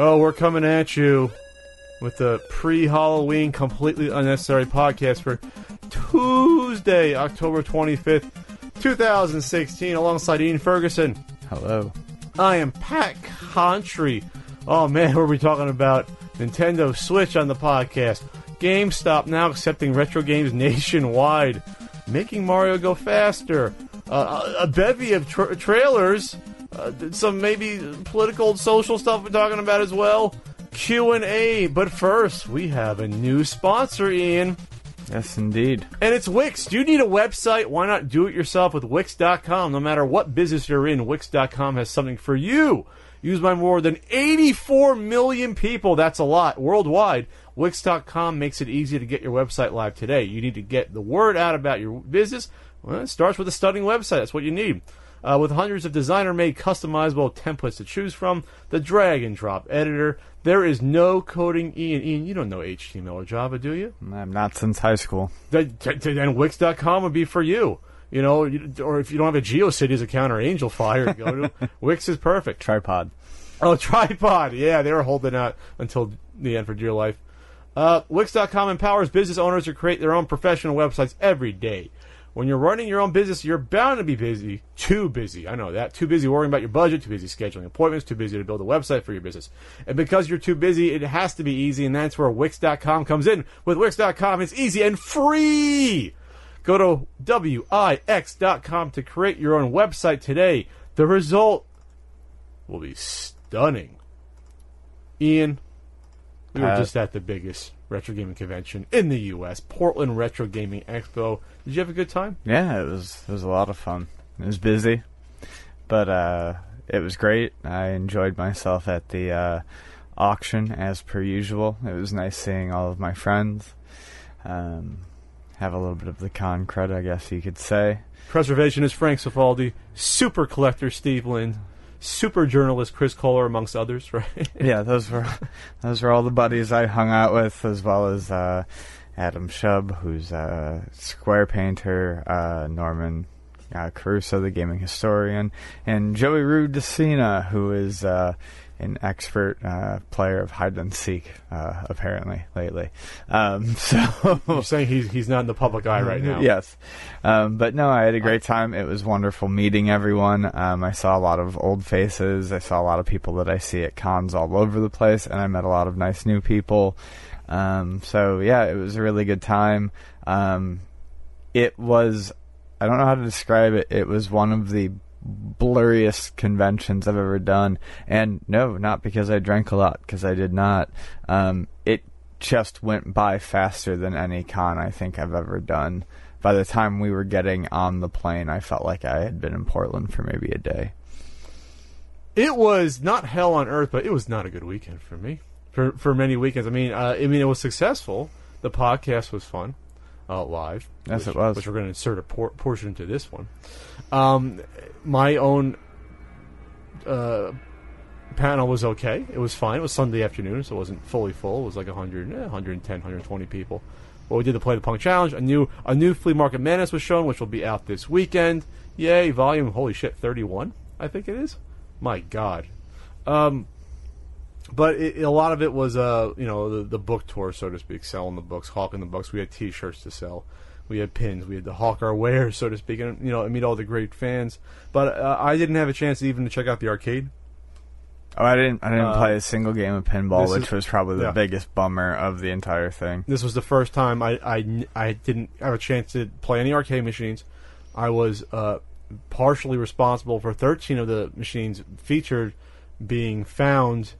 Oh, we're coming at you with the pre Halloween completely unnecessary podcast for Tuesday, October 25th, 2016, alongside Ian Ferguson. Hello. I am Pat Contri. Oh man, what are we talking about? Nintendo Switch on the podcast. GameStop now accepting retro games nationwide. Making Mario go faster. Uh, a, a bevy of tra- trailers. Uh, some maybe political and social stuff we're talking about as well. Q&A. But first, we have a new sponsor, Ian. Yes, indeed. And it's Wix. Do you need a website? Why not do it yourself with Wix.com? No matter what business you're in, Wix.com has something for you. Used by more than 84 million people. That's a lot worldwide. Wix.com makes it easy to get your website live today. You need to get the word out about your business. Well, it starts with a stunning website. That's what you need. Uh, with hundreds of designer made customizable templates to choose from, the drag and drop editor. There is no coding. Ian, Ian, you don't know HTML or Java, do you? I'm not since high school. Then Wix.com would be for you. You know, or if you don't have a GeoCities account or AngelFire, go to Wix is perfect. Tripod. Oh, tripod. Yeah, they were holding out until the end for dear life. Uh, Wix.com empowers business owners to create their own professional websites every day. When you're running your own business, you're bound to be busy. Too busy. I know that. Too busy worrying about your budget, too busy scheduling appointments, too busy to build a website for your business. And because you're too busy, it has to be easy, and that's where Wix.com comes in. With Wix.com, it's easy and free. Go to Wix.com to create your own website today. The result will be stunning. Ian, we were Uh, just at the biggest retro gaming convention in the U.S., Portland Retro Gaming Expo. Did you have a good time? Yeah, it was it was a lot of fun. It was busy, but uh, it was great. I enjoyed myself at the uh, auction as per usual. It was nice seeing all of my friends. Um, have a little bit of the con cred, I guess you could say. Preservationist Frank Cifaldi, super collector Steve Lin, super journalist Chris Kohler, amongst others, right? yeah, those were those were all the buddies I hung out with, as well as uh, Adam Shub, who's a square painter, uh, Norman uh, Caruso, the gaming historian, and Joey Rudicina, who is uh, an expert uh, player of hide and seek, uh, apparently lately. Um, so You're saying he's he's not in the public eye right now. Yes. Um, but no, I had a great time. It was wonderful meeting everyone. Um, I saw a lot of old faces. I saw a lot of people that I see at cons all over the place, and I met a lot of nice new people. Um, so yeah, it was a really good time. Um, it was, I don't know how to describe it. It was one of the blurriest conventions I've ever done. And no, not because I drank a lot, because I did not. Um, it just went by faster than any con I think I've ever done. By the time we were getting on the plane, I felt like I had been in Portland for maybe a day. It was not hell on earth, but it was not a good weekend for me. For for many weekends, I mean, uh, I mean, it was successful. The podcast was fun, uh, live. Yes, which, it was. Which we're going to insert a por- portion into this one. Um, my own uh, panel was okay. It was fine. It was Sunday afternoon, so it wasn't fully full. It was like 100, eh, 110, 120 people. Well, we did the Play the Punk Challenge. A new a new Flea Market Madness was shown, which will be out this weekend. Yay! Volume, holy shit, 31. I think it is. My God. Um, but it, a lot of it was, uh, you know, the, the book tour, so to speak, selling the books, hawking the books. We had T-shirts to sell, we had pins, we had to hawk our wares, so to speak, and you know, and meet all the great fans. But uh, I didn't have a chance even to check out the arcade. Oh, I didn't. I didn't Uh, play a single game of pinball, which is- was probably the yeah. biggest bummer of the entire thing. This was the first time I, I, I didn't have a chance to play any arcade machines. I was uh, partially responsible for 13 of the machines featured being found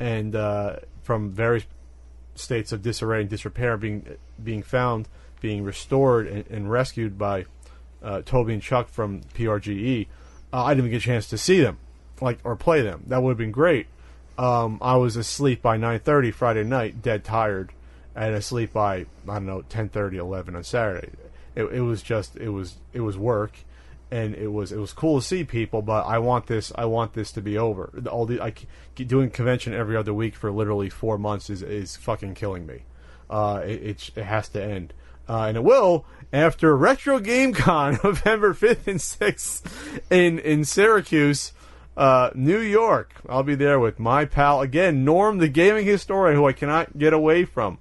and uh, from various states of disarray and disrepair being being found, being restored and, and rescued by uh, Toby and Chuck from PRGE. Uh, I didn't even get a chance to see them. like or play them. That would have been great. Um, I was asleep by 9:30 Friday night, dead tired, and asleep by I don't know 10:30, 11 on Saturday. It, it was just it was it was work, and it was it was cool to see people. But I want this I want this to be over. All the I doing convention every other week for literally four months is is fucking killing me. Uh, it, it it has to end. Uh, and it will after Retro Game Con, November 5th and 6th in, in Syracuse, uh, New York. I'll be there with my pal, again, Norm, the gaming historian, who I cannot get away from.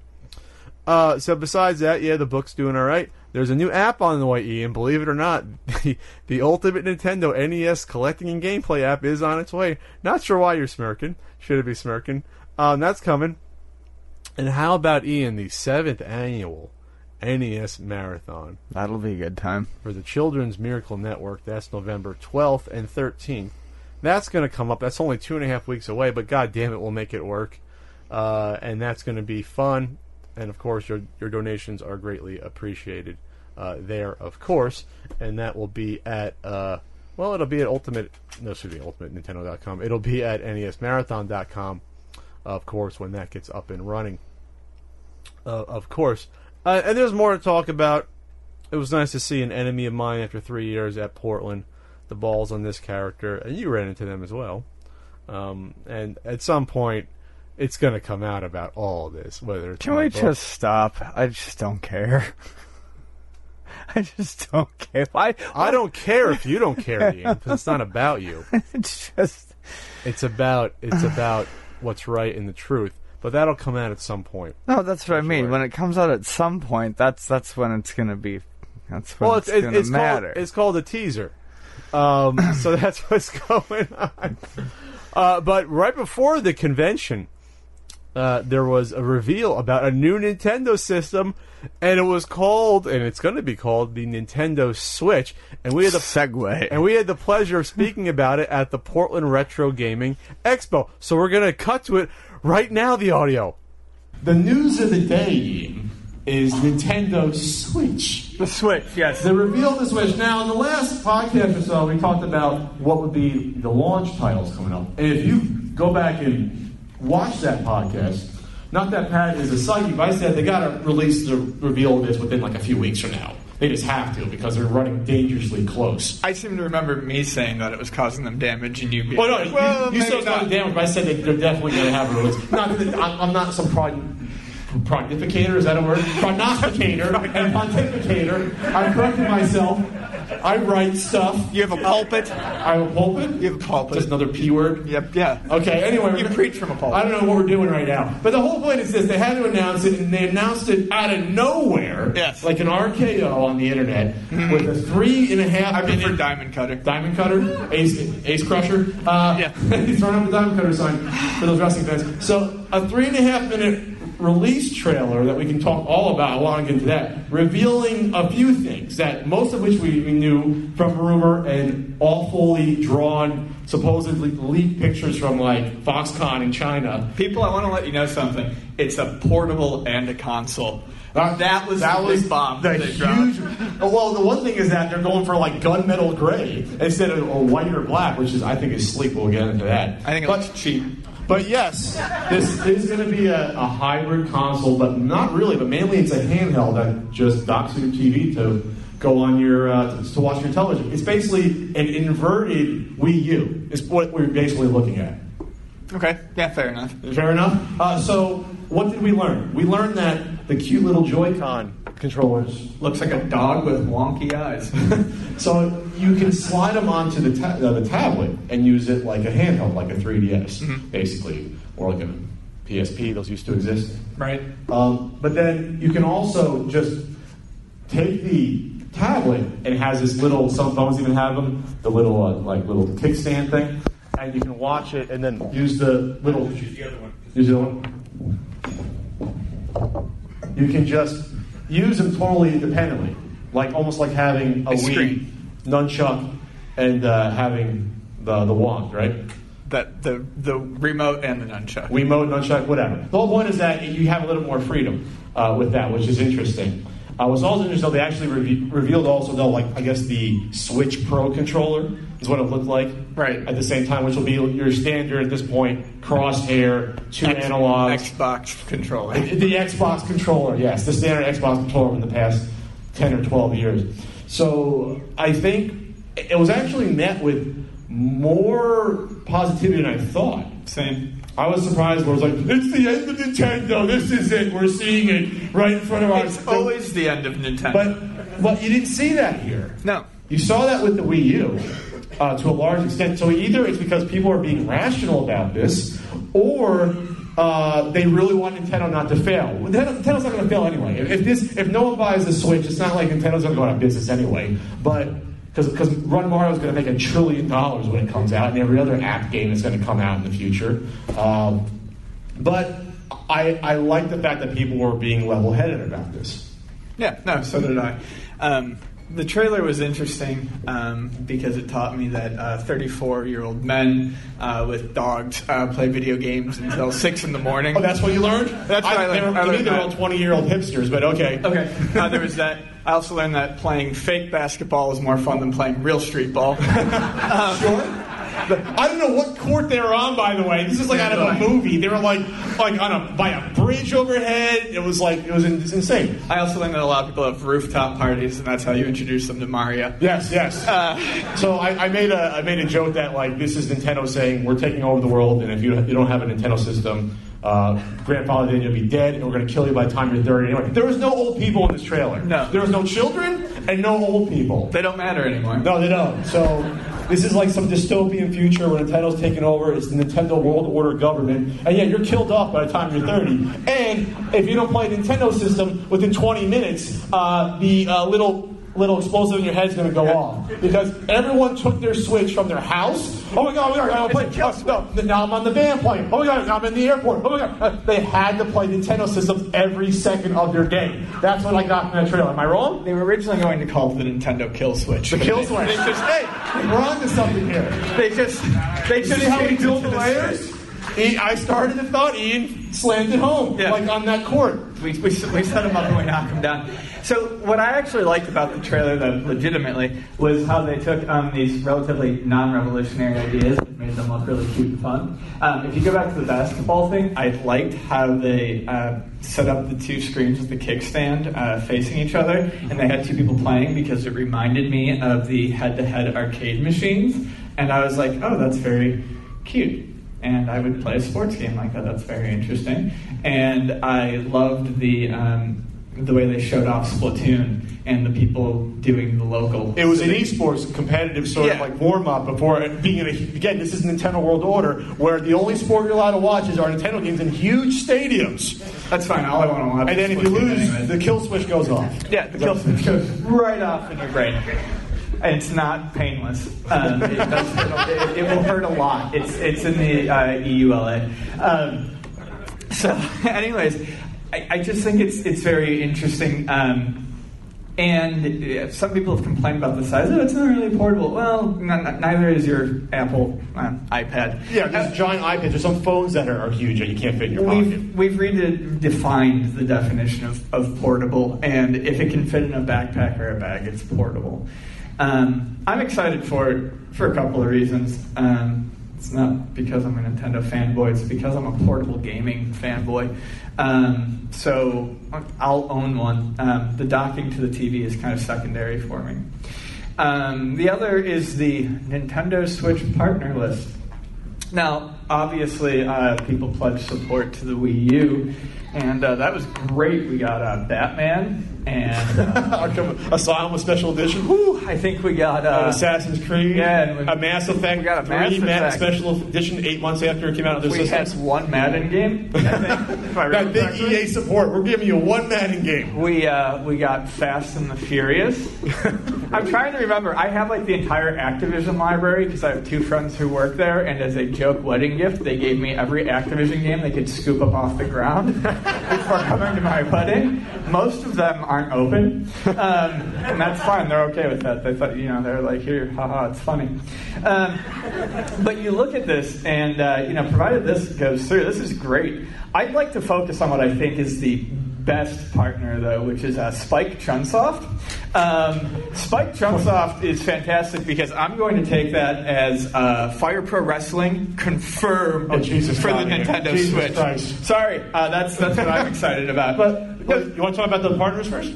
Uh, so besides that, yeah, the book's doing all right. There's a new app on the way, Ian. Believe it or not, the, the Ultimate Nintendo NES collecting and gameplay app is on its way. Not sure why you're smirking. Should it be smirking? Um, that's coming. And how about Ian, the seventh annual NES Marathon That'll be a good time. for the Children's Miracle Network? That's November 12th and 13th. That's going to come up. That's only two and a half weeks away, but god damn it, we'll make it work. Uh, and that's going to be fun. And of course, your your donations are greatly appreciated uh, there, of course. And that will be at uh, well, it'll be at Ultimate no, excuse me, UltimateNintendo.com. It'll be at NESMarathon.com, of course, when that gets up and running. Uh, of course, uh, and there's more to talk about. It was nice to see an enemy of mine after three years at Portland. The balls on this character, and you ran into them as well. Um, and at some point, it's going to come out about all this. Whether it's Can we book- just stop? I just don't care. I just don't care. I I don't care if you don't care, Ian, it's not about you. It's just It's about it's about what's right and the truth. But that'll come out at some point. no. That's what I mean. sure. When it comes out at some point, that's that's when it's gonna be. That's when Well, it's, it's it's, gonna matter. called it's called a teaser. Um, so that's what's going on. Uh, but right before the convention, uh, there was a reveal about a new Nintendo system, and it was called, and it's going to be called the Nintendo Switch. And we had the segue. and we had the pleasure of speaking about it at the Portland Retro Gaming Expo. So we're going to cut to it right now. The audio. The news of the day is Nintendo Switch. the Switch, yes. The reveal of the Switch. Now, in the last podcast or so, we talked about what would be the launch titles coming up. And if you go back and watch that podcast, not that Pat is a psychic, but I said they got to release the reveal of this within like a few weeks from now. They just have to because they're running dangerously close. I seem to remember me saying that it was causing them damage, and you being Well, no, you- well, you, maybe still got not. damage, but I said that they're definitely going to have a release. Not, I'm not some prod, prognificator, is that a word? Prognosticator and pontificator. I corrected myself. I write stuff. You have a pulpit. I have a pulpit. You have a pulpit. Just another p word. Yep. Yeah. Okay. Anyway, You preach from a pulpit. I don't know what we're doing right now, but the whole point is this: they had to announce it, and they announced it out of nowhere, Yes. like an RKO on the internet, with a three and a half. I prefer Diamond Cutter. Diamond Cutter, Ace, Ace Crusher. Uh, Yeah. he's throwing up the Diamond Cutter sign for those wrestling fans. So a three and a half minute release trailer that we can talk all about. I want to get into that, revealing a few things that most of which we, we knew from rumor and awfully drawn, supposedly leaked pictures from like Foxconn in China. People, I want to let you know something. It's a portable and a console. Uh, that was that was bomb. The huge. Well, the one thing is that they're going for like gunmetal gray instead of a white or black, which is I think is sleek. We'll get into that. I think it but, looks cheap. But yes, this is going to be a, a hybrid console, but not really. But mainly, it's a handheld that just docks to your TV to go on your uh, to, to watch your television. It's basically an inverted Wii U. Is what we're basically looking at. Okay. Yeah. Fair enough. Fair enough. Uh, so, what did we learn? We learned that the cute little Joy-Con controllers Looks like a dog with wonky eyes. So you can slide them onto the, ta- uh, the tablet and use it like a handheld, like a 3DS, basically, or like a PSP. Those used to exist. right. Um, but then you can also just take the tablet and it has this little. Some phones even have them, the little uh, like little kickstand thing, and you can watch it and then use the little. Use the other one. Use the other one. You can just use them totally independently, like almost like having a, Wii nunchuck and uh, having the the wand, right? That the the remote and the nunchuck. Wiimote, nunchuck, whatever. The whole point is that you have a little more freedom uh, with that, which is interesting. Uh, what's also interesting, though, they actually reve- revealed also, though, like I guess the Switch Pro controller is what it looked like. Right. At the same time, which will be your standard at this point, crosshair, two analogs, Xbox controller. the Xbox controller, yes, the standard Xbox controller in the past 10 or 12 years. So I think it was actually met with more positivity than I thought. Same. I was surprised where it was like, it's the end of Nintendo, this is it, we're seeing it right in front of our It's always the end of Nintendo. But, but you didn't see that here. no. You saw that with the Wii U uh, to a large extent. So either it's because people are being rational about this, or uh, they really want Nintendo not to fail. Nintendo, Nintendo's not going to fail anyway. If, if this, if no one buys the Switch, it's not like Nintendo's going to go out of business anyway. But because Run Mario is going to make a trillion dollars when it comes out, and every other app game is going to come out in the future. Um, but I, I like the fact that people were being level-headed about this. Yeah, no, so did I. Um, the trailer was interesting um, because it taught me that 34 year old men uh, with dogs uh, play video games until 6 in the morning. Oh, that's what you learned? That's what I learned. I learned they're all 20 year old hipsters, but okay. Okay, uh, there was that. I also learned that playing fake basketball is more fun than playing real street ball. Sure. I don't know what court they were on, by the way. This is like out of a movie. They were like, like on a by a bridge overhead. It was like it was in, it's insane. I also learned that a lot of people have rooftop parties, and that's how you introduce them to Mario. Yes, yes. so I, I made a I made a joke that like this is Nintendo saying we're taking over the world, and if you you don't have a Nintendo system, uh, grandfather, then you'll be dead, and we're going to kill you by the time you're 30. Anyway, there was no old people in this trailer. No. there was no children and no old people. They don't matter anymore. No, they don't. So this is like some dystopian future where Nintendo's taken over. It's the Nintendo World Order government, and yeah, you're killed off by the time you're 30. And if you don't play Nintendo system within 20 minutes, uh, the uh, little little explosive in your head is going to go off because everyone took their Switch from their house. Oh my God, we are going to play. Oh, no, now I'm on the van plane. Oh my God, now I'm in the airport. Oh my God, Uh, they had to play Nintendo systems every second of their day. That's what I got from that trailer. Am I wrong? They were originally going to call it the Nintendo Kill Switch. The kill switch. They just, Hey, we're on to something here. they just, they just how we changed it built to the the layers? I started the thought, Ian slammed it home, Yeah. like on that court. We, we, we set them up and we knock them down. So what I actually liked about the trailer, though, legitimately, was how they took um, these relatively non-revolutionary ideas and made them look really cute and fun. Um, if you go back to the basketball thing, I liked how they uh, set up the two screens with the kickstand uh, facing each other, and they had two people playing because it reminded me of the head-to-head arcade machines, and I was like, oh, that's very cute and I would play a sports game like that. That's very interesting. And I loved the um, the way they showed off Splatoon and the people doing the local. It was an esports competitive sort Yeah. of like warm up before being in a, again. This is Nintendo World Order, where the only sport you're allowed to watch is our Nintendo games in huge stadiums. That's fine. All I want to watch. And then is if you lose, anyways. the kill switch goes off. yeah, the kill switch goes right off in your brain. And it's not painless. Um, it, does, it, it will hurt a lot. It's it's in the uh, EULA. Um, so, anyways, I, I just think it's it's very interesting. Um, and uh, some people have complained about the size. Oh, it's not really portable. Well, neither is your Apple uh, iPad. Yeah, there's giant iPads. There's some phones that are, are huge that you can't fit in your pocket. We've, we've redefined the definition of, of portable, and if it can fit in a backpack or a bag, it's portable. Um, I'm excited for it for a couple of reasons. Um, it's not because I'm a Nintendo fanboy, it's because I'm a portable gaming fanboy. Um, so I'll own one. Um, the docking to the TV is kind of secondary for me. Um, the other is the Nintendo Switch partner list. Now, obviously, uh, people pledged support to the Wii U, and uh, that was great. We got uh, Batman, and uh, Asylum with special edition. whew, I think we got uh, Assassin's Creed. yeah, and we- a Mass Effect. we got a 3 Mass Ma- Effect. special edition eight months after it came out of their we had systems. one Madden game. I think, if I That big. EA support. We're giving you one Madden game. We uh, we got Fast and the Furious. I'm trying to remember. I have like the entire Activision library because I have two friends who work there, and as a joke wedding gift, they gave me every Activision game they could scoop up off the ground before coming to my wedding. Most of them aren't open, um, and that's fine. They're okay with that. They thought, you know, they're like, here, haha, it's funny. Um, but you look at this, and uh, you know, provided this goes through, this is great. I'd like to focus on what I think is the best partner though, which is uh, Spike Chunsoft. Um, Spike Chunsoft is fantastic because I'm going to take that as uh, Fire Pro Wrestling confirmed Oh, Jesus for the Nintendo Jesus Switch. Christ. Sorry, uh, that's that's what I'm excited about. But, but you want to talk about the partners first?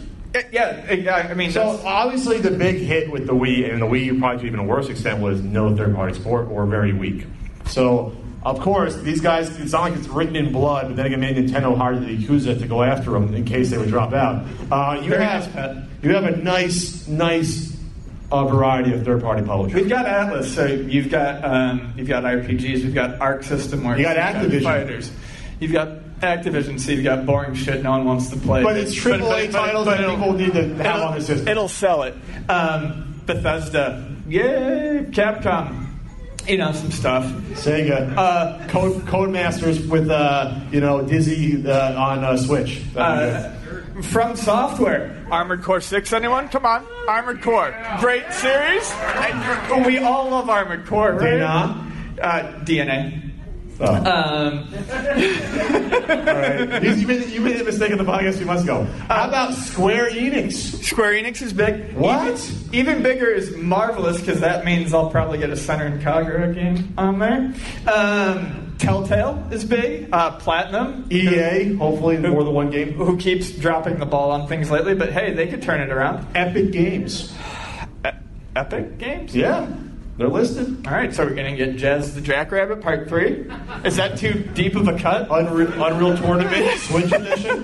yeah, yeah, I mean, So that's- obviously the big hit with the Wii and the Wii U probably to even a worse extent was no third party support or very weak. So of course these guys it's not like it's written in blood, but then again maybe Nintendo hired the Yakuza to go after them in case they would drop out. Uh, you Very have nice, you have a nice nice uh, variety of third party publishers. We've got Atlus, so you've got um, you've got RPGs, we've got Arc System Works, You got you've Activision. fighters, you've got Activision, so you've got boring shit no one wants to play. But it's AAA titles that it'll- people need to have on the system. It'll sell it. Um, Bethesda, yay! Capcom, you know some stuff. Sega, Uh, Code Codemasters with uh, you know Dizzy uh, on uh, Switch. Uh, FromSoftware, Armored Core Six. Anyone? Come on, Armored Core, great series. And we all love Armored Core, right? DNA? Uh, DNA. Oh. Um, All right. You, you, made, you made a mistake in the podcast. You must go. How about Square Enix? Square Enix is big. What? Even, even bigger is Marvelous because that means I'll probably get a Senran Kagura game on there. Um, Telltale is big. Uh, Platinum. EA, hopefully more than one game. Who keeps dropping the ball on things lately, but hey, they could turn it around. Epic Games. E- Epic Games? Yeah, they're listed. All right, so we're going to get Jazz the Jackrabbit Part 3. Is that too deep of a cut? Unreal, Unreal Tournament, Switch Edition.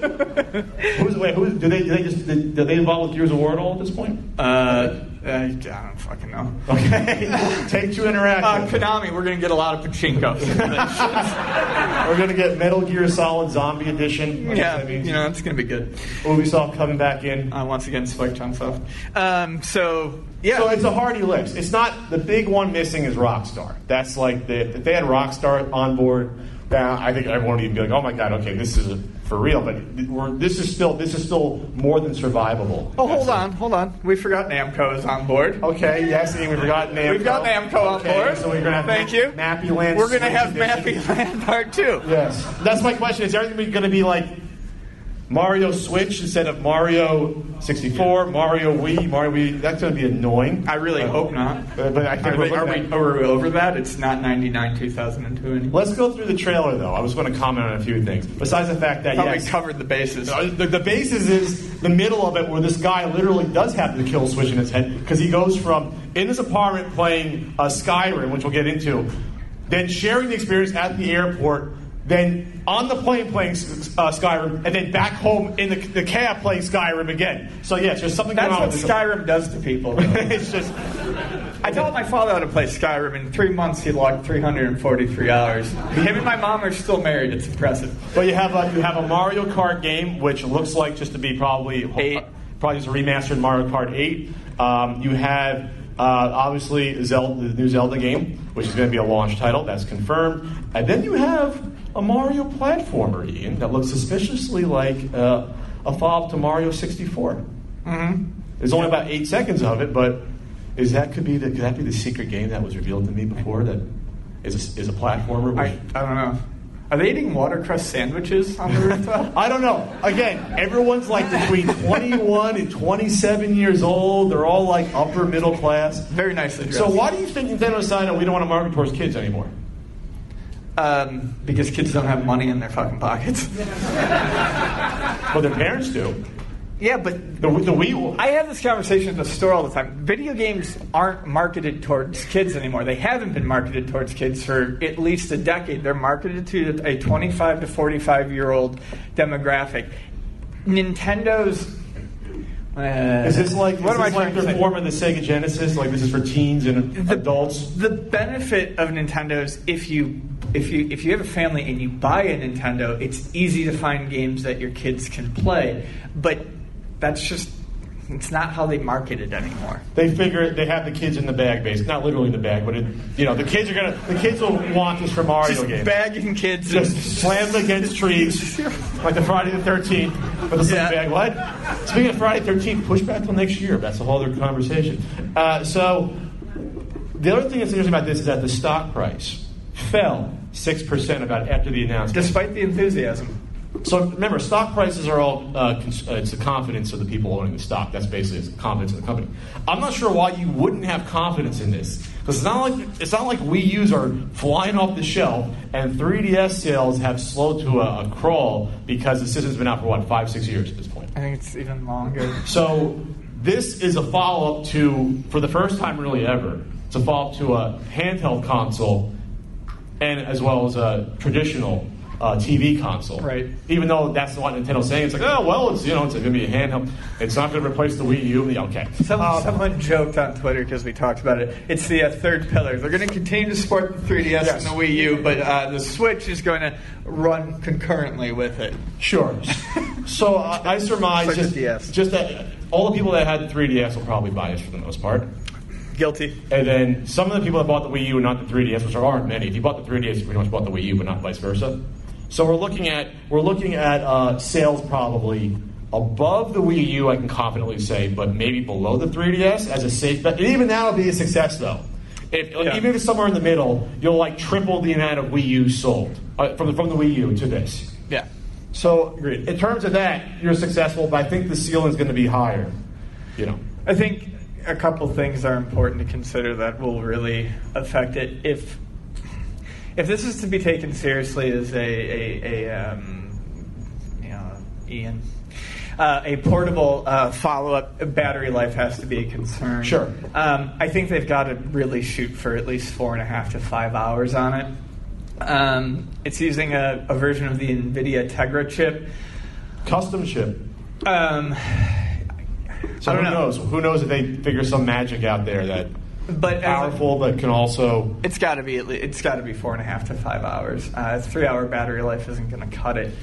Who's wait? Who do they? Do they just? Do they involved with Gears of War at all at this point? Uh, uh, I don't fucking know. Okay. Take Two Interactive. Uh, Konami, we're going to get a lot of pachinko. We're gonna get Metal Gear Solid Zombie Edition. I guess yeah, that means you know, it's going to be good. Ubisoft coming back in. Uh, once again, Spike Chunsoft. Um, so, yeah. So it's a hearty list. It's not the big one missing is Rockstar. That's like the if they had Rockstar on board, now I think everyone would even be like, oh my god, okay, this is a, for real. But we're, this is still this is still more than survivable. oh, hold on, hold on. We forgot Namco is on board. Okay, yes, and we forgot Namco. We've got Namco on board. So we're gonna have Thank Ma- you. Mappy Land. We're going to Switch have. Mappy Land Part 2. Yes, that's my question. Is everything going to be like Mario Switch instead of Mario 64, Mario Wii, Mario Wii? That's going to be annoying. I really Uh, hope not. But, but I think Are we're we, are, we, are we over that? It's not 99 2002 anymore. Let's go through the trailer, though. I was going to comment on a few things. Besides the fact that, thought yes, we covered the bases. uh, the, the basis is the middle of it where this guy literally does have the kill switch in his head because he goes from in his apartment playing uh, Skyrim, which we'll get into, then sharing the experience at the airport, then on the plane playing uh, Skyrim, and then back home in the, the cab playing Skyrim again. So, yes, there's something That's going on what. Skyrim does to people. it's just. I taught my father how to play Skyrim. In three months, he logged 343 hours. Him and my mom are still married. It's impressive. But you have a you have a Mario Kart game, which looks like just to be probably Eight. probably just a remastered Mario Kart Eight. Um, you have uh, obviously Zelda, the new Zelda game, which is going to be a launch title. That's confirmed. And then you have a Mario platformer, Ian, that looks suspiciously like uh, a follow-up to Mario 64. Mm-hmm. There's only about eight seconds of it, but is that could be the, could that be the secret game that was revealed to me before that is a, is a platformer? I, I don't know. Are they eating watercress sandwiches on the rooftop? I don't know. Again, everyone's like between 21 and 27 years old. They're all like upper middle class. Very nicely dressed. So why do you think Nintendo decided we don't want to market towards kids anymore? Um, because kids don't have money in their fucking pockets. Well, their parents do. yeah, but The, the Wii. I have this conversation at the store all the time. Video games aren't marketed towards kids anymore. They haven't been marketed towards kids for at least a decade. They're marketed to a 25 to 45 year old demographic. Nintendo's. Uh, Is this like what is am I this like trying to their form of the Sega Genesis? Like this is for teens and adults. The benefit of Nintendo is if you if you if you have a family and you buy a Nintendo, it's easy to find games that your kids can play. But that's just it's not how they market it anymore. They figure they have the kids in the bag, basically. Not literally in the bag, but it, you know the kids are gonna the kids will want this for Mario Just games. bagging kids. just slam them against trees, like the Friday the Thirteenth. With sleeping Yeah. bag. What? Speaking of Friday the Thirteenth, push back till next year. That's a whole other conversation. Uh, so, the other thing that's interesting about this is that the stock price fell six percent about after the announcement. despite the enthusiasm. So remember, stock prices are all uh, cons- uh, it's the confidence of the people owning the stock. That's basically it's confidence in the company. I'm not sure why you wouldn't have confidence in this because it's not like it's not like Wii U's are flying off the shelf and 3DS sales have slowed to a, a crawl because the system's been out for what five six years at this point. I think it's even longer. So this is a follow up to, for the first time really ever, it's a follow up to a handheld console, and as well as a traditional uh, TV console. Right. Even though that's what Nintendo's saying, it's like, oh well, it's you know, it's going to be a handheld. It's not going to replace the Wii U. Yeah, Okay. Some, Um, someone joked on Twitter because we talked about it. It's the uh, third pillar. They're going to continue to support the 3DS Yes. and the Wii U, but uh, the Switch is going to run concurrently with it. Sure. so uh, I surmise like just, just that all the people that had the 3DS will probably buy this for the most part. Guilty. And then some of the people that bought the Wii U and not the 3DS, which there aren't many. If you bought the 3DS, you pretty much bought the Wii U, but not vice versa. So we're looking at we're looking at uh, sales probably above the Wii U. I can confidently say, but maybe below the 3DS as a safe bet. And even that'll be a success though. If, Yeah. Even if it's somewhere in the middle, you'll like triple the amount of Wii U sold uh, from the from the Wii U to this. Yeah. So in terms of that, you're successful, but I think the ceiling is going to be higher. You know. I think a couple things are important to consider that will really affect it. If if this is to be taken seriously as a, a, a um, you know, Ian, uh, a portable uh, follow up battery life has to be a concern. Sure. Um, I think they've got to really shoot for at least four and a half to five hours on it. Um, it's using a, a version of the NVIDIA Tegra chip. Custom chip. Um, So I don't who know. knows? Who knows if they figure some magic out there that but as a- powerful but can also It's got to be at least, it's got to be four and a half to five hours. Uh, three hour battery life isn't going to cut it.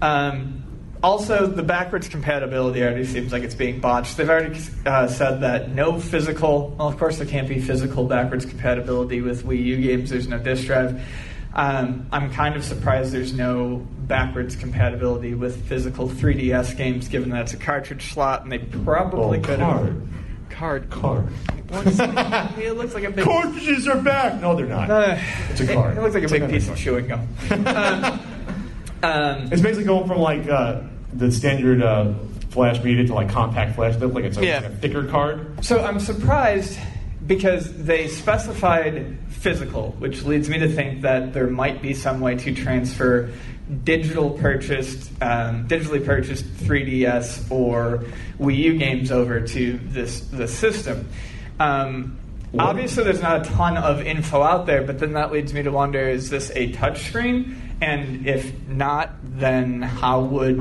Um, also, the backwards compatibility already seems like it's being botched. They've already uh, said that no physical. Well, of course, there can't be physical backwards compatibility with Wii U games. There's no disk drive. Um, I'm kind of surprised there's no backwards compatibility with physical 3DS games, given that it's a cartridge slot, and they probably Oh, could have card card. What's- it looks like a big Cartridges are back. No, they're not. uh, It's a it- card. It, looks like a It's big piece of chewing gum. um, um, It's basically going from like uh, the standard uh, flash media to like compact flash. Look like it's a, Yeah. like a thicker card. so I'm surprised because they specified physical, which leads me to think that there might be some way to transfer digital purchased, um, digitally purchased 3DS or Wii U games over to this the system. Um, obviously, there's not a ton of info out there, but then that leads me to wonder: is this a touchscreen? And if not, then how would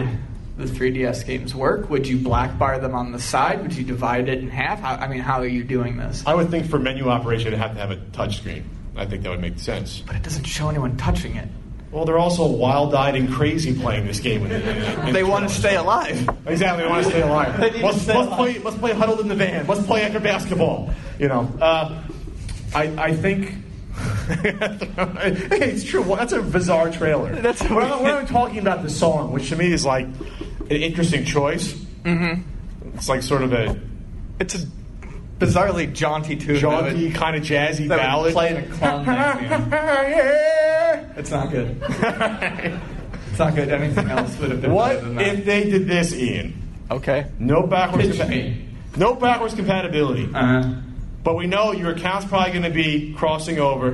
the 3DS games work? Would you black bar them on the side? Would you divide it in half? How, I mean, how are you doing this? I would think for menu operation, it'd have to have a touch screen. I think that would make sense. But it doesn't show anyone touching it. Well, they're also wild-eyed and crazy playing this game. In, in, in They want to stay alive. Exactly, they want to stay alive. Let's, stay let's alive. play. Let's play huddled in the van. Let's play acro basketball. You know, uh, I I think. hey, it's true. Well, that's a bizarre trailer. That's we're, not, we're not talking about the song, which to me is like an interesting choice. Mm-hmm. It's like sort of a It's a bizarrely jaunty tune. would- jaunty, kind of jazzy that ballad. play in a clown yeah. It's not good. It's not good. Anything else would have been What better than that. if they did this, Ian? Okay. No backwards. Me. No backwards compatibility. Uh-huh. But we know your account's probably going to be crossing over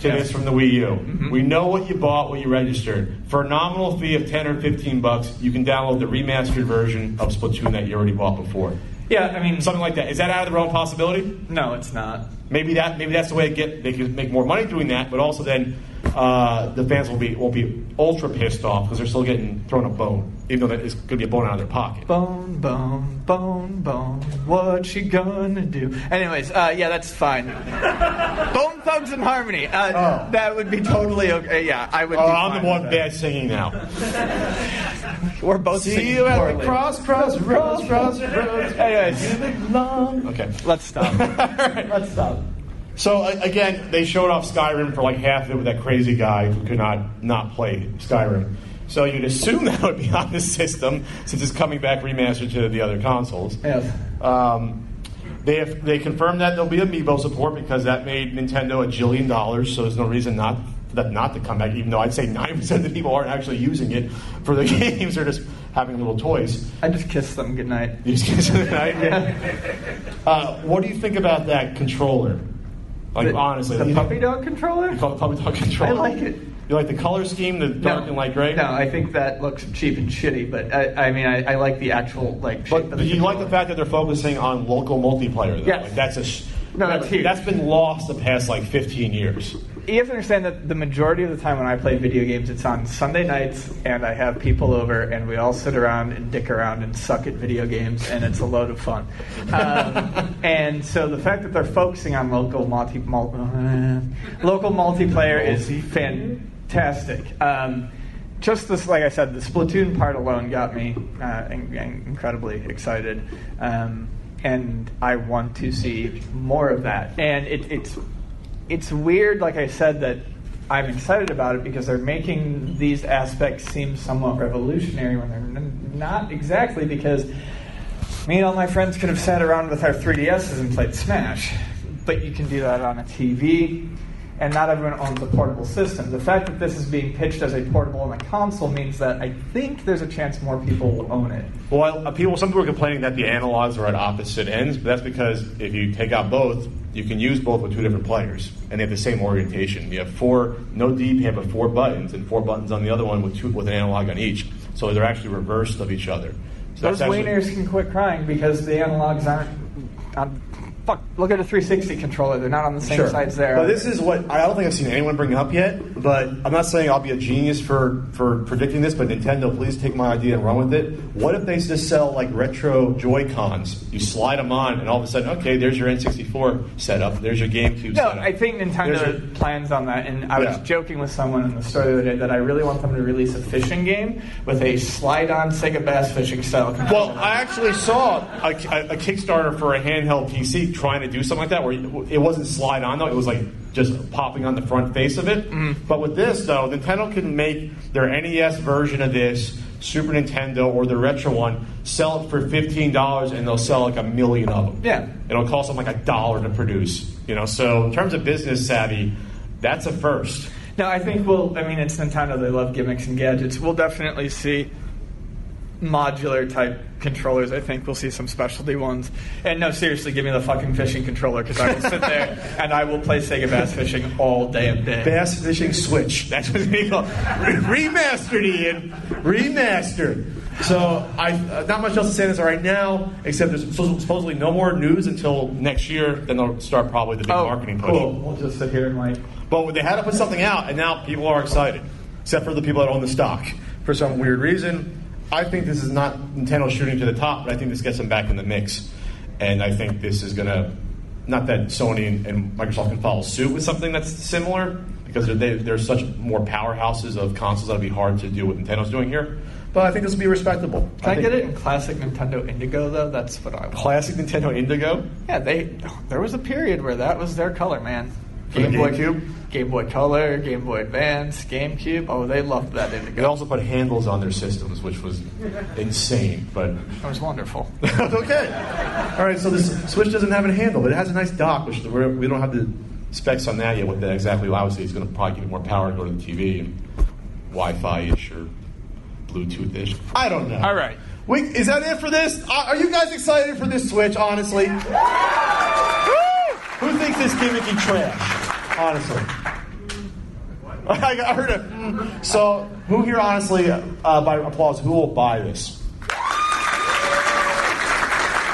to this from the Wii U. Mm-hmm. We know what you bought, what you registered. For a nominal fee of 10 or 15 bucks, you can download the remastered version of Splatoon that you already bought before. Yeah, I mean, Something like that. Is that out of the realm of possibility? no, it's not. Maybe that maybe that's the way to get they could make more money doing that, but also then uh, the fans will be won't be ultra pissed off because they're still getting thrown a bone, even though that is going to be a bone out of their pocket. Bone, bone, bone, bone. What you gonna do? Anyways, uh, yeah, that's fine. bone Thugs and Harmony. Uh, Oh. That would be totally okay. Yeah, I would. Oh, be I'm fine the one bad singing now. We're both See singing you at poorly. the cross, cross, roads, cross, roads. Anyways, Okay. let's stop. All right, let's stop. So again, they showed off Skyrim for like half of it with that crazy guy who could not not play Skyrim. So you'd assume that would be on the system since it's coming back remastered to the other consoles. Yes. Um, they have, they confirmed that there'll be amiibo support because that made Nintendo a jillion dollars. So there's no reason not that not to come back. Even though I'd say ninety percent of the people aren't actually using it for the games; they're just having little toys. I just kiss them goodnight. You just kiss them goodnight? Yeah. Uh, what do you think about that controller? Like The- honestly, the puppy dog controller. You call it puppy dog controller? I like it. You like the color scheme, the dark and light gray? No, I think that looks cheap and shitty. But I, I mean, I, I like the actual like shape But of do the you like the fact that they're focusing on local multiplayer? Though? Yes. Like, that's a sh- No, that's huge. that's been lost the past like 15 years. You have to understand that the majority of the time when I play video games, it's on Sunday nights, and I have people over, and we all sit around and dick around and suck at video games, and it's a load of fun. Um, and so the fact that they're focusing on local multi, mul- uh, local multiplayer is fantastic. Um, just this, like I said, the Splatoon part alone got me uh, in- in- incredibly excited. Um, and I want to see more of that. And it, it's it's weird, like I said, that I'm excited about it because they're making these aspects seem somewhat revolutionary when they're n- not exactly. Because me and all my friends could have sat around with our 3DSs and played Smash, but you can do that on a TV. And not everyone owns a portable system. The fact that this is being pitched as a portable on a console means that I think there's a chance more people will own it. Well, uh, people, some people are complaining that the analogs are at opposite ends, but that's because if you take out both, you can use both with two different players, and they have the same orientation. You have four, no D-pad, but four buttons, and four buttons on the other one with two, with an analog on each. So they're actually reversed of each other. So Those actually- wieners can quit crying because the analogs aren't. On, fuck, look at a 360 controller. They're not on the same Sure. sides there. But this is what I don't think I've seen anyone bring up yet. But I'm not saying I'll be a genius for for predicting this. But Nintendo, please take my idea and run with it. What if they just sell like retro Joy Cons? You slide them on, and all of a sudden, okay, there's your N64 setup. There's your GameCube no, setup. I think Nintendo your- plans on that, and I was Yeah. joking with someone in the store the other day that I really want them to release a fishing game with a slide-on Sega Bass fishing style. Well, I actually saw a, a, a Kickstarter for a handheld PC trying to do something like that, where it wasn't slide on though; it was like just popping on the front face of it. Mm-hmm. But with this, though, Nintendo can make their NES version of this, Super Nintendo, or the retro one, sell it for fifteen dollars, and they'll sell like a million of them. Yeah. it'll cost them like a dollar to produce. You know, so in terms of business savvy, that's a first. No, I think we'll. I mean, it's Nintendo. They love gimmicks and gadgets. We'll definitely see modular type controllers. I think we'll see some specialty ones. And no, seriously, give me the fucking fishing controller because I will sit there and I will play Sega Bass Fishing all damn day. Bass Fishing Switch. That's what they call Re- remastered, Ian. Remastered. So I uh, not much else to say this right now, except there's supposedly no more news until next year. Then they'll start probably the big marketing push. Oh, cool. We'll just sit here and like. But they had to put something out, and now people are excited, except for the people that own the stock for some weird reason. I think this is not Nintendo shooting to the top, but I think this gets them back in the mix, and I think this is gonna. Not that Sony and, and Microsoft can follow suit with something that's similar, because they're, they, they're such more powerhouses of consoles that'll be hard to do what Nintendo's doing here. But I think this will be respectable. Can I, think get it in classic Nintendo Indigo though? That's what I want. Classic Nintendo Indigo. Yeah, they. There was a period where that was their color, man. For the Boy, GameCube? Game Boy Color, Game Boy Advance, GameCube. Oh, they loved that They also put handles on their systems, which was insane. But It was wonderful. okay. All right. So this Switch doesn't have a handle, but it has a nice dock, which we're, we don't have the specs on that yet. What that exactly? Obviously, it's going to probably give it more power to go to the TV and Wi-Fi ish or Bluetooth ish. I don't know. All right. We, is that it for this? Are are you guys excited for this Switch? Honestly, who thinks this gimmicky trash? Honestly. I heard it. So, who here, honestly, uh, by applause, who will buy this?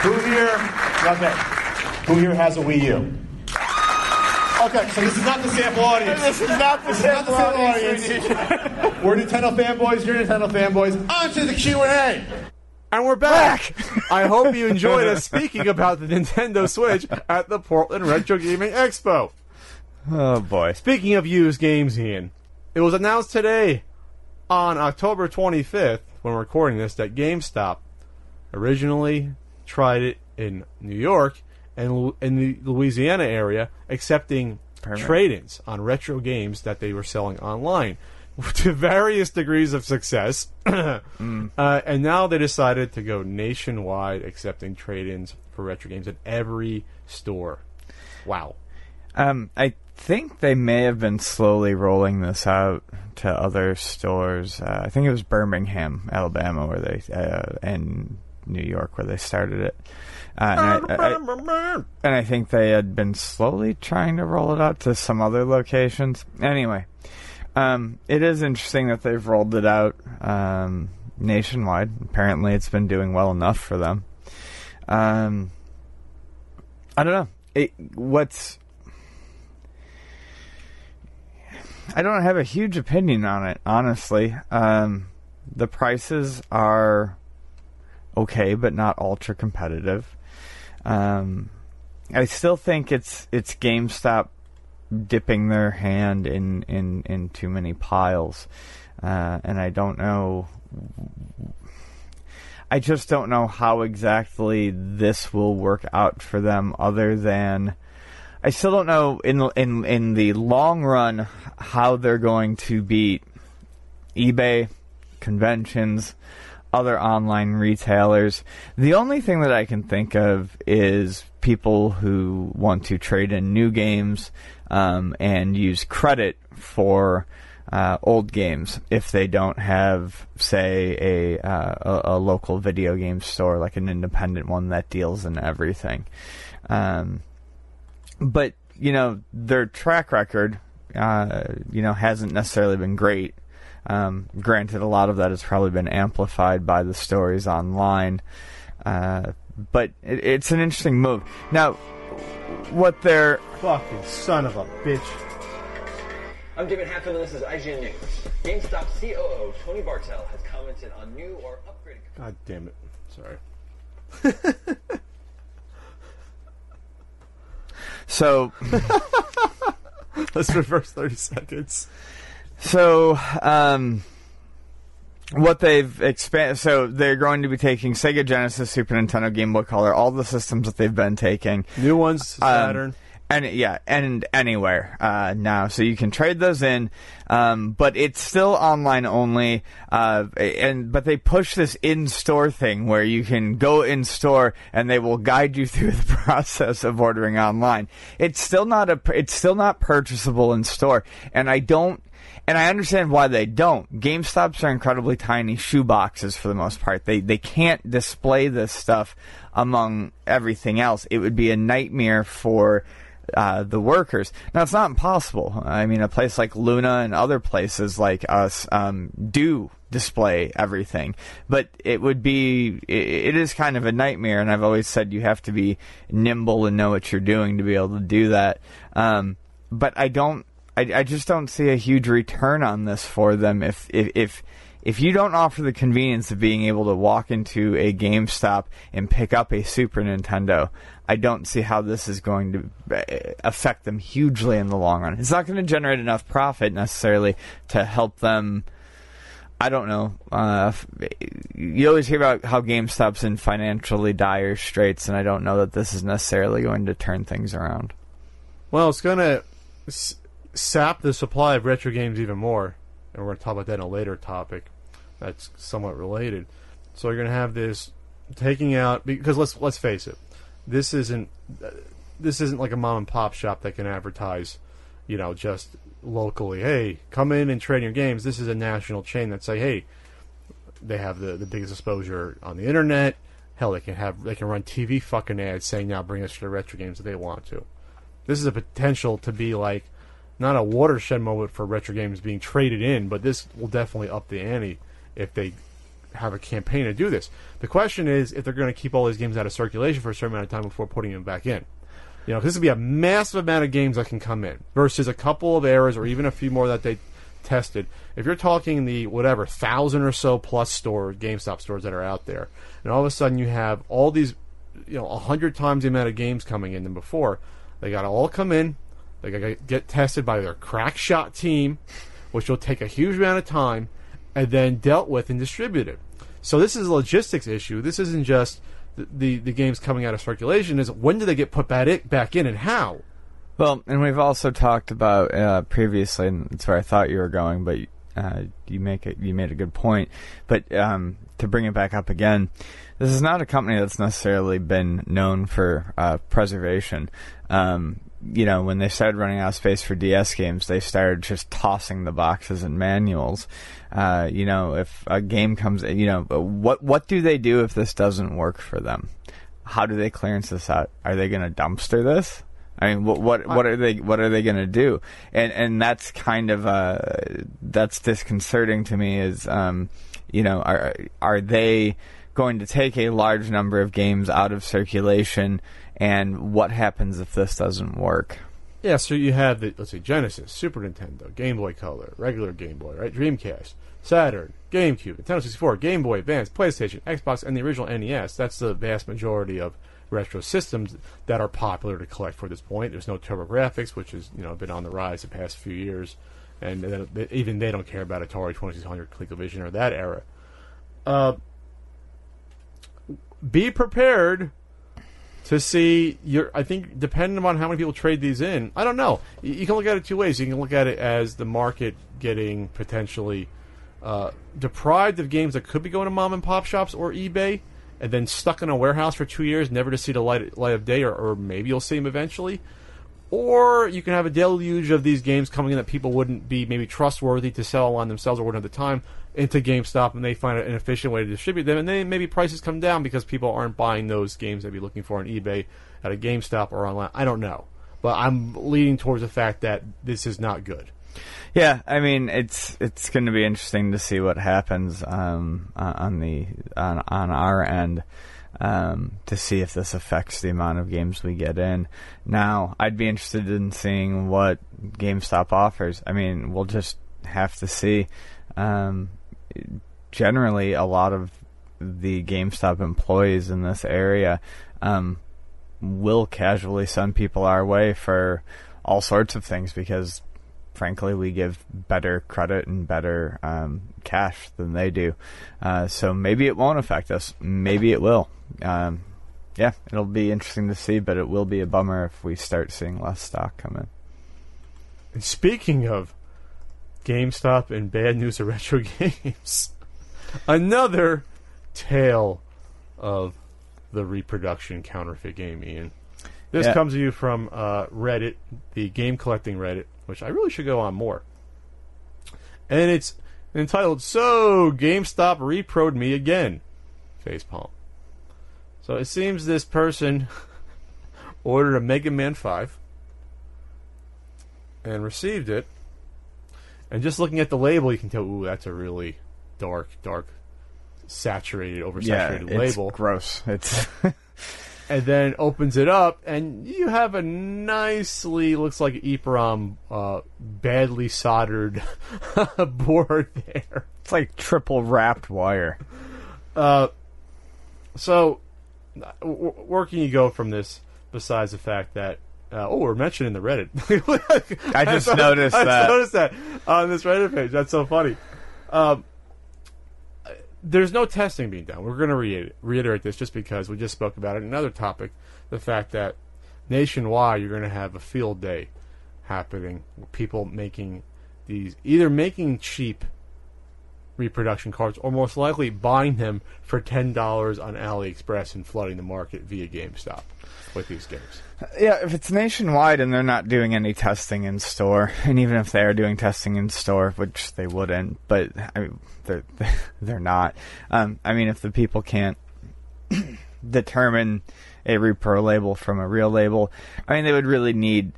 Who here? Okay. Who here has a Wii U? Okay, so this is not the sample audience. This is not the is not the sample sample audience. We're Nintendo fanboys. You're Nintendo fanboys. On to the Q and A. And we're back. I hope you enjoyed us speaking about the Nintendo Switch at the Portland Retro Gaming Expo. Oh boy. Speaking of used games, Ian, it was announced today on October 25th, when we're recording this, that GameStop originally tried it in New York and in the Louisiana area, accepting trade-ins on retro games that they were selling online to various degrees of success. uh, and now they decided to go nationwide, accepting trade-ins for retro games at every store. Wow. Um, I think they may have been slowly rolling this out to other stores. Uh, I think it was Birmingham, Alabama, where they uh, and New York where they started it. Uh, and, I, I, and I think they had been slowly trying to roll it out to some other locations. Anyway, um, it is interesting that they've rolled it out um, nationwide. Apparently, it's been doing well enough for them. Um, I don't know. It, what's I don't have a huge opinion on it, honestly. Um, the prices are okay, but not ultra competitive. Um, I still think it's it's GameStop dipping their hand in in, in too many piles, uh, and I don't know. I just don't know how exactly this will work out for them, other than I still don't know in in in the long run how they're going to beat eBay, conventions, other online retailers. The only thing that I can think of is people who want to trade in new games um, and use credit for uh, old games if they don't have, say, a, uh, a, a local video game store like an independent one that deals in everything. Um, but you know their track record, uh, you know, hasn't necessarily been great. Um, granted, a lot of that has probably been amplified by the stories online, uh, but it, it's an interesting move. Now, what they're fucking son of a bitch. I'm David Hatfield, and this is IGN News. GameStop COO Tony Bartel has commented on new or upgraded. God damn it! Sorry. So let's reverse thirty seconds. So, um, what they've expanded, so they're going to be taking Sega Genesis, Super Nintendo, Game Boy Color, all the systems that they've been taking, new ones, Saturn. Um, and yeah, and anywhere uh, now, so you can trade those in, um, but it's still online only. Uh, and but they push this in-store thing where you can go in store and they will guide you through the process of ordering online. It's still not a, it's still not purchasable in store, and I don't. And I understand why they don't. GameStops are incredibly tiny shoe boxes for the most part. They they can't display this stuff among everything else. It would be a nightmare for uh, the workers. Now, it's not impossible. I mean, a place like Luna and other places like us um, do display everything, but it would be it, it is kind of a nightmare. And I've always said you have to be nimble and know what you're doing to be able to do that. Um, but I don't. I, I just don't see a huge return on this for them if if, if if you don't offer the convenience of being able to walk into a GameStop and pick up a Super Nintendo, I don't see how this is going to uh, affect them hugely in the long run. It's not going to generate enough profit necessarily to help them. I don't know. Uh, you always hear about how GameStop's in financially dire straits, and I don't know that this is necessarily going to turn things around. Well, it's going to sap the supply of retro games even more, and we're going to talk about that in a later topic that's somewhat related. So you're going to have this taking out because let's let's face it, this isn't this isn't like a mom and pop shop that can advertise, you know, just locally. Hey, come in and trade your games. This is a national chain that say, hey, they have the the biggest exposure on the internet. Hell, they can have they can run TV fucking ads saying now bring us your retro games if they want to. This is a potential to be like not a watershed moment for retro games being traded in, but this will definitely up the ante if they have a campaign to do this. The question is if they're going to keep all these games out of circulation for a certain amount of time before putting them back in. You know, this would be a massive amount of games that can come in versus a couple of errors or even a few more that they tested. If you're talking the whatever thousand or so plus store GameStop stores that are out there, and all of a sudden you have all these, you know, a hundred times the amount of games coming in than before, they got to all come in. They to get tested by their crack shot team, which will take a huge amount of time and then dealt with and distributed. So this is a logistics issue. This isn't just the, the, the games coming out of circulation. Is when do they get put back, back in and how? Well, and we've also talked about uh, previously, and that's where I thought you were going, but uh, you make it. You made a good point. But um, to bring it back up again, this is not a company that's necessarily been known for uh, preservation. Um, you know, when they started running out of space for DS games, they started just tossing the boxes and manuals. Uh, you know, if a game comes, you know, what what do they do if this doesn't work for them? How do they clearance this out? Are they going to dumpster this? I mean, what what what are they what are they going to do? And and that's kind of uh that's disconcerting to me. Is um, you know, are are they going to take a large number of games out of circulation? And what happens if this doesn't work? Yeah, so you have the let's say Genesis, Super Nintendo, Game Boy Color, regular Game Boy, right? Dreamcast, Saturn, GameCube, Nintendo 64, Game Boy Advance, PlayStation, Xbox, and the original NES. That's the vast majority of retro systems that are popular to collect for this point. There's no TurboGrafx, which has you know been on the rise the past few years, and then, even they don't care about Atari 2600, ColecoVision, or that era. Uh, be prepared to see your. I think depending on how many people trade these in, I don't know. You, you can look at it two ways. You can look at it as the market getting potentially uh, deprived of games that could be going to mom and pop shops or eBay, and then stuck in a warehouse for two years, never to see the light light of day, or, or maybe you'll see them eventually. Or you can have a deluge of these games coming in that people wouldn't be maybe trustworthy to sell on themselves or wouldn't have the time into GameStop and they find an efficient way to distribute them, and then maybe prices come down because people aren't buying those games they'd be looking for on eBay at a GameStop or online. I don't know, but I'm leaning towards the fact that this is not good. Yeah, I mean it's it's going to be interesting to see what happens um, on the on on our end um, to see if this affects the amount of games we get in. Now, I'd be interested in seeing what GameStop offers. I mean, we'll just have to see. Um, generally, a lot of the GameStop employees in this area um, will casually send people our way for all sorts of things because frankly, we give better credit and better um, cash than they do. Uh, so maybe it won't affect us. Maybe it will. Um, yeah, it'll be interesting to see, but it will be a bummer if we start seeing less stock come in. And speaking of GameStop and bad news of retro games, another tale of the reproduction counterfeit game, Ian. This yeah. comes to you from uh, Reddit, the game collecting Reddit which I really should go on more. And it's entitled "So GameStop reproed me again." Facepalm. So it seems this person ordered a Mega Man Five and received it. And just looking at the label, you can tell, ooh, that's a really dark, dark, saturated, oversaturated yeah, it's label. Gross. It's and then opens it up, and you have a nicely looks like EEPROM uh, badly soldered board there. It's like triple wrapped wire. Uh, so where can you go from this? Besides the fact that uh, oh, we're mentioning the Reddit. I just I noticed I that. I noticed that on this Reddit page. That's so funny. Um, there's no testing being done. We're going to re- reiterate this just because we just spoke about it. Another topic, the fact that nationwide you're going to have a field day happening. People making these either making cheap reproduction cards or most likely buying them for ten dollars on AliExpress and flooding the market via GameStop with these games. Yeah, if it's nationwide and they're not doing any testing in store, and even if they are doing testing in store, which they wouldn't, but I mean, they're they're not. Um, I mean, if the people can't determine a repro label from a real label, I mean, they would really need.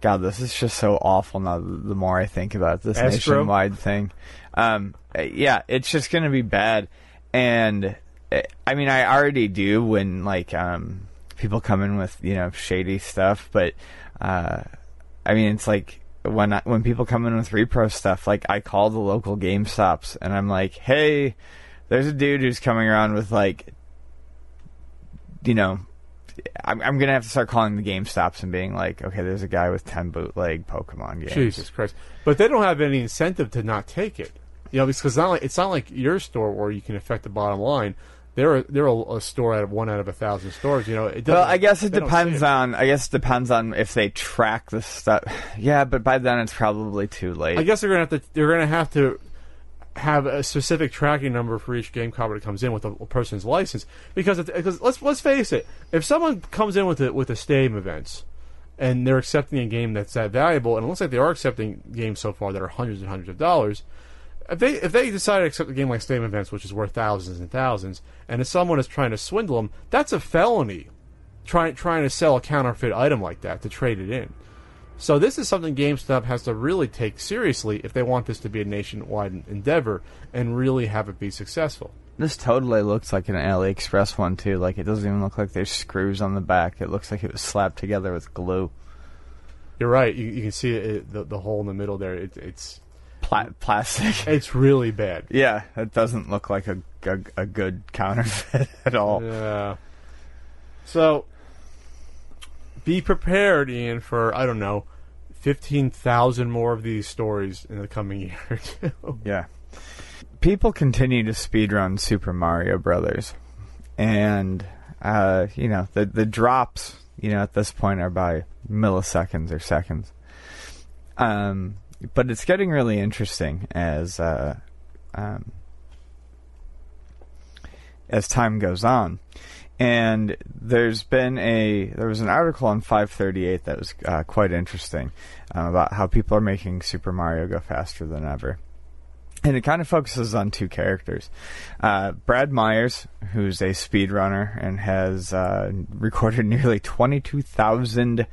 God, this is just so awful. Now, the more I think about it, this Astro. nationwide thing, um, yeah, it's just to be bad. And eh, I mean, I already do when like um, people come in with you know shady stuff, but uh, I mean, it's like when I, when people come in with repro stuff, like I call the local Game Stops and I'm like, hey, there's a dude who's coming around with like, you know, I'm, I'm gonna have to start calling the Game Stops and being like, okay, there's a guy with ten bootleg Pokemon games. Jesus Christ! But they don't have any incentive to not take it, you know, because it's not like it's not like your store where you can affect the bottom line they're a, they're a, a, store out of one out of a thousand stores. You know, it well, I guess it depends on. I guess it depends on if they track the stuff. Yeah, but by then it's probably too late. I guess they're gonna have to. They're gonna have to have a specific tracking number for each game copy that comes in with a, a person's license. Because because let's let's face it, if someone comes in with a, with a stadium events and they're accepting a game that's that valuable, and it looks like they are accepting games so far that are hundreds and hundreds of dollars. If they if they decide to accept a game like Stadium Events, which is worth thousands and thousands, and if someone is trying to swindle them, that's a felony. Trying trying to sell a counterfeit item like that to trade it in. So this is something GameStop has to really take seriously if they want this to be a nationwide endeavor and really have it be successful. This totally looks like an AliExpress one too. Like it doesn't even look like there's screws on the back. It looks like it was slapped together with glue. You're right. You, you can see it, the the hole in the middle there. It, it's Pla- plastic. it's really bad. yeah, it doesn't look like a, a, a good counterfeit at all. Yeah. So be prepared, Ian, for I don't know, fifteen thousand more of these stories in the coming year or two. Yeah. People continue to speedrun Super Mario Brothers. And uh, you know, the the drops, you know, at this point are by milliseconds or seconds. Um but it's getting really interesting as uh, um, as time goes on. And there's been a there was an article on 538 that was uh, quite interesting um, about how people are making Super Mario go faster than ever. And it kind of focuses on two characters. Uh, Brad Myers, who's a speedrunner and has uh, recorded nearly 22,000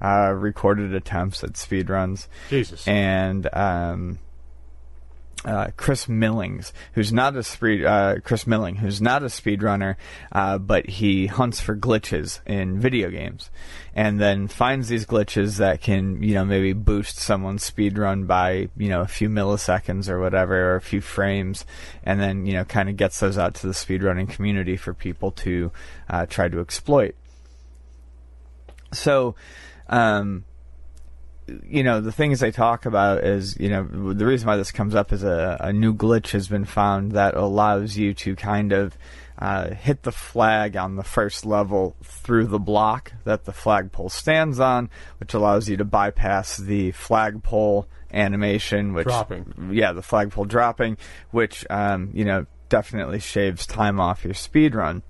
uh, recorded attempts at speedruns. Jesus. And um, uh, Chris Millings, who's not a speed, uh, Chris Milling, who's not a speedrunner, uh, but he hunts for glitches in video games, and then finds these glitches that can, you know, maybe boost someone's speed run by, you know, a few milliseconds or whatever, or a few frames, and then, you know, kind of gets those out to the speedrunning community for people to uh, try to exploit. So, um, you know, the things they talk about is, you know, the reason why this comes up is a, a new glitch has been found that allows you to kind of uh, hit the flag on the first level through the block that the flagpole stands on, which allows you to bypass the flagpole animation, which Dropping. yeah, the flagpole dropping, which um, you know definitely shaves time off your speed run.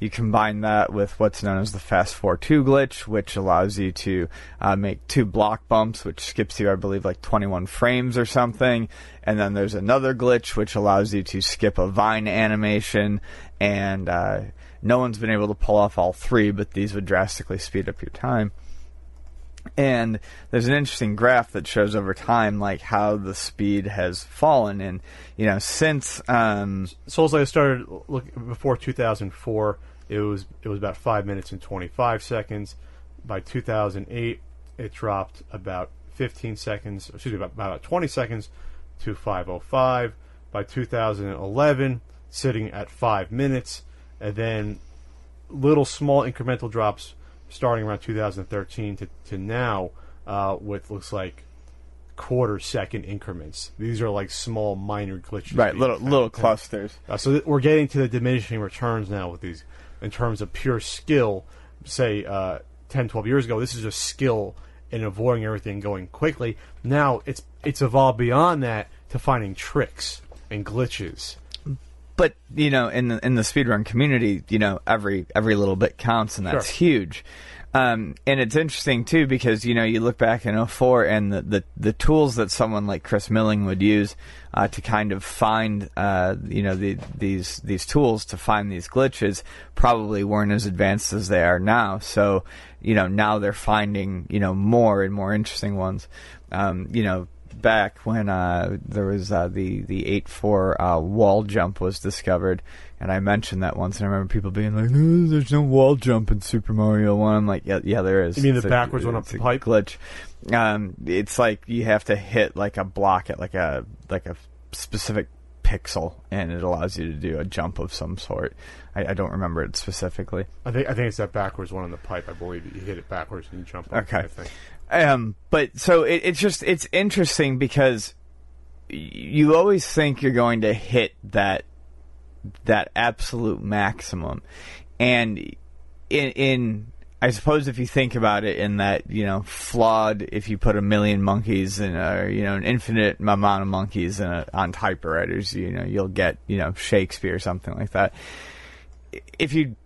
You combine that with what's known as the Fast 4 2 glitch, which allows you to uh, make two block bumps, which skips you, I believe, like 21 frames or something. And then there's another glitch, which allows you to skip a vine animation. And uh, no one's been able to pull off all three, but these would drastically speed up your time. And there's an interesting graph that shows over time, like how the speed has fallen. And you know, since um, Souls Like started look before 2004. It was it was about five minutes and 25 seconds. By 2008, it dropped about 15 seconds. Excuse me, about, about 20 seconds to 5:05. By 2011, sitting at five minutes, and then little small incremental drops starting around 2013 to, to now uh, with looks like quarter second increments. These are like small minor glitches. right, little found. little clusters. Uh, so th- we're getting to the diminishing returns now with these in terms of pure skill. Say uh, 10, 12 years ago, this is just skill in avoiding everything going quickly. Now it's it's evolved beyond that to finding tricks and glitches. But you know, in the in the speedrun community, you know, every every little bit counts, and that's Sure. huge. Um, and it's interesting too because you know you look back in 04 and the, the, the tools that someone like Chris Milling would use uh, to kind of find uh, you know the, these these tools to find these glitches probably weren't as advanced as they are now. So you know now they're finding you know more and more interesting ones. Um, you know back when uh, there was uh, the the eight four uh, wall jump was discovered, and I mentioned that once, and I remember people being like, no, "There's no wall jump in Super Mario One." I'm like, "Yeah, yeah, there is." You mean the a- backwards one up the pipe? glitch? Um, it's like you have to hit like a block at like a like a specific pixel, and it allows you to do a jump of some sort. I, I don't remember it specifically. I think I think it's that backwards one on the pipe. I believe you hit it backwards and you jump. Okay. I think. Um, but so it, it's just it's interesting because you always think you're going to hit that that absolute maximum, and in in I suppose if you think about it in that you know flawed if you put a million monkeys and a you know an infinite amount of monkeys in a, on typewriters you know you'll get you know Shakespeare or something like that. If you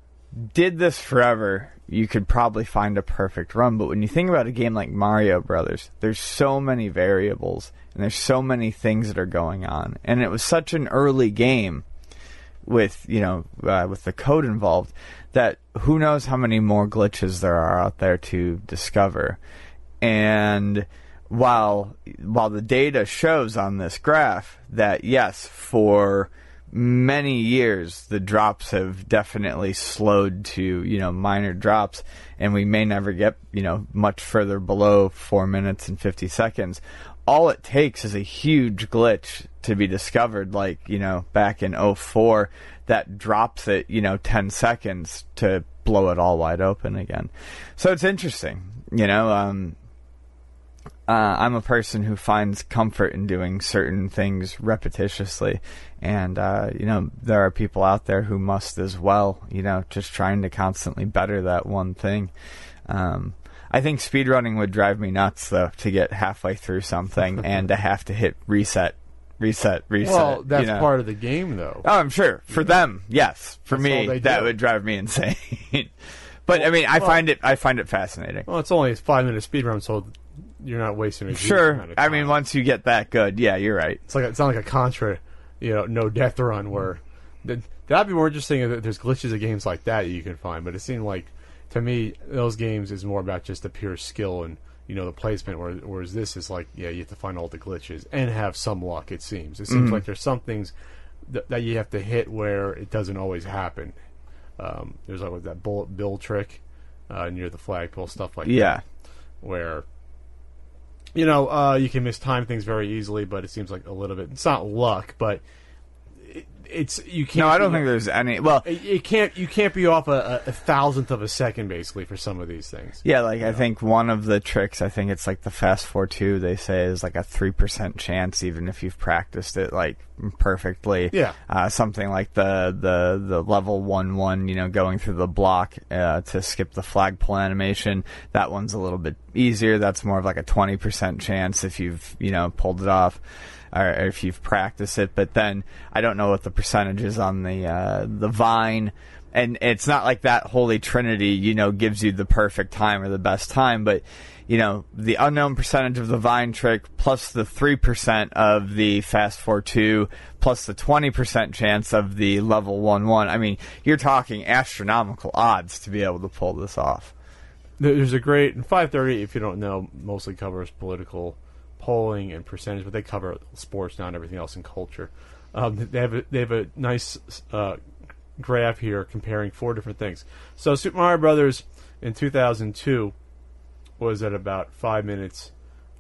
did this forever, you could probably find a perfect run. But when you think about a game like Mario Brothers, there's so many variables and there's so many things that are going on, and it was such an early game with you know uh, with the code involved that who knows how many more glitches there are out there to discover and while while the data shows on this graph that yes for many years the drops have definitely slowed to you know minor drops and we may never get you know much further below 4 minutes and 50 seconds. All it takes is a huge glitch to be discovered like you know back in 04 that drops it you know 10 seconds to blow it all wide open again. So it's interesting you know um uh, I'm a person who finds comfort in doing certain things repetitiously, and uh, you know there are people out there who must as well. You know, just trying to constantly better that one thing. Um, I think speedrunning would drive me nuts though to get halfway through something and to have to hit reset, reset, reset. Well, that's you know. part of the game, though. Oh, I'm sure for them, yes. For That's me, that would drive me insane. but I mean, I well- find it I find it fascinating. Well, it's only a five minute speed run, so you're not wasting a Sure. amount of I mean, once you get that good, yeah, you're right. It's like it's not like a Contra, you know, no death run where that that'd be more interesting if there's glitches of games like that you can find. But it seemed like to me those games is more about just the pure skill and you know the placement. Where, whereas this is like yeah, you have to find all the glitches and have some luck. It seems. It Mm-hmm. seems like there's some things that, that you have to hit where it doesn't always happen. Um, there's like that bullet bill trick uh, near the flagpole, stuff like that Yeah. where you know uh, you can mistime things very easily, but it seems like a little bit. It's not luck, but it's you can't. No, I don't think there's any. Well, it, it can't. You can't be off a, a, thousandth of a second basically for some of these things. yeah, like I think one of the tricks, I think it's like the fast four two. They say is like a three percent chance, even if you've practiced it like perfectly. Yeah. Uh, something like the the the level one one, you know, going through the block uh, to skip the flagpole animation. That one's a little bit easier. That's more of like a twenty percent chance if you've you know pulled it off. Or if you've practiced it, but then I don't know what the percentage is on the uh, the vine, and it's not like that holy trinity, you know, gives you the perfect time or the best time, but you know, the unknown percentage of the vine trick plus the 3% of the fast 4-2 plus the 20% chance of the level 1-1. I mean, you're talking astronomical odds to be able to pull this off. There's a great and 530. If you don't know, mostly covers political polling and percentage, but they cover sports and everything else in culture. Um, they have a, they have a nice uh, graph here comparing four different things. So Super Mario Brothers in 2002 was at about five minutes.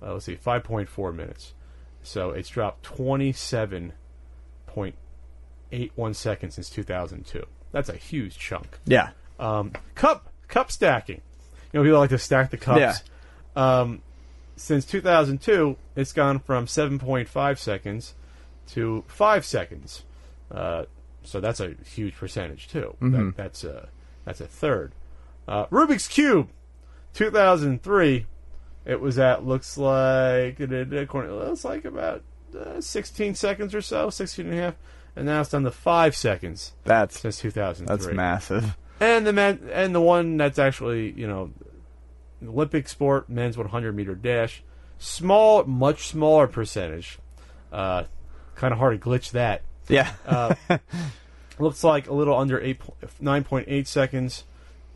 Uh, let's see, 5.4 minutes. So it's dropped 27.81 seconds since 2002. That's a huge chunk Yeah. um, cup cup stacking. You know, people like to stack the cups. Yeah. Um, since 2002, it's gone from 7.5 seconds to five seconds. Uh, so that's a huge percentage too. That, that's a that's a third. Uh, Rubik's cube, 2003. It was at looks like according looks like about uh, 16 seconds or so, 16 and a half, and now it's down to five seconds That's since 2003 that's massive. and the man, and the one that's actually you know Olympic sport men's 100 meter dash, small, much smaller percentage. Uh, kind of hard to glitch that. Yeah. Uh, looks like a little under eight, nine point eight seconds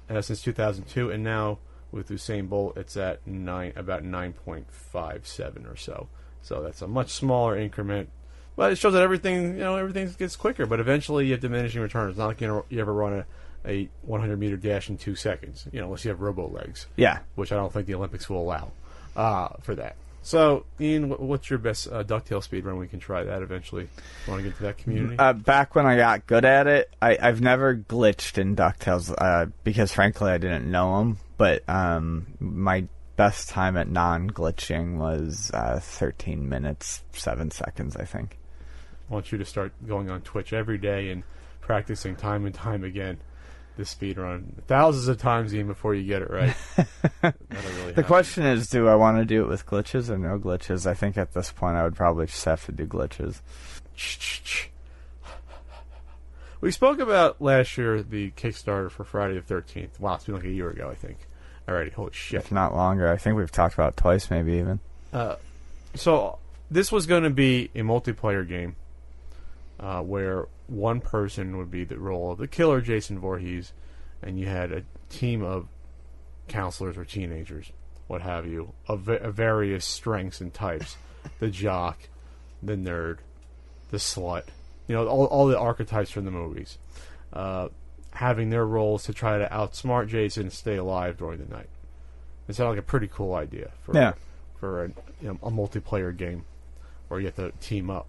uh, since 2002, and now with Usain Bolt, it's at nine, about 9.57 or so. So that's a much smaller increment. But it shows that everything, you know, everything gets quicker. But eventually, you have diminishing returns. It's not like you ever run a, a 100 meter dash in two seconds, you know, unless you have robo legs, yeah. which I don't think the Olympics will allow uh, for that. So, Ian, what's your best uh, DuckTales speed run? We can try that eventually. Want to get to that community? Uh, back when I got good at it, I, I've never glitched in DuckTales uh, because, frankly, I didn't know them. But um, my best time at non-glitching was uh, 13 minutes 7 seconds, I think. I want you to start going on Twitch every day and practicing time and time again the speed run thousands of times even before you get it right. Really The question is, do I want to do it with glitches or no glitches? I think at this point I would probably just have to do glitches. We spoke about last year the Kickstarter for Friday the Thirteenth. Wow, it's been like a year ago, I think. Alrighty, holy shit! If not longer, I think we've talked about it twice, maybe even. Uh, so this was going to be a multiplayer game uh, where one person would be the role of the killer, Jason Voorhees, and you had a team of counselors or teenagers, what have you, of, va- of various strengths and types. the jock, the nerd, the slut, you know, all, all the archetypes from the movies, uh, having their roles to try to outsmart Jason and stay alive during the night. It sounded like a pretty cool idea for Yeah. for a, you know, a multiplayer game where you have to team up.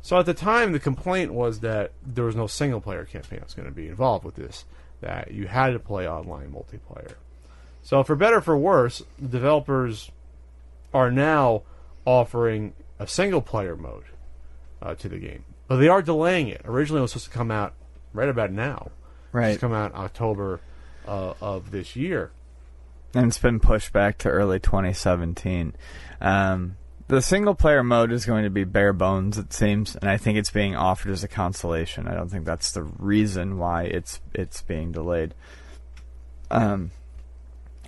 So at the time, the complaint was that there was no single player campaign that was going to be involved with this, that you had to play online multiplayer. So for better or for worse, the developers are now offering a single player mode uh, to the game, but they are delaying it. Originally, it was supposed to come out right about now. Right. It's come out October uh, of this year. and it's been pushed back to early 2017. Um, the single player mode is going to be bare bones, it seems, and I think it's being offered as a consolation. I don't think that's the reason why it's it's being delayed. Um,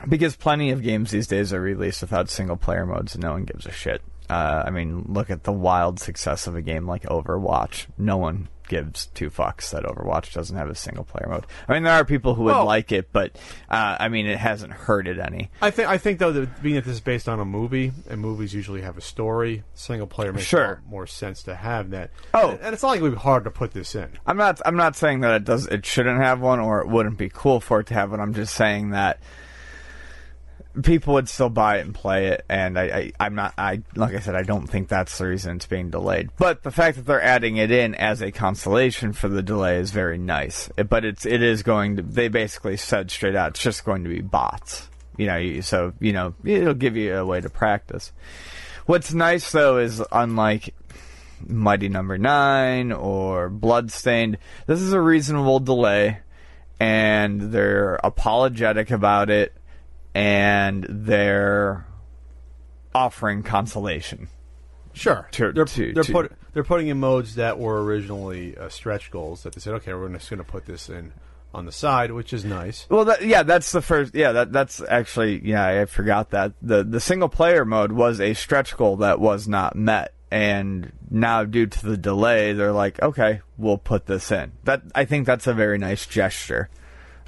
because plenty of games these days are released without single player modes, and no one gives a shit. Uh, I mean, look at the wild success of a game like Overwatch. No one gives two fucks that Overwatch doesn't have a single player mode. I mean, there are people who would Well- like it, but uh, I mean, it hasn't hurt it any. I think I think though that being that this is based on a movie, and movies usually have a story, single player makes Sure. more sense to have that. Oh. and, and it's not like it would be hard to put this in. I'm not. I'm not saying that it does. It shouldn't have one, or it wouldn't be cool for it to have one. I'm just saying that people would still buy it and play it. And I, I, I'm not. I like I said, I don't think that's the reason it's being delayed. But the fact that they're adding it in as a consolation for the delay is very nice. It, but it's it is going to. They basically said straight out, it's just going to be bots. You know, so you know, it'll give you a way to practice. What's nice though is unlike Mighty Number Nine or Bloodstained. This is a reasonable delay, and they're apologetic about it, and they're offering consolation. Sure, To- they're to- they're, to- put, they're putting in modes that were originally uh, stretch goals that they said, okay, we're just going to put this in on the side, which is nice. Well, that, yeah, that's the first. Yeah, that that's actually yeah, I forgot that the the single player mode was a stretch goal that was not met, and now due to the delay, they're like, okay, we'll put this in. That I think that's a very nice gesture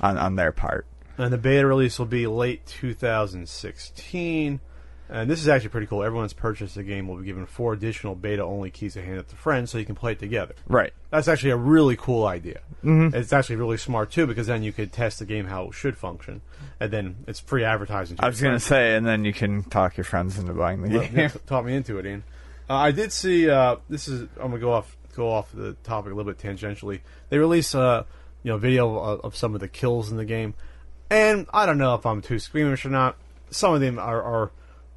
on on their part. And the beta release will be late 2016. And this is actually pretty cool. Everyone's purchased the game will be given four additional beta only keys to hand out to friends so you can play it together. Right. That's actually a really cool idea. Mm-hmm. It's actually really smart too because then you could test the game how it should function, and then it's free advertising. To I was gonna say, and then you can talk your friends into buying the Well, game. you taught me into it, Ian. Uh, I did see. Uh, this is. I'm gonna go off go off the topic a little bit tangentially. They release uh, you know, video of, of some of the kills in the game, and I don't know if I'm too squeamish or not. Some of them are are,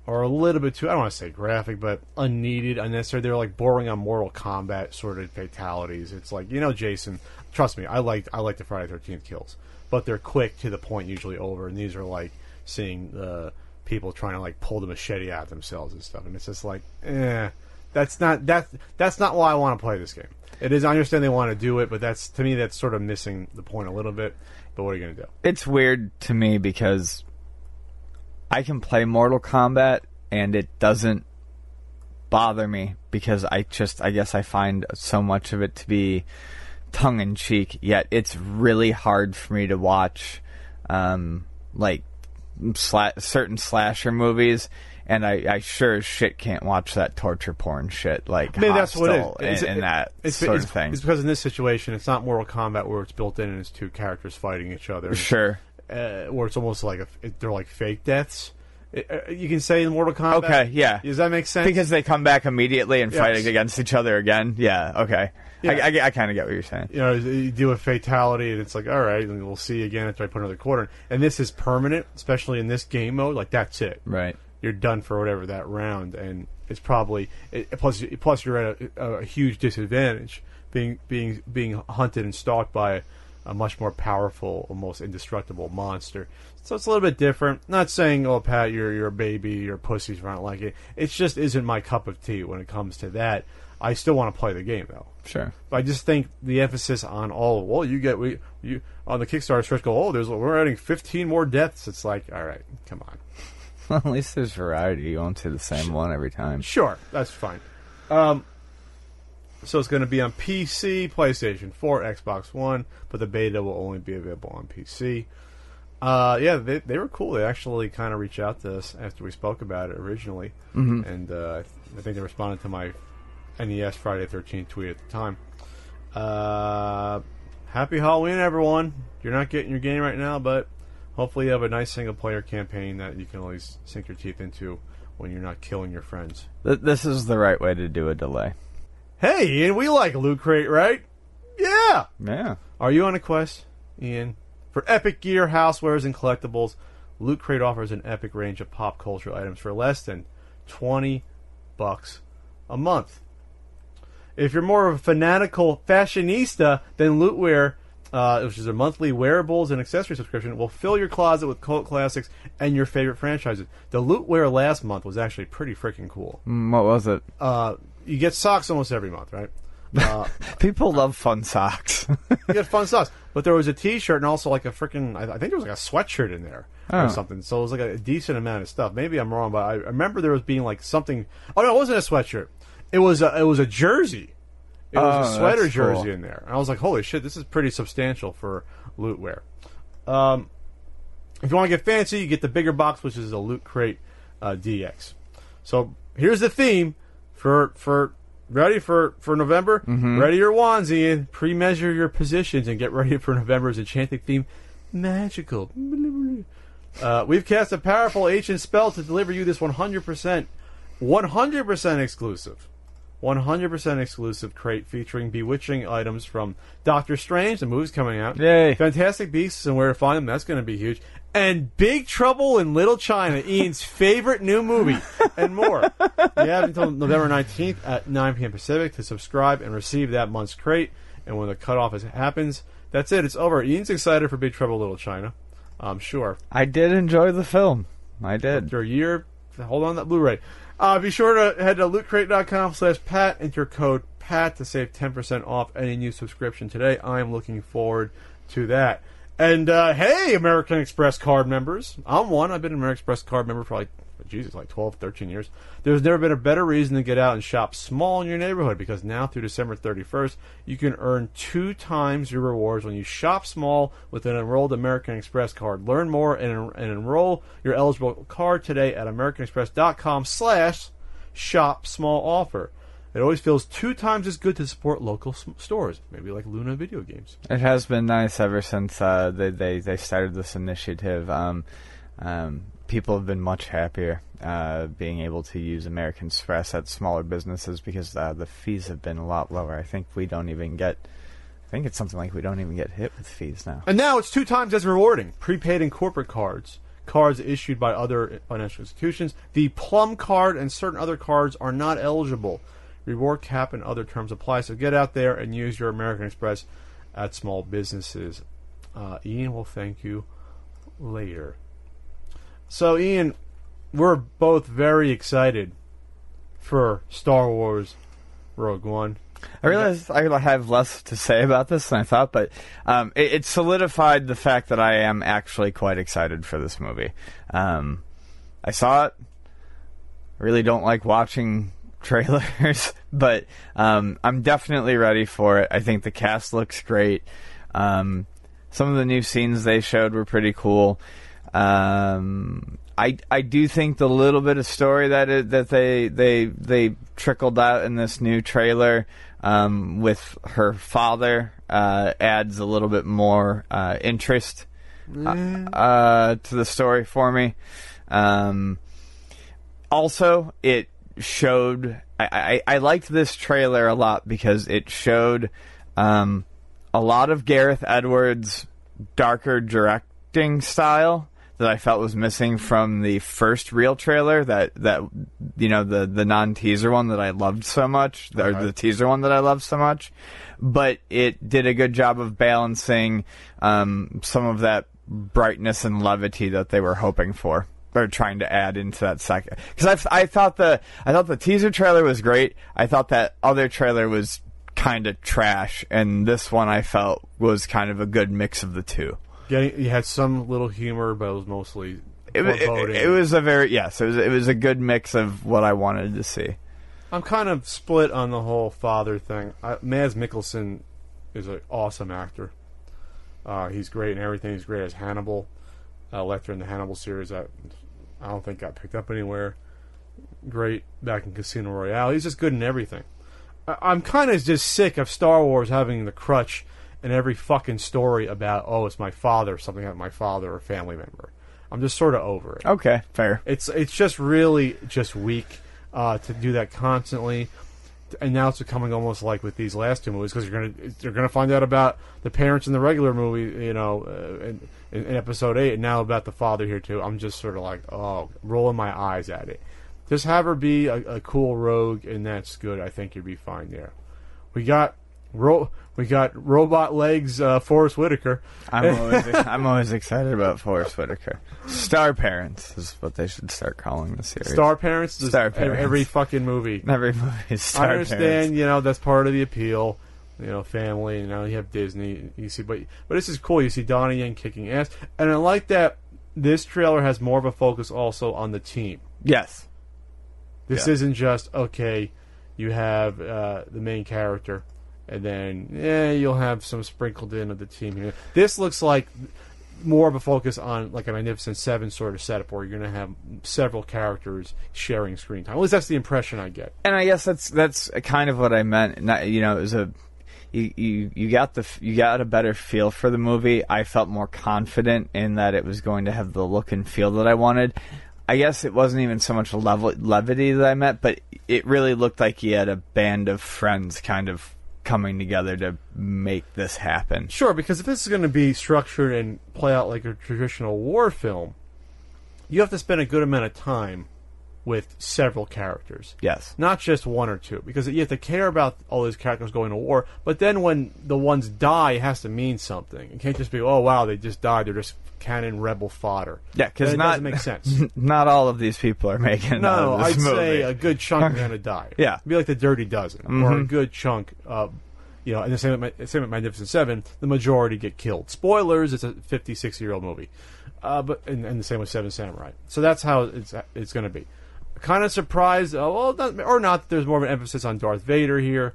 are a little bit too. I don't want to say graphic, but unneeded, unnecessary. They're like boring on Mortal Kombat sort of fatalities. It's like you know, Jason. Trust me, I like I like the Friday Thirteenth kills, but they're quick to the point, usually over. And these are like seeing uh, people trying to like pull the machete out themselves and stuff, and it's just like, eh, that's not that that's not why I want to play this game. It is. I understand they want to do it, but that's to me that's sort of missing the point a little bit. But what are you going to do? it's weird to me because I can play Mortal Kombat and it doesn't bother me because I just I guess I find so much of it to be tongue in cheek. Yet it's really hard for me to watch um, like sla- certain slasher movies. And I, I sure as shit can't watch that torture porn shit like Maybe that's what it is. It's- and, and that it's, sort it's, of thing. It's because in this situation, it's not Mortal Kombat where it's built in and it's two characters fighting each other. Sure. uh, where it's almost like a, they're like fake deaths. Uh, you can say in Mortal Kombat. Okay, yeah. Does that make sense? Because they come back immediately and fight against each other again. Yeah. Okay. Yeah. I, I, I kind of get what you're saying. you know, you do a fatality, and it's like, all right, and we'll see you again after I put another quarter. And this is permanent, especially in this game mode. Like that's it. Right. You're done for whatever that round, and it's probably it, plus plus you're at a, a huge disadvantage being being being hunted and stalked by a much more powerful, almost indestructible monster. So it's a little bit different. Not saying, oh Pat, you're you're a baby, you're pussies, I don't like it. It just isn't my cup of tea when it comes to that. I still want to play the game though. Sure. I just think the emphasis on all well, you get we you on the Kickstarter stretch go. Oh, there's we're adding 15 more deaths. It's like, all right, come on. Well, at least there's variety. You won't see the same one every time. Sure, that's fine. Um, so it's going to be on PC, PlayStation 4, Xbox One, but the beta will only be available on PC. Uh, yeah, they, they were cool. They actually kind of reached out to us after we spoke about it originally, and uh, I think they responded to my NES Friday 13th tweet at the time. Uh, happy Halloween, everyone! You're not getting your game right now, but hopefully you have a nice single player campaign that you can always sink your teeth into when you're not killing your friends. Th- this is the right way to do a delay. Hey, Ian, we like Loot Crate, right? Yeah. Yeah. Are you on a quest, Ian? For epic gear, housewares, and collectibles, Loot Crate offers an epic range of pop culture items for less than 20 bucks a month. If you're more of a fanatical fashionista, then Lootwear, uh, which is a monthly wearables and accessory subscription, will fill your closet with cult classics and your favorite franchises. The Lootwear last month was actually pretty freaking cool. Mm, what was it? Uh, you get socks almost every month, right? Uh, People love fun socks. you get fun socks. But there was a T-shirt and also like a freaking. I, I think there was like a sweatshirt in there Oh. or something. So it was like a decent amount of stuff. Maybe I'm wrong, but I remember there was being like something. Oh no, it wasn't a sweatshirt. It was a, it was a jersey. It was Oh, a sweater jersey cool. in there. And I was like, holy shit, this is pretty substantial for loot wear. Um, if you want to get fancy, you get the bigger box, which is a Loot Crate uh, DX. So here's the theme for for ready for for November. Mm-hmm. Ready your wands, Ian. Pre-measure your positions and get ready for November's enchanting theme, magical. Uh, we've cast a powerful ancient spell to deliver you this 100%, 100% exclusive. 100% exclusive crate featuring bewitching items from Doctor Strange, the movie's coming out. Yay. Fantastic Beasts and Where to Find Them, that's going to be huge. And Big Trouble in Little China, Ian's favorite new movie, and more. You have until November 19th at 9 p.m. Pacific to subscribe and receive that month's crate. And when the cutoff is, happens, that's it. It's over. Ian's excited for Big Trouble in Little China. I'm sure. I did enjoy the film. I did. After a year, hold on to that Blu-ray. Uh, be sure to head to lootcrate.com slash pat, enter code PAT to save 10% off any new subscription today. I am looking forward to that. And, uh, hey, American Express card members. I'm one. I've been an American Express card member for like, Jesus, like 12, 13 years. There's never been a better reason to get out and shop small in your neighborhood because now through December 31st, you can earn two times your rewards when you shop small with an enrolled American Express card. Learn more and, and enroll your eligible card today at americanexpress.com slash shop small offer. It always feels two times as good to support local stores, maybe like Luna Video Games. It has been nice ever since uh, they, they they started this initiative. Um, um, people have been much happier uh, being able to use American Express at smaller businesses because uh, the fees have been a lot lower. I think we don't even get. I think it's something like we don't even get hit with fees now. And now it's two times as rewarding. Prepaid and corporate cards, cards issued by other financial institutions. The Plum card and certain other cards are not eligible. Reward cap and other terms apply. So get out there and use your American Express at small businesses. Uh, Ian will thank you later. So, Ian, we're both very excited for Star Wars Rogue One. I realize I have less to say about this than I thought, but um, it, it solidified the fact that I am actually quite excited for this movie. Um, I saw it. I really don't like watching trailers, but um, I'm definitely ready for it. I think the cast looks great. Um, some of the new scenes they showed were pretty cool. Um, I I do think the little bit of story that it, that they they they trickled out in this new trailer um, with her father uh, adds a little bit more uh, interest uh, uh, to the story for me. Um, also, it showed. I, I, I liked this trailer a lot because it showed um, a lot of Gareth Edwards' darker directing style that I felt was missing from the first real trailer. That that you know the the non teaser one that I loved so much, or the teaser one that I loved so much. But it did a good job of balancing um, some of that brightness and levity that they were hoping for. or trying to add into that second because I, I thought the I thought the teaser trailer was great. I thought that other trailer was kind of trash, and this one I felt was kind of a good mix of the two. Getting, you had some little humor, but it was mostly It, it, it was a very yes, it was it was a good mix of what I wanted to see. I'm kind of split on the whole father thing. I, Mads Mikkelsen is an awesome actor. Uh, he's great in everything. He's great as Hannibal. Uh, Lecter in the Hannibal series that I don't think got picked up anywhere. Great back in Casino Royale. He's just good in everything. I, I'm kind of just sick of Star Wars having the crutch in every fucking story about oh it's my father, something about my father or family member. I'm just sort of over it. Okay, fair. It's it's just really just weak uh, to do that constantly, and now it's becoming almost like with these last two movies because you're gonna you're gonna find out about the parents in the regular movie, you know, uh, in, in, in episode eight, and now about the father here too. I'm just sort of like, oh, rolling my eyes at it. Just have her be a, a cool rogue, and that's good. I think you'd be fine there. We got ro- we got robot legs, uh, Forest Whitaker. I'm always I'm always excited about Forest Whitaker. Star parents is what they should start calling the series. Star parents, Star parents. every fucking movie. Every movie is Star Parents. I understand, parents. you know, that's part of the appeal. You know, family. You know, you have Disney. You see, but but this is cool. You see Donnie Yen kicking ass, and I like that this trailer has more of a focus also on the team. Yes. This Yeah. isn't just okay. You have uh, the main character, and then yeah, you'll have some sprinkled in of the team here. This looks like more of a focus on like a Magnificent Seven sort of setup, where you're going to have several characters sharing screen time. At least that's the impression I get. and I guess that's that's kind of what I meant. Not, you know, it was a you, you you got the you got a better feel for the movie. I felt more confident in that it was going to have the look and feel that I wanted. I guess it wasn't even so much level, levity that I met, but it really looked like he had a band of friends kind of coming together to make this happen. Sure, because if this is going to be structured and play out like a traditional war film, you have to spend a good amount of time with several characters. Yes. Not just one or two, because you have to care about all these characters going to war. But then when the ones die, it has to mean something. It can't just be, oh wow, they just died. They're just cannon rebel fodder. Yeah, because it not doesn't make sense. not all of these people are making No, I'd movie. say a good chunk are going to die. Yeah. It'd be like the Dirty Dozen, or a good chunk. Uh, you know, and the same with, same with Magnificent Seven, the majority get killed. Spoilers: it's a 56 year old movie, uh, but and, and the same with Seven Samurai. So that's how it's it's going to be. Kind of surprised, uh, well, not, or not. that There's more of an emphasis on Darth Vader here.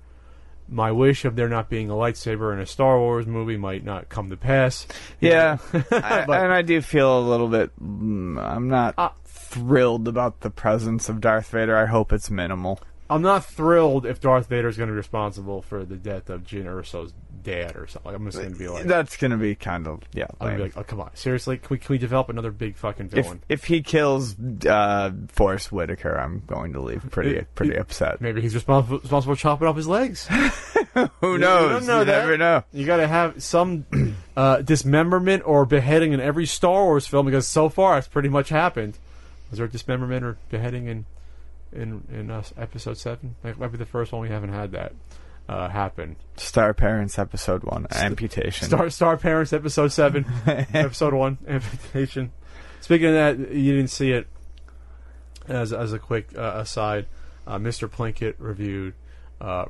My wish of there not being a lightsaber in a Star Wars movie might not come to pass. Yeah, I, and I do feel a little bit. mm, I'm not Uh, thrilled about the presence of Darth Vader. I hope it's minimal. I'm not thrilled if Darth Vader is going to be responsible for the death of Jyn Erso's dad or something. I'm just going to be like, That's gonna be kind of yeah. I'm gonna be lame. like, oh come on, seriously? Can we can we develop another big fucking if villain? if he kills uh, Forest Whitaker, I'm going to leave pretty pretty upset. Maybe he's responsible responsible for chopping off his legs. Who knows? don't know you that. never know. You got to have some uh, dismemberment or beheading in every Star Wars film because so far it's pretty much happened. Was there a dismemberment or beheading in in in uh, episode seven? That might be the first one we haven't had that uh, happen. Star Parents episode one amputation. Star Star Parents episode seven, episode one amputation. Speaking of that, you didn't see it. As as a quick uh, aside, uh, Mr. Plinkett reviewed uh,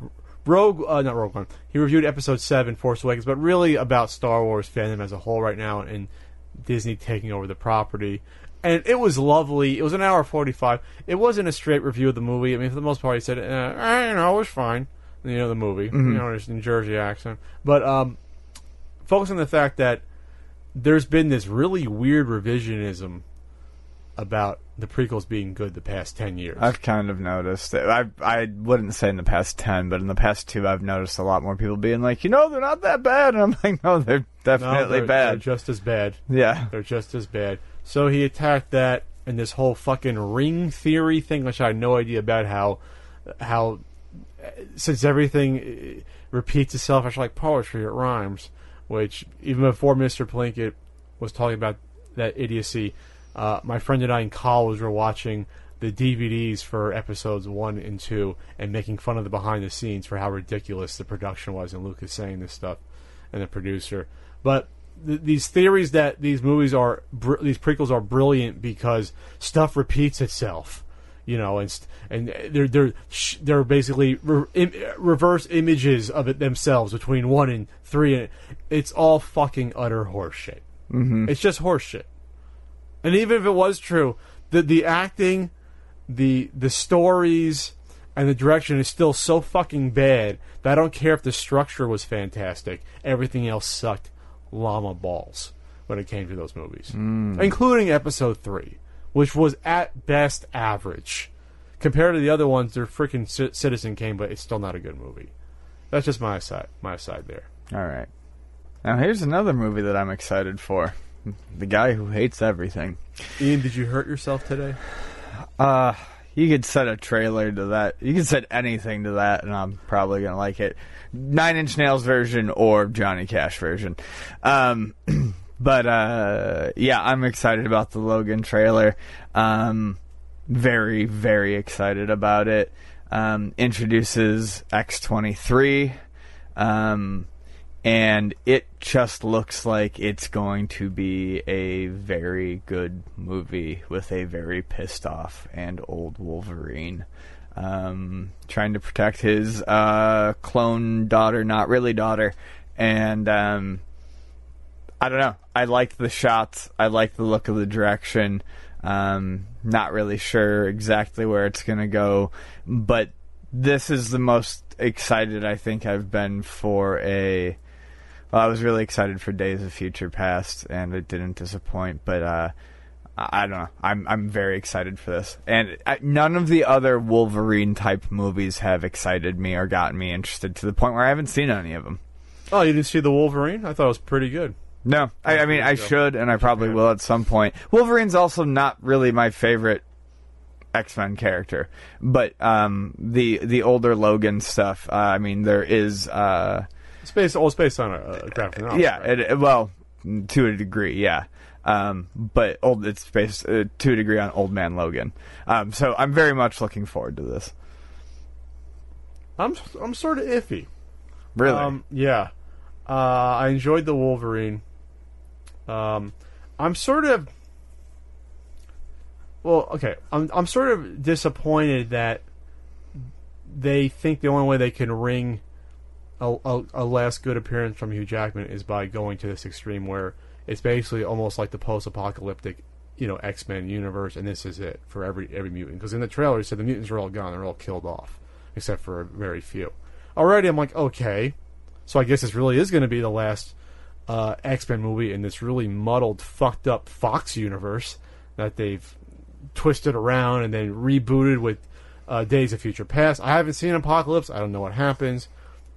Rogue, uh, not Rogue One. He reviewed episode seven, Force Awakens, but really about Star Wars fandom as a whole right now and Disney taking over the property. And it was lovely. It was an hour forty five. It wasn't a straight review of the movie. I mean, for the most part, he said, eh, "You know, it was fine." You know, the movie. You know, his New Jersey accent, but um, focus on the fact that there's been this really weird revisionism about the prequels being good the past 10 years. I've kind of noticed. It. I I wouldn't say in the past ten, but in the past two, I've noticed a lot more people being like, you know, they're not that bad, and I'm like, no, they're No, definitely they're, bad. They're just as bad. yeah, They're just as bad. So he attacked that and this whole fucking ring theory thing, which I had no idea about how how since everything uh, repeats itself, it's like poetry, it rhymes. Which even before Mr. Plinkett was talking about that idiocy, uh, my friend and I in college were watching the DVDs for episodes one and two and making fun of the behind the scenes for how ridiculous the production was and Lucas saying this stuff and the producer. But th- these theories that these movies are br- these prequels are brilliant because stuff repeats itself, you know, and st- and they're they're sh- they're basically re- Im- reverse images of it themselves between one and three, and it's all fucking utter horseshit. Mm-hmm. It's just horseshit. And even if it was true, the the acting, the the stories, and the direction is still so fucking bad that I don't care if the structure was fantastic. Everything else sucked llama balls when it came to those movies, including Episode Three, which was at best average compared to the other ones. They're freaking C- Citizen Kane, but it's still not a good movie. That's just my side. My side there. All right. Now here's another movie that I'm excited for. The guy who hates everything. Ian, did you hurt yourself today? Uh, you could set a trailer to that. You could set anything to that, and I'm probably gonna like it. Nine Inch Nails version or Johnny Cash version. Um, but uh, yeah, I'm excited about the Logan trailer. Um, very, very excited about it. Um, introduces X23. Um, and it just looks like it's going to be a very good movie with a very pissed off and old Wolverine. Um, trying to protect his uh, clone daughter, not really daughter, and um, I don't know. I like the shots. I like the look of the direction. Um, not really sure exactly where it's gonna go, but this is the most excited I think I've been for a. Well, I was really excited for Days of Future Past, and it didn't disappoint. But uh, I I don't know. I'm I'm very excited for this, and I, none of the other Wolverine type movies have excited me or gotten me interested to the point where I haven't seen any of them. Oh, you didn't see the Wolverine? I thought it was pretty good. No, I, I mean I should, and I probably will at some point. Wolverine's also not really my favorite X Men character, but um, the the older Logan stuff. Uh, I mean, there is. Uh, It's based, all based on a, a graphic novel. yeah, right? it, it- well, to a degree, yeah. Um, but old, it's based uh, to a degree on Old Man Logan. Um, so I'm very much looking forward to this. I'm I'm sort of iffy. Really, Um, yeah, uh, I enjoyed the Wolverine. Um, I'm sort of well, okay. I'm I'm sort of disappointed that they think the only way they can wring a, a, a last good appearance from Hugh Jackman is by going to this extreme where it's basically almost like the post-apocalyptic, you know, X-Men universe, and this is it for every every mutant. Because in the trailer, it said the mutants are all gone; they're all killed off, except for a very few. Already, I'm like, okay, so I guess this really is going to be the last uh, X Men movie in this really muddled, fucked up Fox universe that they've twisted around and then rebooted with uh, Days of Future Past. I haven't seen Apocalypse. I don't know what happens.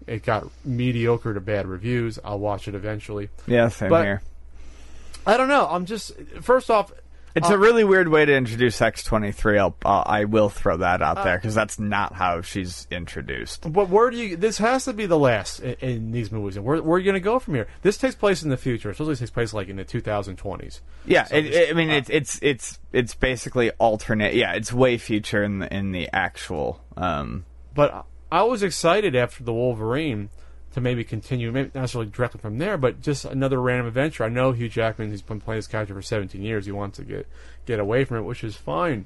It got mediocre to bad reviews. I'll watch it eventually. yeah, same but- here. I don't know. I'm just first off. It's uh, a really weird way to introduce X23. I'll, uh, I will throw that out Uh, there because that's not how she's introduced. But where do you? This has to be the last in, in these movies, and where, where are you going to go from here? This takes place in the future. It supposedly takes place like in the 2020s. Yeah, So it, it- I mean it's it's it's it's basically alternate. Yeah, it's way future in the in the actual. Um, But I was excited after the Wolverine to maybe continue, maybe not necessarily directly from there, but just another random adventure. I know Hugh Jackman; he's been playing this character for 17 years. He wants to get get away from it, which is fine.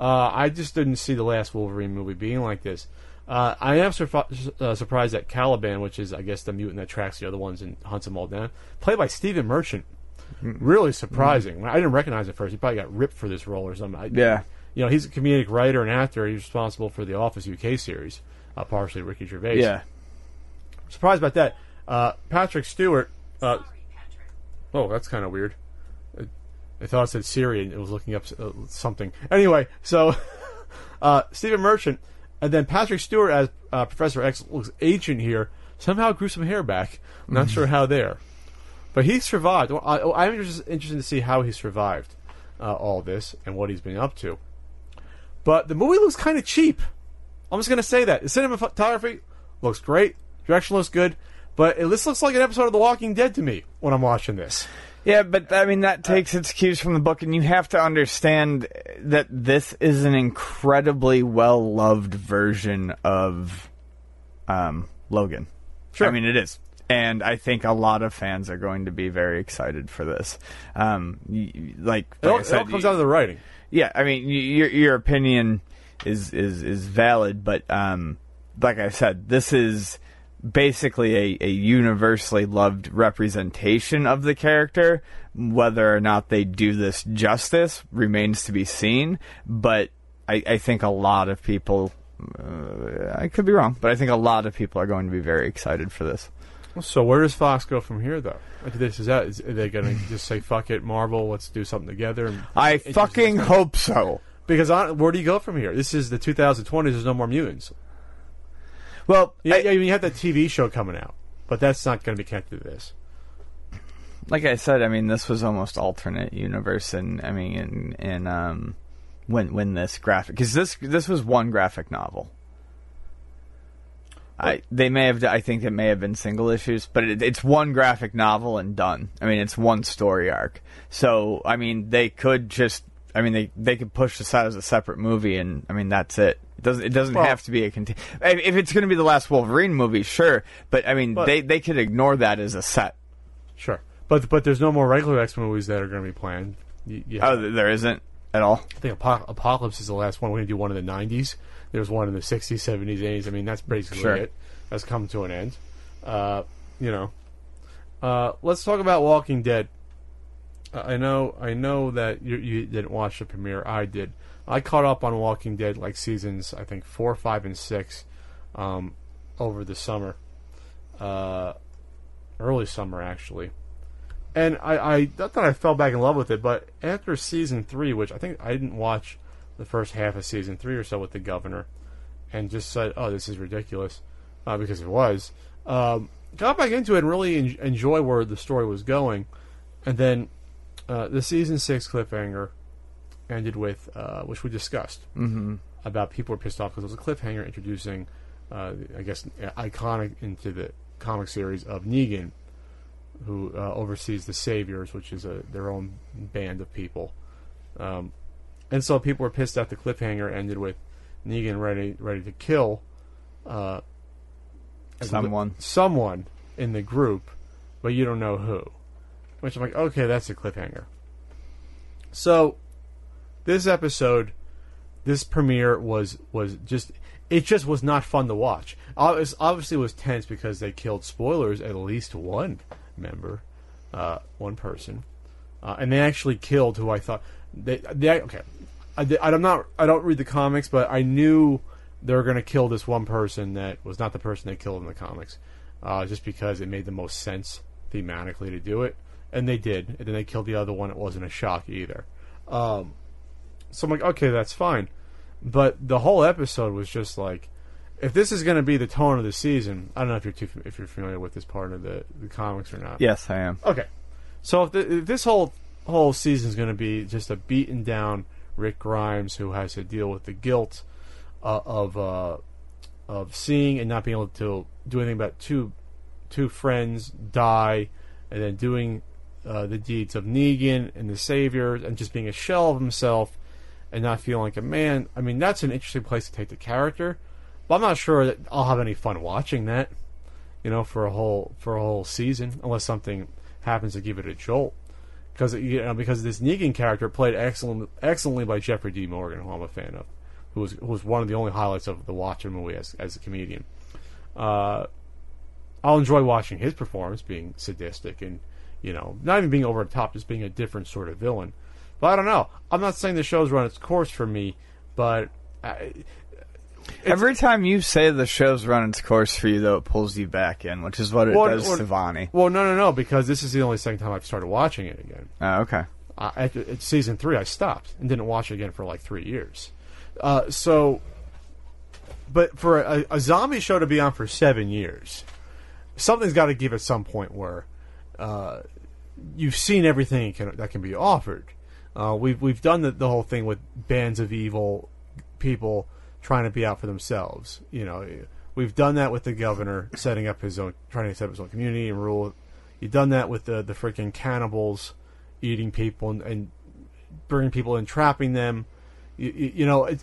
Uh, I just didn't see the last Wolverine movie being like this. Uh, I am uh, surprised that Caliban, which is I guess the mutant that tracks the other ones and hunts them all down, played by Stephen Merchant. Really surprising. I didn't recognize it first. He probably got ripped for this role or something. I, Yeah. You know, he's a comedic writer and actor. He's responsible for the Office UK series, uh, partially Ricky Gervais. yeah, Surprised about that. Uh, Patrick Stewart. Uh, oh, that's kind of weird. I, I thought it said Siri and it was looking up uh, something. Anyway, so uh, Stephen Merchant and then Patrick Stewart as uh, Professor X looks ancient here. Somehow grew some hair back. I'm not sure how there, but he survived. Well, I, I'm just interested to see how he survived uh, all this and what he's been up to. But the movie looks kind of cheap. I'm just gonna say that the cinematography looks great, direction looks good, but it, this looks like an episode of The Walking Dead to me when I'm watching this. yeah. But I mean that takes its cues from the book, and you have to understand that this is an incredibly well loved version of um, Logan. Sure. I mean it is. and I think a lot of fans are going to be very excited for this. Um, y- like, It all, I it all comes y- down to the writing. yeah, I mean, your your opinion is is is valid, but um, like I said, this is basically a, a universally loved representation of the character. Whether or not they do this justice remains to be seen. But I, I think a lot of people, uh, I could be wrong, but I think a lot of people are going to be very excited for this. So where does Fox go from here, though? This is that. Is, are they going to just say "fuck it, Marvel"? Let's do something together. And I fucking hope so. Because on, where do you go from here? This is the 2020s. There's no more mutants. Well, Yeah, I- yeah, you have that TV show coming out, but that's not going to be connected to this. like I said, I mean, this was almost alternate universe, and I mean, in, in um, when when this graphic because this this was one graphic novel. I they may have I think it may have been single issues, but it, it's one graphic novel and done. I mean, it's one story arc. So I mean, they could just I mean they they could push this out as a separate movie, and I mean that's it. It doesn't it doesn't Well- have to be a conti- if it's going to be the last Wolverine movie, sure. But I mean, But- they they could ignore that as a set. Sure, but but there's no more regular X movies that are going to be planned. You, you Oh, th- there isn't at all. I think Apo- Apocalypse is the last one. We're going to do one in the 90s. There's one in the 60s, 70s, 80s. I mean, that's basically Sure. it. That's come to an end. Uh, you know, uh, let's talk about Walking Dead. I know, I know that you, you didn't watch the premiere. I did. I caught up on Walking Dead like seasons, I think four, five, and six, um, over the summer, uh, early summer actually and I, I not that I fell back in love with it, but after season three, which I think I didn't watch the first half of season three or so with the governor, and just said, "Oh, this is ridiculous," uh, because it was. Um, got back into it and really en- enjoy where the story was going, and then uh, the season six cliffhanger ended with, uh, which we discussed Mm-hmm. about people were pissed off because it was a cliffhanger introducing, uh, I guess, iconic into the comic series of Negan, who uh, oversees the Saviors, which is a, their own band of people. Um, and so people were pissed that the cliffhanger ended with Negan ready ready to kill uh, Someone. someone in the group, but you don't know who. Which I'm like, okay, that's a cliffhanger. So, this episode, this premiere was was just it just was not fun to watch. Obvious- Obviously, it was tense because they killed spoilers at least one member, uh, one person, uh, and they actually killed who I thought they they okay. I, di- I'm not I don't read the comics, but I knew they were going to kill this one person that was not the person they killed in the comics, uh, just because it made the most sense thematically to do it, and they did. And then they killed the other one. It wasn't a shock either. Um, so I'm like, okay, that's fine. But the whole episode was just like, if this is going to be the tone of the season, I don't know if you're too if you're familiar with this part of the, the comics or not. Yes, I am. Okay, so if, the, if this whole whole season is going to be just a beaten down Rick Grimes who has to deal with the guilt uh, of uh, of seeing and not being able to do anything about two two friends die, and then doing uh, the deeds of Negan and the Savior, and just being a shell of himself, and not feeling like a man. I mean, that's an interesting place to take the character, but I'm not sure that I'll have any fun watching that. You know, for a whole for a whole season, unless something happens to give it a jolt. Because you know, because this Negan character played excellent, excellently by Jeffrey D. Morgan, who I'm a fan of, who was who was one of the only highlights of the Watchmen movie as as a comedian. Uh, I'll enjoy watching his performance, being sadistic and you know, not even being over the top, just being a different sort of villain. But I don't know. I'm not saying the show's run its course for me, but I, Every time you say the show's run its course for you, though, it pulls you back in, which is what it Well, does well- to Vonnie. well, no, no, no, because this is the only second time I've started watching it again. Oh, okay. uh, at, at season three, I stopped and didn't watch it again for like three years. Uh, so, but for a, a zombie show to be on for seven years, something's got to give at some point where uh, you've seen everything can, that can be offered. Uh, we've we've done the, the whole thing with bands of evil people trying to be out for themselves. You know, we've done that with the governor setting up his own, trying to set up his own community and rule. You've done that with the the freaking cannibals eating people and, and bringing people and trapping them. You, you, know, it,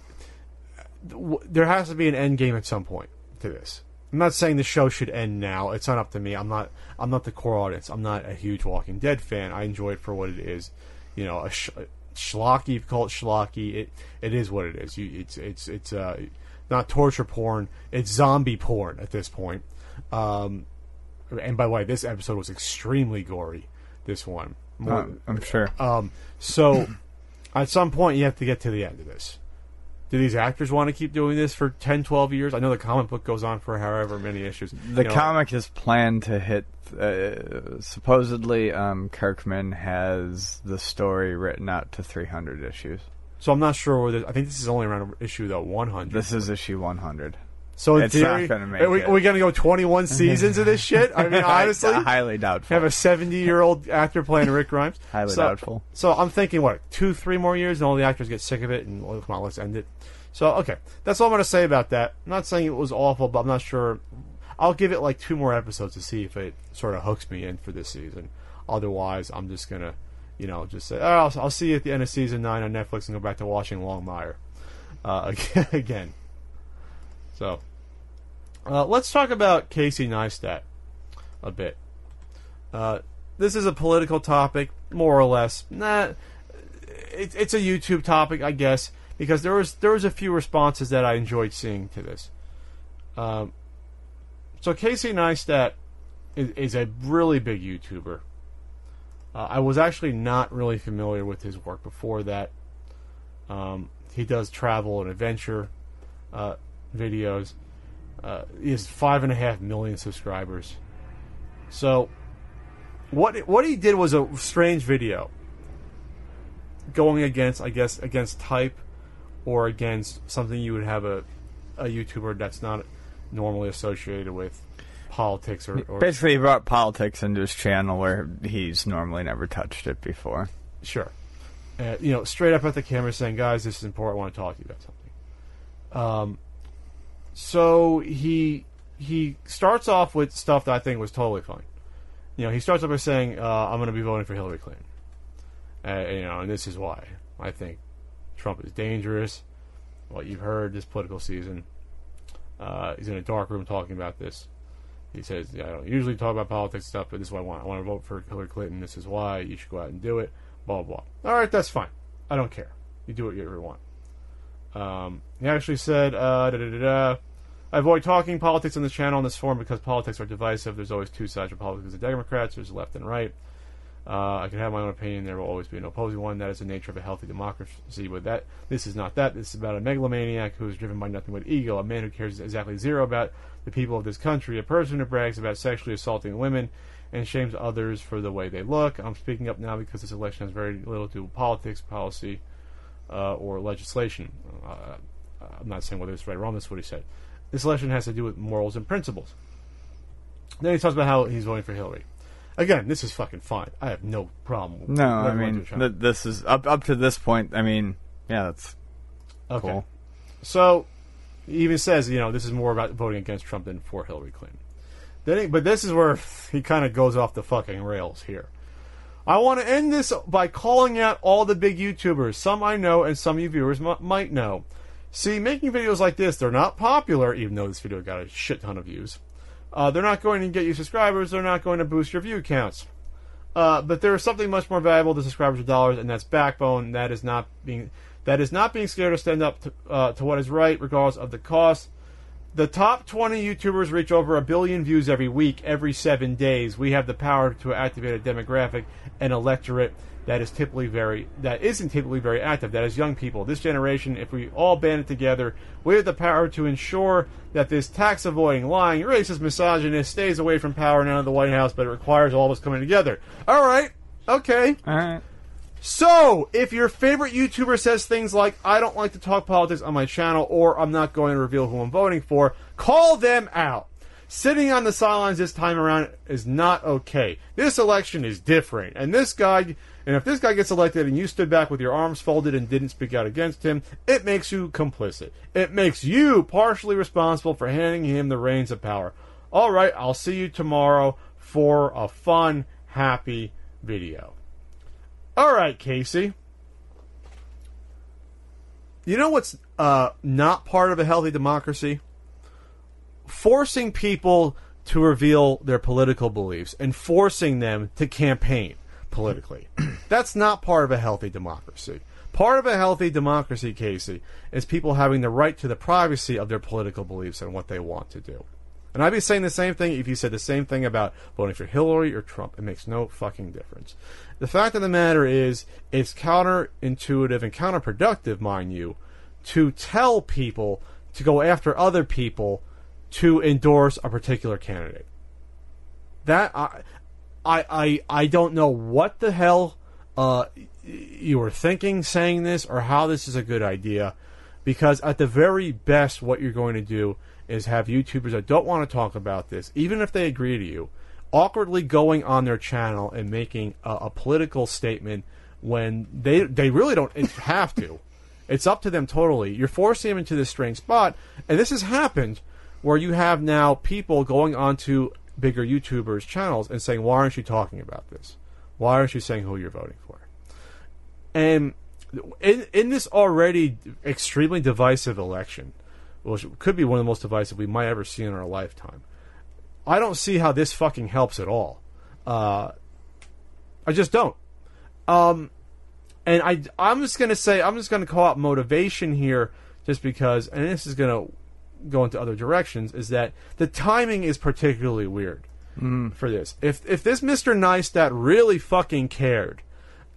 there has to be an end game at some point to this. I'm not saying the show should end now. It's not up to me. I'm not. I'm not the core audience. I'm not a huge Walking Dead fan. I enjoy it for what it is. You know, a sh- schlocky. You call it schlocky, it it is what it is. You, it's it's it's uh, not torture porn. It's zombie porn at this point. Um, and by the way, this episode was extremely gory. This one, More- Uh, I'm sure. um, so at some point you have to get to the end of this. Do these actors want to keep doing this for 10, 12 years? I know the comic book goes on for however many issues. The You know, comic is planned to hit. Uh, supposedly, um, Kirkman has the story written out to 300 issues. So I'm not sure whether I think this is only around issue though 100. This is issue 100. So in it's not theory, gonna make are we, it. are we going to go 21 seasons of this shit? I mean, honestly, I, highly doubtful. have a 70 year old actor playing Rick Grimes. Highly so, doubtful. So I'm thinking, what, two, three more years, and all the actors get sick of it, and well, come on, let's end it. So okay, that's all I'm going to say about that. I'm not saying it was awful, but I'm not sure. I'll give it like two more episodes to see if it sort of hooks me in for this season. Otherwise, I'm just gonna, you know, just say, oh, I'll, I'll see you at the end of season nine on Netflix and go back to watching Longmire uh, again. So uh, let's talk about Casey Neistat a bit. Uh, this is a political topic, more or less. Nah, it, it's a YouTube topic, I guess, because there was there was a few responses that I enjoyed seeing to this. Um, so Casey Neistat is, is a really big YouTuber. Uh, I was actually not really familiar with his work before that. Um, he does travel and adventure uh, videos. Uh, he has five and a half million subscribers. So, what what he did was a strange video going against, I guess, against type or against something you would have a a YouTuber that's not normally associated with politics or, or Basically, he brought politics into his channel where he's normally never touched it before. Sure. Uh, you know, straight up at the camera saying, guys, this is important. I want to talk to you about something. Um, so he he starts off with stuff that I think was totally fine. You know, he starts off by saying, uh, I'm going to be voting for Hillary Clinton. Uh, you know, and this is why. I think Trump is dangerous. What you've heard this political season. Uh, he's in a dark room talking about this. He says, I don't usually talk about politics stuff, but this is what I want. I want to vote for Hillary Clinton. This is why. You should go out and do it. Blah, blah, blah. All right, that's fine. I don't care. You do what you ever want. Um, he actually said, uh. I avoid talking politics on this channel in this forum because politics are divisive. There's always two sides. Republicans and Democrats. There's left and right. Uh, I can have my own opinion. There will always be an opposing one. That is the nature of a healthy democracy. But that this is not that. This is about a megalomaniac who is driven by nothing but ego. A man who cares exactly zero about the people of this country. A person who brags about sexually assaulting women and shames others for the way they look. I'm speaking up now because this election has very little to do with politics, policy, uh, or legislation. Uh, I'm not saying whether it's right or wrong. That's what he said. This election has to do with morals and principles. Then he talks about how he's voting for Hillary. Again, this is fucking fine. I have no problem. with No, I mean, want to do, th- this is up up to this point. I mean, yeah, that's Okay. cool. So he even says, you know, this is more about voting against Trump than for Hillary Clinton. Then, he, but this is where he kind of goes off the fucking rails here. I want to end this by calling out all the big YouTubers. Some I know, and some you viewers m- might know. See, making videos like this, they're not popular, even though this video got a shit ton of views. Uh, they're not going to get you subscribers. They're not going to boost your view counts. Uh, but there is something much more valuable to subscribers or dollars, and that's backbone. That is not being that is not being scared to stand up to, uh, to what is right, regardless of the cost. The top 20 YouTubers reach over a billion views every week, every seven days. We have the power to activate a demographic and electorate that is typically very that isn't typically very active. That is young people. This generation, if we all band it together, we have the power to ensure that this tax avoiding, lying, racist, misogynist stays away from power and out of the White House. But it requires all of us coming together. All right, okay. All right. So, if your favorite YouTuber says things like, I don't like to talk politics on my channel, or I'm not going to reveal who I'm voting for, call them out. Sitting on the sidelines this time around is not okay. This election is different. And this guy, and if this guy gets elected and you stood back with your arms folded and didn't speak out against him, it makes you complicit. It makes you partially responsible for handing him the reins of power. Alright, I'll see you tomorrow for a fun, happy video. All right, Casey. You know what's uh, not part of a healthy democracy? Forcing people to reveal their political beliefs and forcing them to campaign politically. That's not part of a healthy democracy. Part of a healthy democracy, Casey, is people having the right to the privacy of their political beliefs and what they want to do. And I'd be saying the same thing if you said the same thing about voting for Hillary or Trump. It makes no fucking difference. The fact of the matter is, it's counterintuitive and counterproductive, mind you, to tell people to go after other people to endorse a particular candidate. That I, I, I, I don't know what the hell uh, you were thinking saying this or how this is a good idea, because at the very best, what you're going to do is have YouTubers that don't want to talk about this, even if they agree to you, awkwardly going on their channel and making a, a political statement when they they really don't have to. It's up to them totally. You're forcing them into this strange spot, and this has happened where you have now people going onto bigger YouTubers' channels and saying, "Why aren't you talking about this? Why aren't you saying who you're voting for?" And in in this already extremely divisive election, which could be one of the most divisive we might ever see in our lifetime, I don't see how this fucking helps at all. Uh, I just don't. Um, and I, I'm just gonna say, I'm just gonna call out motivation here, just because, and this is gonna go into other directions, is that the timing is particularly weird mm. for this. If if this Mr. Neistat really fucking cared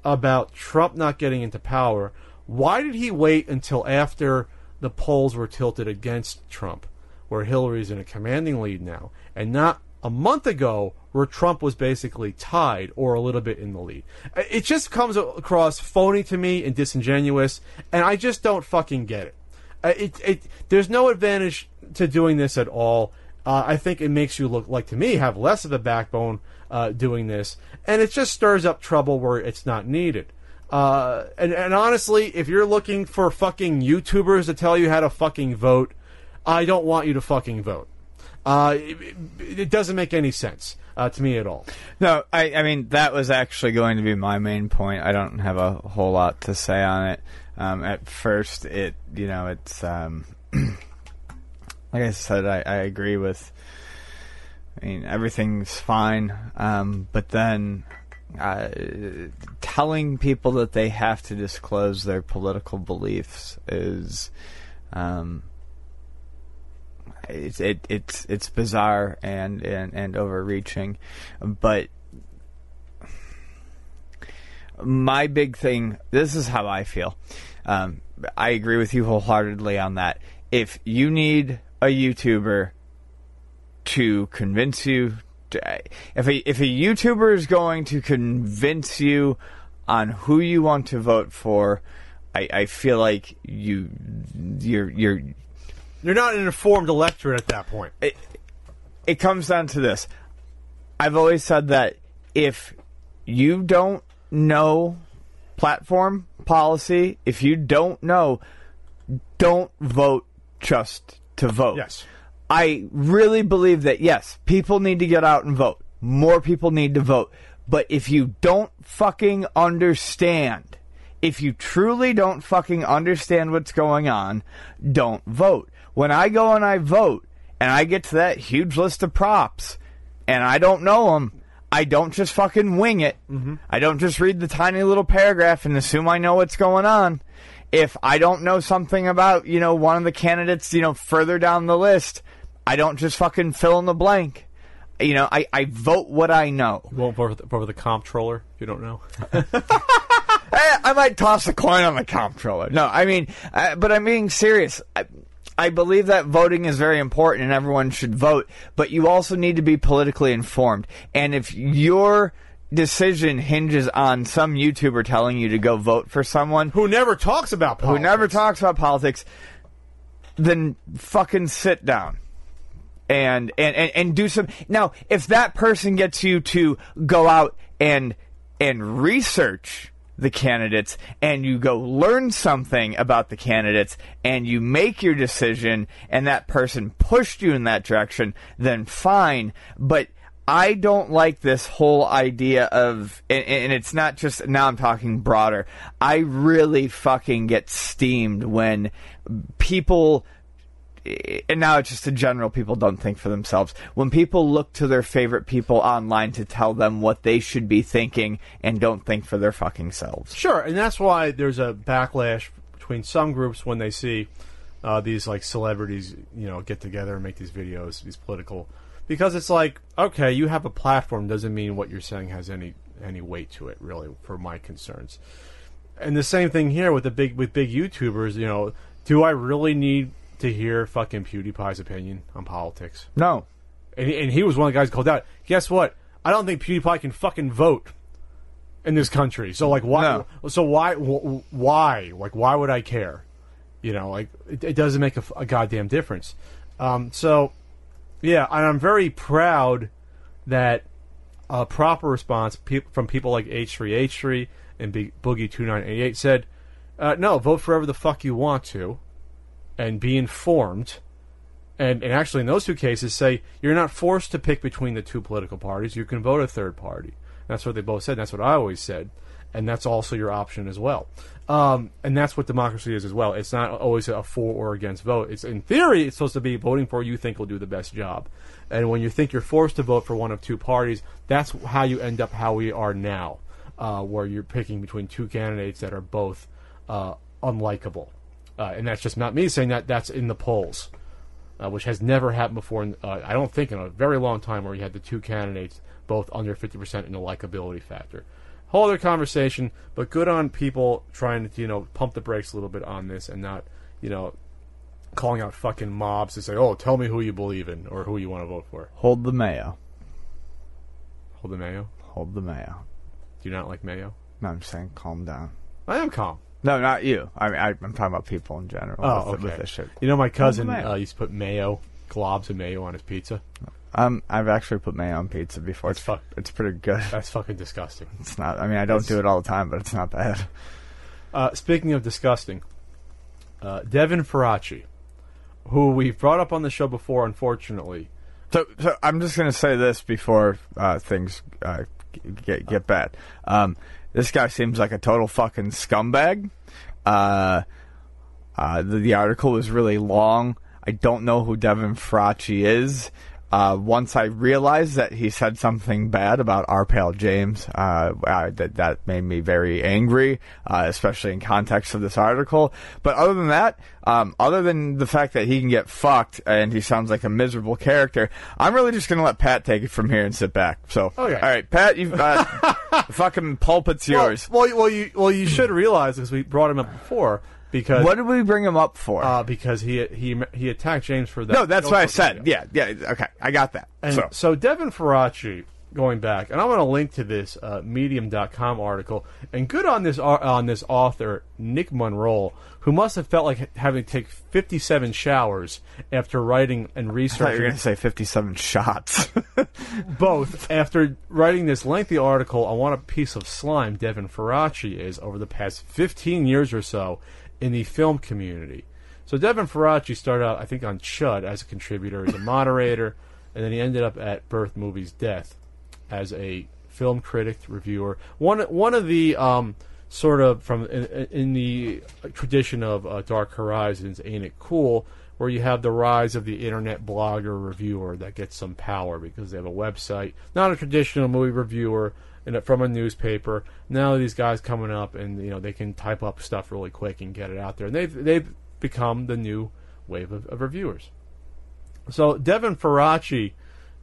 about Trump not getting into power, why did he wait until after the polls were tilted against Trump, where Hillary's in a commanding lead now, and not a month ago where Trump was basically tied or a little bit in the lead? It just comes across phony to me and disingenuous, and I just don't fucking get it. Uh, it, it there's no advantage to doing this at all. Uh, I think it makes you look like to me have less of a backbone uh, doing this, and it just stirs up trouble where it's not needed. Uh, and, and honestly, if you're looking for fucking YouTubers to tell you how to fucking vote, I don't want you to fucking vote. Uh, it, it doesn't make any sense uh, to me at all. No, I, I mean that was actually going to be my main point. I don't have a whole lot to say on it. Um, at first, it you know it's um, like I said, I, I agree with. I mean everything's fine, um, but then uh, telling people that they have to disclose their political beliefs is. Um, it's it, it's it's bizarre and, and, and overreaching, but my big thing. This is how I feel. Um, I agree with you wholeheartedly on that. If you need a YouTuber to convince you, to, if a if a YouTuber is going to convince you on who you want to vote for, I, I feel like you you're you're You're not an informed electorate at that point. it, it comes down to this. I've always said that if you don't know platform policy, if you don't know, don't vote just to vote. Yes. I really believe that yes, people need to get out and vote. More people need to vote. But if you don't fucking understand, if you truly don't fucking understand what's going on, don't vote. When I go and I vote and I get to that huge list of props and I don't know them, I don't just fucking wing it. I don't just read the tiny little paragraph and assume I know what's going on. If I don't know something about, you know, one of the candidates, you know, further down the list, I don't just fucking fill in the blank. You know, I, I vote what I know. You won't vote for the, comptroller if you don't know. I, I might toss a coin on the comptroller. No, I mean, uh, but I'm being serious. I, I believe that voting is very important and everyone should vote, but you also need to be politically informed. And if your decision hinges on some YouTuber telling you to go vote for someone Who never talks about who politics. never talks about politics, then fucking sit down. And, and, and, and do some now if that person gets you to go out and and research the candidates and you go learn something about the candidates and you make your decision and that person pushed you in that direction then fine but I don't like this whole idea of, and, and it's not just, now I'm talking broader. I really fucking get steamed when people and now it's just in general, people don't think for themselves. When people look to their favorite people online to tell them what they should be thinking and don't think for their fucking selves. Sure, and that's why there's a backlash between some groups when they see uh, these like celebrities, you know, get together and make these videos, these political, because it's like, okay, you have a platform doesn't mean what you're saying has any any weight to it, really, for my concerns. And the same thing here with the big with big YouTubers, you know, do I really need to hear fucking PewDiePie's opinion on politics? No. And, and he was one of the guys called out. Guess what? I don't think PewDiePie can fucking vote in this country. So like, why? No. So why? Why? Like, why would I care? You know, like it, it doesn't make a goddamn difference. Um, so yeah, and I'm very proud that a proper response peop from people like H3H3 and Boogie 2988 said, uh, no, vote for whoever the fuck you want to, and be informed. And, and actually, in those two cases, say you're not forced to pick between the two political parties. You can vote a third party. That's what they both said. That's what I always said, and that's also your option as well. Um, and that's what democracy is as well. It's not always a for or against vote. It's in theory, it's supposed to be voting for you think will do the best job. And when you think you're forced to vote for one of two parties, that's how you end up how we are now, uh, where you're picking between two candidates that are both uh, unlikable. Uh, and that's just not me saying that. That's in the polls uh, which has never happened before. In, uh, I don't think in a very long time where you had the two candidates both under 50% in the likability factor. Whole other conversation, but good on people trying to you know pump the brakes a little bit on this and not you know calling out fucking mobs to say, oh, tell me who you believe in or who you want to vote for. Hold the mayo. Hold the mayo. Hold the mayo. Do you not like mayo? No, I'm saying calm down. I am calm. No, not you. I mean, I, I'm talking about people in general. Oh, with, okay. with this shit. You know, my cousin uh, used to put mayo, globs of mayo on his pizza. Um, I've actually put mayo on pizza before. That's It's fuck- It's pretty good. That's fucking disgusting. It's not. I mean, I don't do it all the time, but it's not bad. Uh, speaking of disgusting, uh, Devin Faraci, who we've brought up on the show before, unfortunately. So, so I'm just gonna say this before uh, things uh, get get bad. Um, this guy seems like a total fucking scumbag. Uh, uh, the, the article was really long. I don't know who Devin Faraci is. Uh, once I realized that he said something bad about our pal James, uh, uh, that that made me very angry, uh, especially in context of this article. But other than that, um, other than the fact that he can get fucked and he sounds like a miserable character, I'm really just gonna let Pat take it from here and sit back. So, Okay. all right, Pat, you uh, the fucking pulpit's yours. Well, well, well, you well you should realize because we brought him up before because what did we bring him up for? uh, because he he he attacked James for that. no, that's what I said. video. Yeah, yeah, okay, I got that. And so, so, Devin Faraci, going back, and I want to link to this uh, Medium.com article. And good on this on this author Nick Monroe, who must have felt like having to take 57 showers after writing and researching. you were researching going to say 57 shots. both after writing this lengthy article on what a piece of slime Devin Faraci is over the past 15 years or so in the film community. So Devin Faraci started out, I think, on Chud as a contributor, as a moderator, and then he ended up at Birth Movies Death as a film critic, reviewer. One one of the um, sort of from in, in the tradition of uh, Dark Horizons, ain't it cool? Where you have the rise of the internet blogger reviewer that gets some power because they have a website, not a traditional movie reviewer, from a newspaper. Now these guys coming up and you know they can type up stuff really quick and get it out there, and they've they've become the new wave of, of reviewers. So Devin Faraci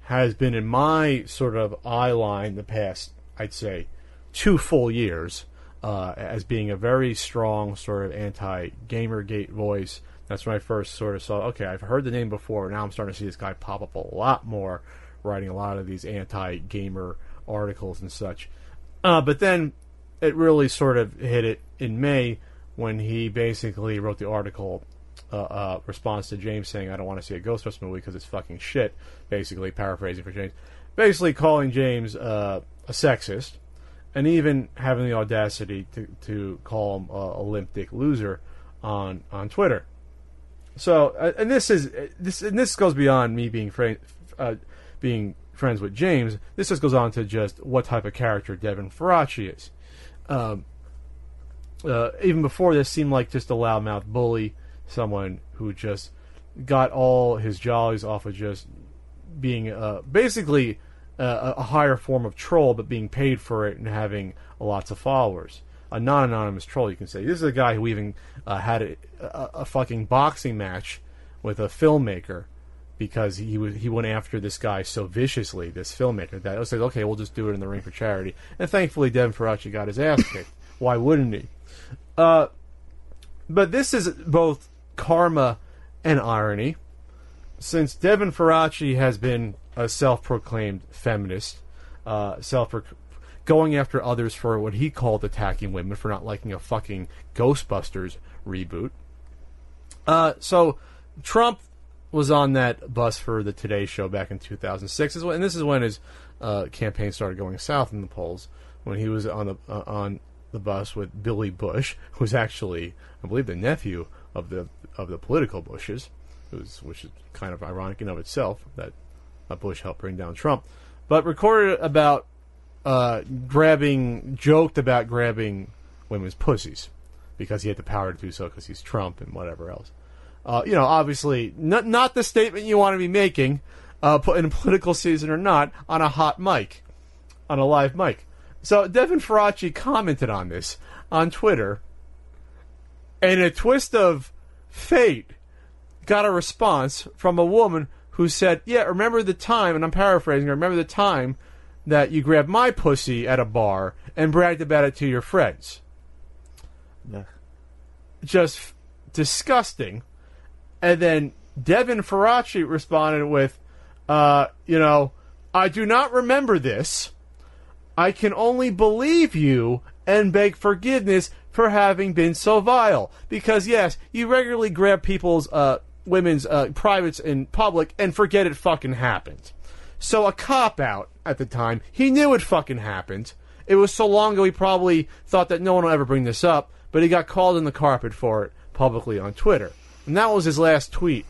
has been in my sort of eye line the past, I'd say, two full years uh, as being a very strong sort of anti-gamergate voice. That's when I first sort of saw. Okay, I've heard the name before. Now I'm starting to see this guy pop up a lot more, writing a lot of these anti-gamer articles and such. Uh, but then it really sort of hit it in May when he basically wrote the article uh, uh, response to James saying, "I don't want to see a Ghostbusters movie because it's fucking shit." Basically, paraphrasing for James, basically calling James uh, a sexist, and even having the audacity to, to call him a, a limp dick loser on on Twitter. So, uh, and this is this and this goes beyond me being uh, being friends with James. This just goes on to just what type of character Devin Faraci is. Um, uh, even before this, seemed like just a loudmouth bully, someone who just got all his jollies off of just being uh, basically uh, a higher form of troll, but being paid for it and having lots of followers. A non-anonymous troll, you can say. This is a guy who even uh, had a, a, a fucking boxing match with a filmmaker because he was he went after this guy so viciously, this filmmaker, that I like, okay, we'll just do it in the ring for charity. And thankfully, Devin Faraci got his ass kicked. Why wouldn't he? Uh, but this is both karma and irony, since Devin Faraci has been a self-proclaimed feminist, uh, self going after others for what he called attacking women for not liking a fucking Ghostbusters reboot. Uh, so Trump was on that bus for the Today Show back in 2006, and this is when his uh, campaign started going south in the polls. When he was on the uh, on the bus with Billy Bush, who's actually, I believe, the nephew of the of the political Bushes, who's which is kind of ironic in of itself that Bush helped bring down Trump, but recorded about uh, grabbing, joked about grabbing women's pussies because he had the power to do so because he's Trump and whatever else. Uh, you know, obviously, not not the statement you want to be making, uh, put in a political season or not, on a hot mic, on a live mic. So Devin Faraci commented on this on Twitter, and a twist of fate got a response from a woman who said, "Yeah, remember the time?" And I'm paraphrasing. Remember the time that you grabbed my pussy at a bar and bragged about it to your friends. Yeah. Just disgusting. And then Devin Faraci responded with, uh, you know, I do not remember this. I can only believe you and beg forgiveness for having been so vile. Because, yes, you regularly grab people's, uh, women's, uh, privates in public and forget it fucking happened. So a cop out at the time. He knew it fucking happened. It was so long ago he probably thought that no one will ever bring this up, but he got called in the carpet for it publicly on Twitter. And that was his last tweet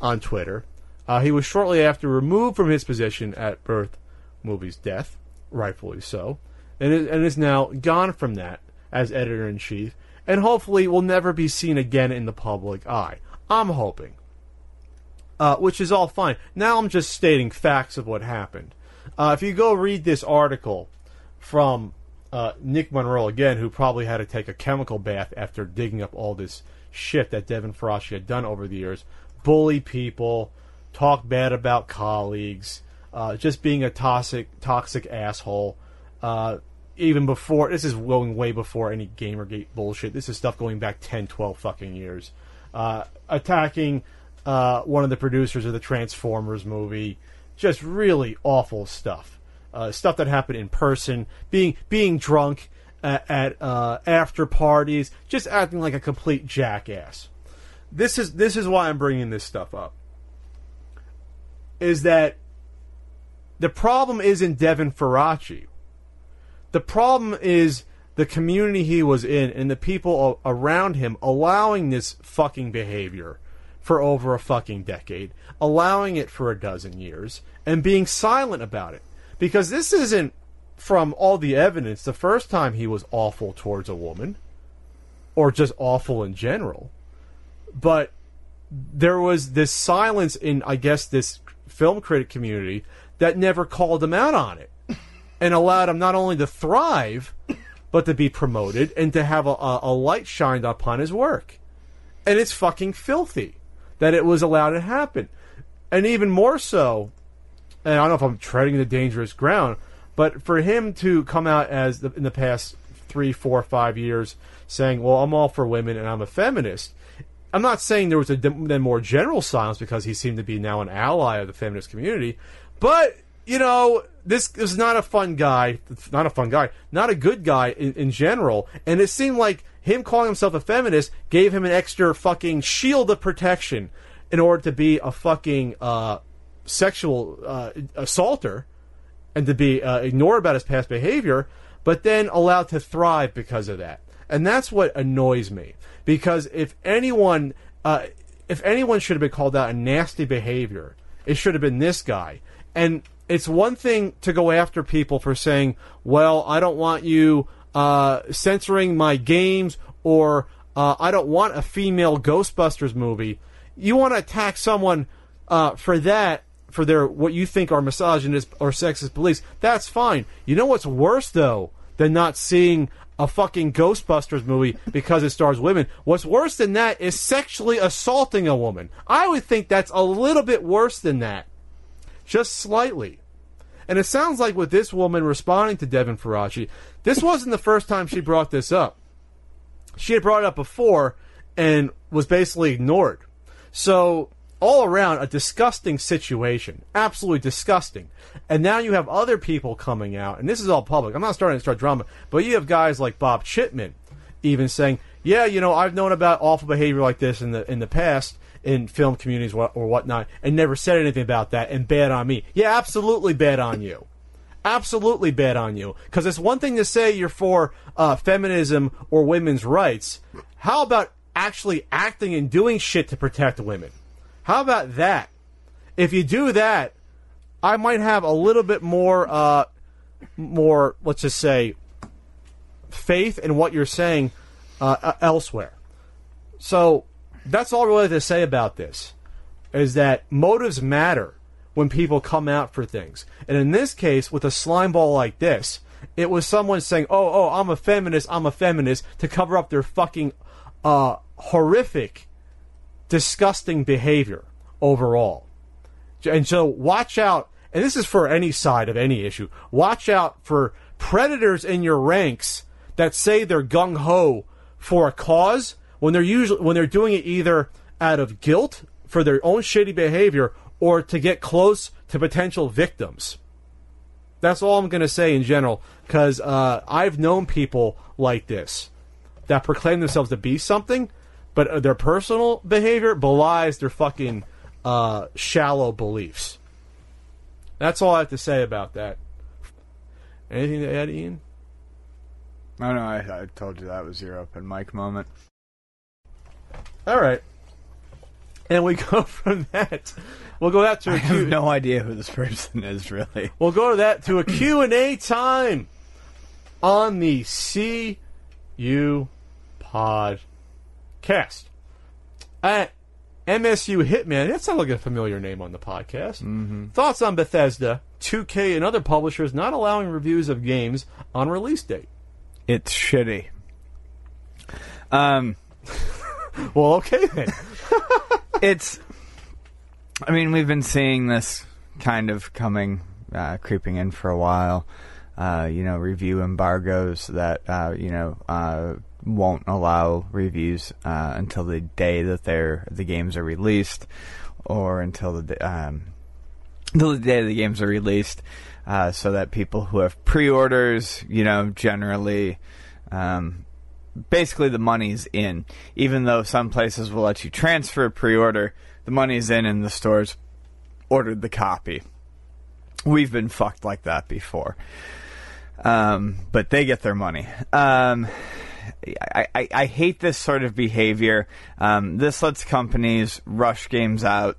on Twitter. Uh, he was shortly after removed from his position at Birth Movie's death, rightfully so, and is, and is now gone from that as editor in chief, and hopefully will never be seen again in the public eye. I'm hoping. Uh, which is all fine. Now I'm just stating facts of what happened. Uh, if you go read this article from uh, Nick Monroe again, who probably had to take a chemical bath after digging up all this shit that Devin Faraci had done over the years, bully people, talk bad about colleagues, uh, just being a toxic toxic asshole. Uh, even before this is going way before any Gamergate bullshit. This is stuff going back 10, 12 fucking years. Uh, attacking uh, one of the producers of the Transformers movie just really awful stuff. Uh, stuff that happened in person, being being drunk at, at uh, after parties, just acting like a complete jackass. This is this is why I'm bringing this stuff up. Is that the problem isn't Devin Faraci. The problem is the community he was in and the people around him allowing this fucking behavior for over a fucking decade, allowing it for a dozen years, and being silent about it. Because this isn't, from all the evidence, the first time he was awful towards a woman, or just awful in general. But there was this silence in, I guess, this film critic community that never called him out on it and allowed him not only to thrive, but to be promoted and to have a, a, light shined upon his work. And it's fucking filthy that it was allowed to happen. And even more so, and I don't know if I'm treading the dangerous ground, but for him to come out as the, in the past three, four, five years saying, "Well, I'm all for women and I'm a feminist," I'm not saying there was a then more general silence because he seemed to be now an ally of the feminist community, but you know, this is not a fun guy, not a fun guy, not a good guy in, in general, and it seemed like him calling himself a feminist gave him an extra fucking shield of protection in order to be a fucking uh, sexual uh, assaulter and to be uh, ignored about his past behavior, but then allowed to thrive because of that. And that's what annoys me. Because if anyone, uh, if anyone should have been called out a nasty behavior, it should have been this guy. And it's one thing to go after people for saying, "Well, I don't want you uh, censoring my games," or uh, "I don't want a female Ghostbusters movie." you want to attack someone uh, for that, for their what you think are misogynist or sexist beliefs. That's fine. You know what's worse though than not seeing a fucking Ghostbusters movie because it stars women. What's worse than that is sexually assaulting a woman. I would think that's a little bit worse than that, just slightly. And it sounds like with this woman responding to Devin Faraci, this wasn't the first time she brought this up. She had brought it up before and was basically ignored. So, all around, a disgusting situation. Absolutely disgusting. And now you have other people coming out, and this is all public. I'm not starting to start drama, but you have guys like Bob Chipman even saying, yeah, you know, I've known about awful behavior like this in the in the past in film communities or whatnot, and never said anything about that, and bad on me. Yeah, absolutely bad on you. Absolutely bad on you. Because it's one thing to say you're for uh, feminism or women's rights. How about actually acting and doing shit to protect women? How about that? If you do that, I might have a little bit more, uh, more, let's just say, faith in what you're saying uh, elsewhere. So that's all really to say about this is that motives matter when people come out for things. And in this case, with a slime ball like this, it was someone saying, "Oh, oh, I'm a feminist. I'm a feminist," to cover up their fucking uh, horrific, disgusting behavior overall. And so, watch out. And this is for any side of any issue. Watch out for predators in your ranks that say they're gung ho for a cause when they're usually when they're doing it either out of guilt for their own shitty behavior or to get close to potential victims. That's all I'm going to say in general because uh, I've known people like this that proclaim themselves to be something, but uh, their personal behavior belies their fucking uh, shallow beliefs. That's all I have to say about that. Anything to add, Ian? Oh no, I, I told you that was your open mic moment. All right. And we go from that. We'll go that to a I have Q- no idea who this person is really. We'll go to that to a Q&A time on the CU podcast. At MSU Hitman, that sounds like a familiar name on the podcast. Mm-hmm. Thoughts on Bethesda, 2K, and other publishers not allowing reviews of games on release date? It's shitty. Um, Well, okay then. it's. I mean, we've been seeing this kind of coming, uh, creeping in for a while. Uh, you know, review embargoes that uh, you know uh, won't allow reviews uh, until the day that they're the games are released, or until the um, until the day the games are released, uh, so that people who have pre-orders, you know, generally. Um, basically the money's in. Even though some places will let you transfer a pre-order, the money's in and the stores ordered the copy. We've been fucked like that before. Um, but they get their money. I, I, I hate this sort of behavior. Um, this lets companies rush games out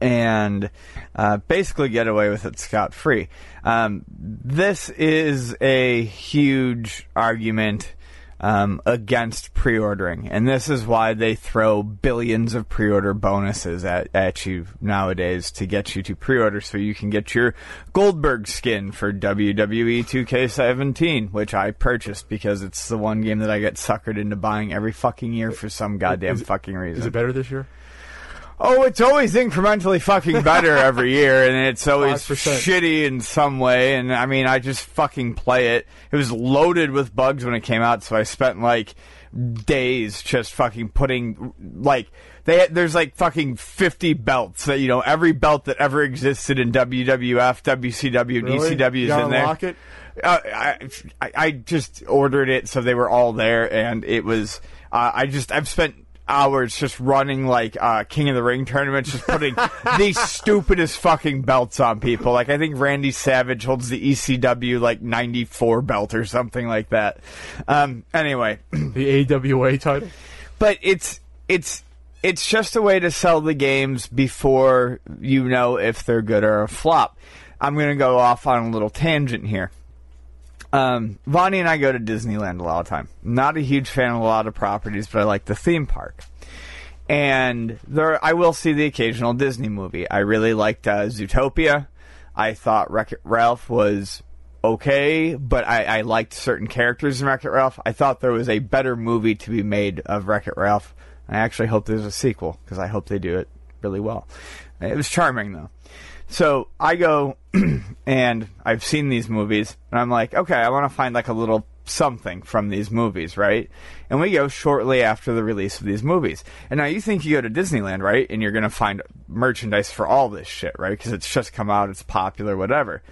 and uh, basically get away with it scot free. Um, this is a huge argument um, against pre-ordering, and this is why they throw billions of pre-order bonuses at, at you nowadays to get you to pre-order, so you can get your Goldberg skin for WWE 2K17, which I purchased because it's the one game that I get suckered into buying every fucking year for some goddamn Is fucking reason. Is it better this year? Oh, it's always incrementally fucking better every year, and it's always 5%. shitty in some way. And I mean, I just fucking play it. It was loaded with bugs when it came out, so I spent like days just fucking putting like they there's like fucking 50 belts that you know every belt that ever existed in WWF, WCW, and Really? ECW is in there. it? Uh, I, I I just ordered it, so they were all there, and it was. Uh, I just I've spent hours just running like uh, King of the Ring tournaments, just putting the stupidest fucking belts on people. Like I think Randy Savage holds the ECW like '94 belt or something like that. Um, anyway, The AWA title? but it's it's it's just a way to sell the games before you know if they're good or a flop. I'm going to go off on a little tangent here. Um, Vonnie and I go to Disneyland a lot of time. Not a huge fan of a lot of properties, but I like the theme park. And there, I will see the occasional Disney movie. I really liked uh, Zootopia. I thought Wreck It Ralph was okay, but I, I liked certain characters in Wreck It Ralph. I thought there was a better movie to be made of Wreck It Ralph. I actually hope there's a sequel because I hope they do it really well. It was charming though. So I go and I've seen these movies and I'm like, okay, I want to find like a little something from these movies, right? And we go shortly after the release of these movies. And now you think you go to Disneyland, right? And you're going to find merchandise for all this shit, right? Because it's just come out, it's popular, whatever.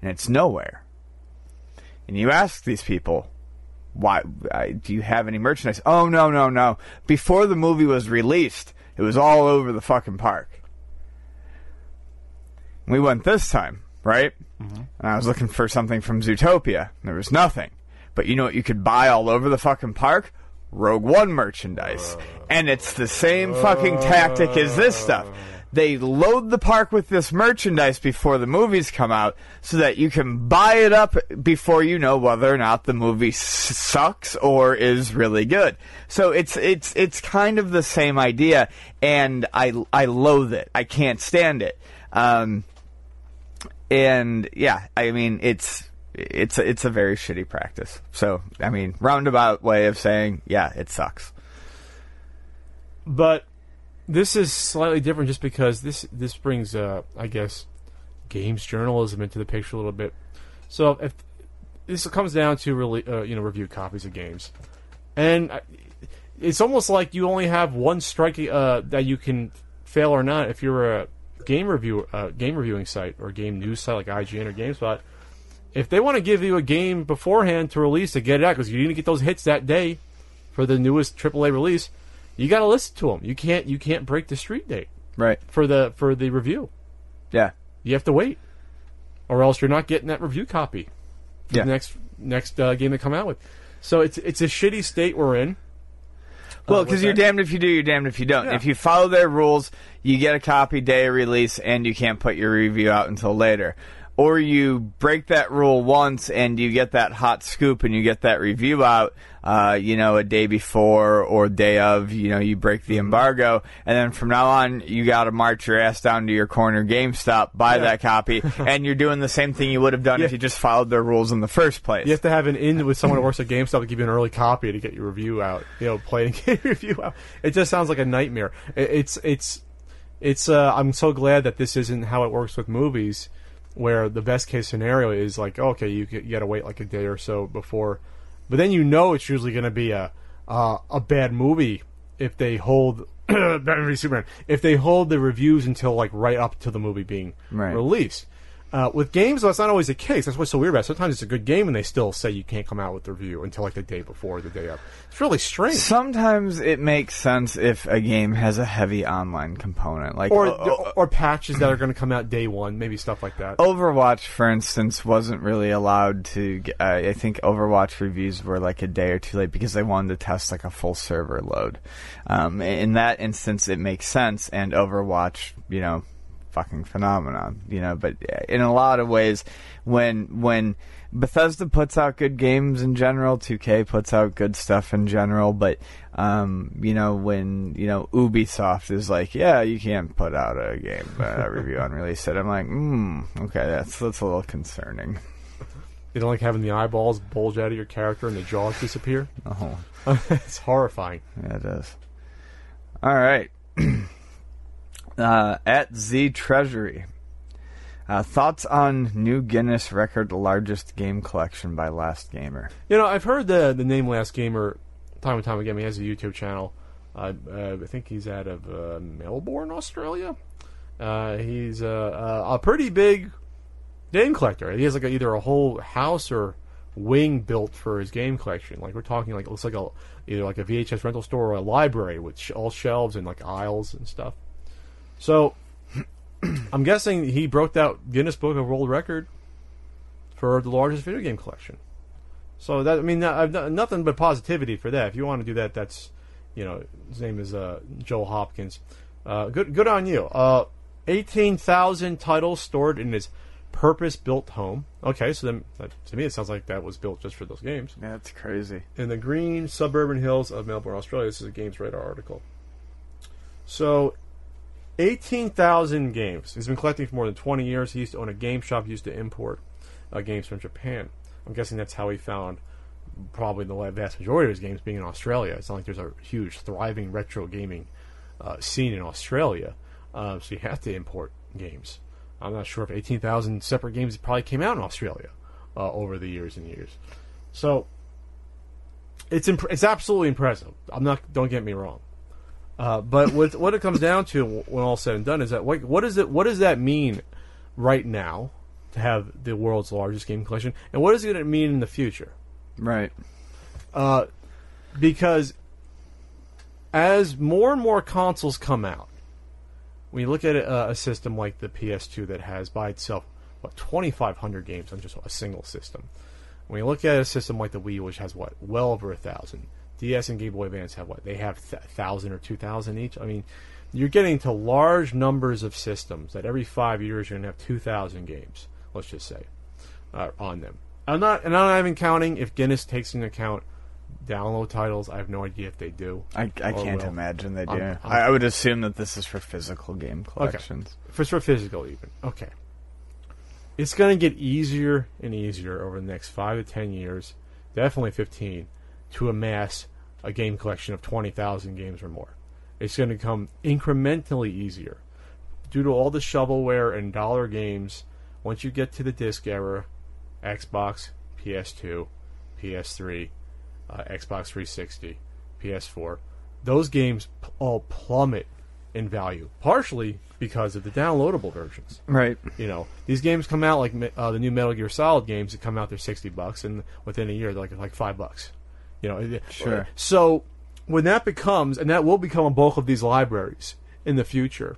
And it's nowhere. And you ask these people, why do you have any merchandise? Oh, no, no, no. Before the movie was released, it was all over the fucking park. We went this time, right? Mm-hmm. And I was looking for something from Zootopia. There was nothing. But you know what you could buy all over the fucking park? Rogue One merchandise. Uh. And it's the same fucking tactic as this stuff. Uh. They load the park with this merchandise before the movies come out so that you can buy it up before you know whether or not the movie s- sucks or is really good. So it's it's it's kind of the same idea and I I loathe it. I can't stand it. Um and yeah, I mean it's it's it's a very shitty practice. So I mean, roundabout way of saying, yeah, it sucks. But this is slightly different just because this this brings, uh, I guess, games journalism into the picture a little bit. So if this comes down to really, uh, you know, review copies of games, and it's almost like you only have one strike uh, that you can fail or not if you're a game review uh, game reviewing site or game news site like IGN or GameSpot. If they want to give you a game beforehand to release to get it out because you need to get those hits that day for the newest AAA release, you got to listen to them. You can't you can't break the street date Right. for the for the review. Yeah. You have to wait, or else you're not getting that review copy. For Yeah. The next next uh, game they come out with. So it's it's a shitty state we're in. Well, because you're damned if you do, you're damned if you don't. Yeah. If you follow their rules, you get a copy day of release, and you can't put your review out until later. Or you break that rule once, and you get that hot scoop, and you get that review out, uh, you know, a day before or day of. You know, you break Mm-hmm. the embargo, and then from now on, you got to march your ass down to your corner GameStop, buy Yeah. that copy, and you're doing the same thing you would have done if you just followed their rules in the first place. You have to have an in with someone who works at GameStop to give you an early copy to get your review out. You know, play and get your review out. It just sounds like a nightmare. It's it's it's. Uh, I'm so glad that this isn't how it works with movies, where the best case scenario is like, okay, you, you got to wait like a day or so before, but then you know it's usually going to be a uh, a bad movie if they hold. Batman v Superman. If they hold the reviews until like right up to the movie being Right. released, uh, with games, that's not always the case. That's what's so weird about it. Sometimes it's a good game and they still say you can't come out with the review until like the day before, or the day of. It's really strange. Sometimes it makes sense if a game has a heavy online component, like or, o- o- or patches that are going to come out day one, maybe stuff like that. Overwatch, for instance, wasn't really allowed to. Uh, I think Overwatch reviews were like a day or two late because they wanted to test like a full server load. Um, in that instance, it makes sense, and Overwatch, you know, fucking phenomenon, you know. But uh, in a lot of ways, when when Bethesda puts out good games in general, 2K puts out good stuff in general, but um, you know when you know Ubisoft is like, yeah, you can't put out a game uh, review on release date. I'm like, hmm, okay, that's that's a little concerning. You don't like having the eyeballs bulge out of your character and the jaws disappear. Oh, it's horrifying. yeah, it is. All right, uh, at Z Treasury. Uh, thoughts on new Guinness record largest game collection by Last Gamer? You know, I've heard the the name Last Gamer time and time again. He has a YouTube channel. Uh, uh, I think he's out of uh, Melbourne, Australia. Uh, he's uh, uh, a pretty big game collector. He has like a, either a whole house or wing built for his game collection. Like we're talking like it looks like a either like a VHS rental store or a library with sh- all shelves and like aisles and stuff. So I'm guessing he broke that Guinness Book of World Record for the largest video game collection. So that I mean, I've done nothing but positivity for that. If you want to do that, that's you know, his name is uh, Joel Hopkins. Uh, good, good on you. Uh, Eighteen thousand titles stored in his purpose-built home. Okay, so then that, to me it sounds like that was built just for those games. Yeah, that's crazy. In the green suburban hills of Melbourne, Australia. This is a GamesRadar article. So, 18,000 games. He's been collecting for more than 20 years. He used to own a game shop. He used to import uh, games from Japan. I'm guessing that's how he found probably the vast majority of his games being in Australia. It's not like there's a huge, thriving retro gaming uh, scene in Australia. Uh, so you have to import games. I'm not sure if 18,000 separate games probably came out in Australia uh, over the years and years. So it's imp- it's absolutely impressive. I'm not. Don't get me wrong. Uh, but what what it comes down to when all said and done is that what, what is it? What does that mean right now to have the world's largest game collection, and what is it going to mean in the future? Right. Uh, because as more and more consoles come out, when you look at a, a system like the PS2 that has by itself what 2,500 games on just a single system, when you look at a system like the Wii, which has what well over a thousand, DS and Game Boy Advance have what they have th- thousand or two thousand each. I mean, you're getting to large numbers of systems that every five years you're gonna have two thousand games. Let's just say uh, on them. I'm not, and I'm not even counting if Guinness takes into account download titles. I have no idea if they do. I, I can't will. imagine they do. I'm- I'm- I would assume that this is for physical game collections. For, for physical, even. Okay. It's going to get easier and easier over the next five to ten years, definitely 15, to amass a game collection of 20,000 games or more. It's going to become incrementally easier. Due to all the shovelware and dollar games, once you get to the disc era, Xbox, PS2, PS3, uh, Xbox 360, PS4, those games p- all plummet in value, partially because of the downloadable versions. Right. You know, these games come out like uh, the new Metal Gear Solid games that come out. They're sixty bucks, and within a year, they're like like five bucks. You know, Sure. So when that becomes, and that will become a bulk of these libraries in the future,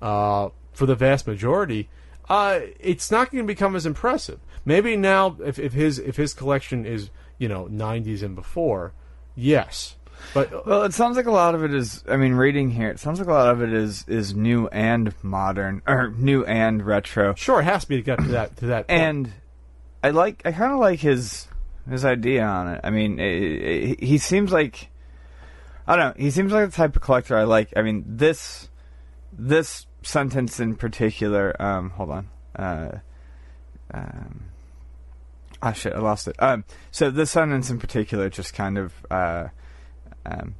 uh, for the vast majority, uh, it's not going to become as impressive. Maybe now, if, if his if his collection is you know '90s and before, yes, but Well, it sounds like a lot of it is. I mean, reading here, it sounds like a lot of it is is new and modern, or new and retro. sure, it has to be to get to that to that. point. And I like, I kind of like his his idea on it. I mean, i i he seems like I don't know. He seems like the type of collector I like. I mean, this this sentence in particular. Um, hold on. Uh, um, ah, shit, I lost it. Um, so this sentence in particular just kind of. Uh, um,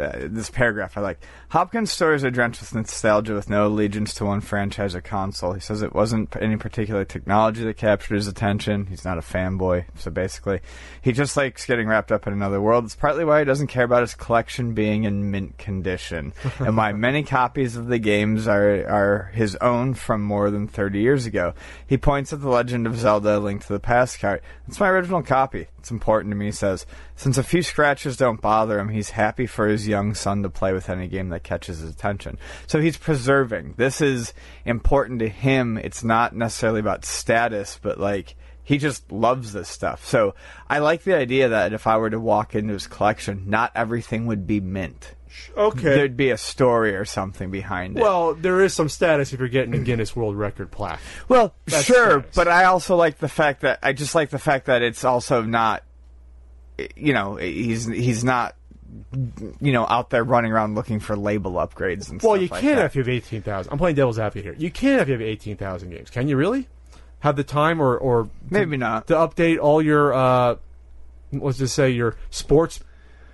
uh, this paragraph I like. Hopkins' stories are drenched with nostalgia with no allegiance to one franchise or console. He says it wasn't any particular technology that captured his attention. He's not a fanboy, so basically, he just likes getting wrapped up in another world. It's partly why he doesn't care about his collection being in mint condition, and why many copies of the games are are his own from more than 30 years ago. He points at the Legend of Zelda: Link to the Past card. It's my original copy. It's important to me, he says. Since a few scratches don't bother him, he's happy for his young son to play with any game that catches his attention. So he's preserving. This is important to him. It's not necessarily about status, but like he just loves this stuff. So I like the idea that if I were to walk into his collection, not everything would be mint. okay, There'd be a story or something behind it. Well, there is some status if you're getting a Guinness World Record plaque. Well, That's sure, status. but I also like the fact that I just like the fact that it's also not, you know, he's he's not, you know, out there running around looking for label upgrades and Well, stuff you like can't that. if you have 18,000. I'm playing devil's advocate here. You can't if you have 18,000 games. Can you really? Have the time or. or to- Maybe not. To update all your, uh, let's just say, your sports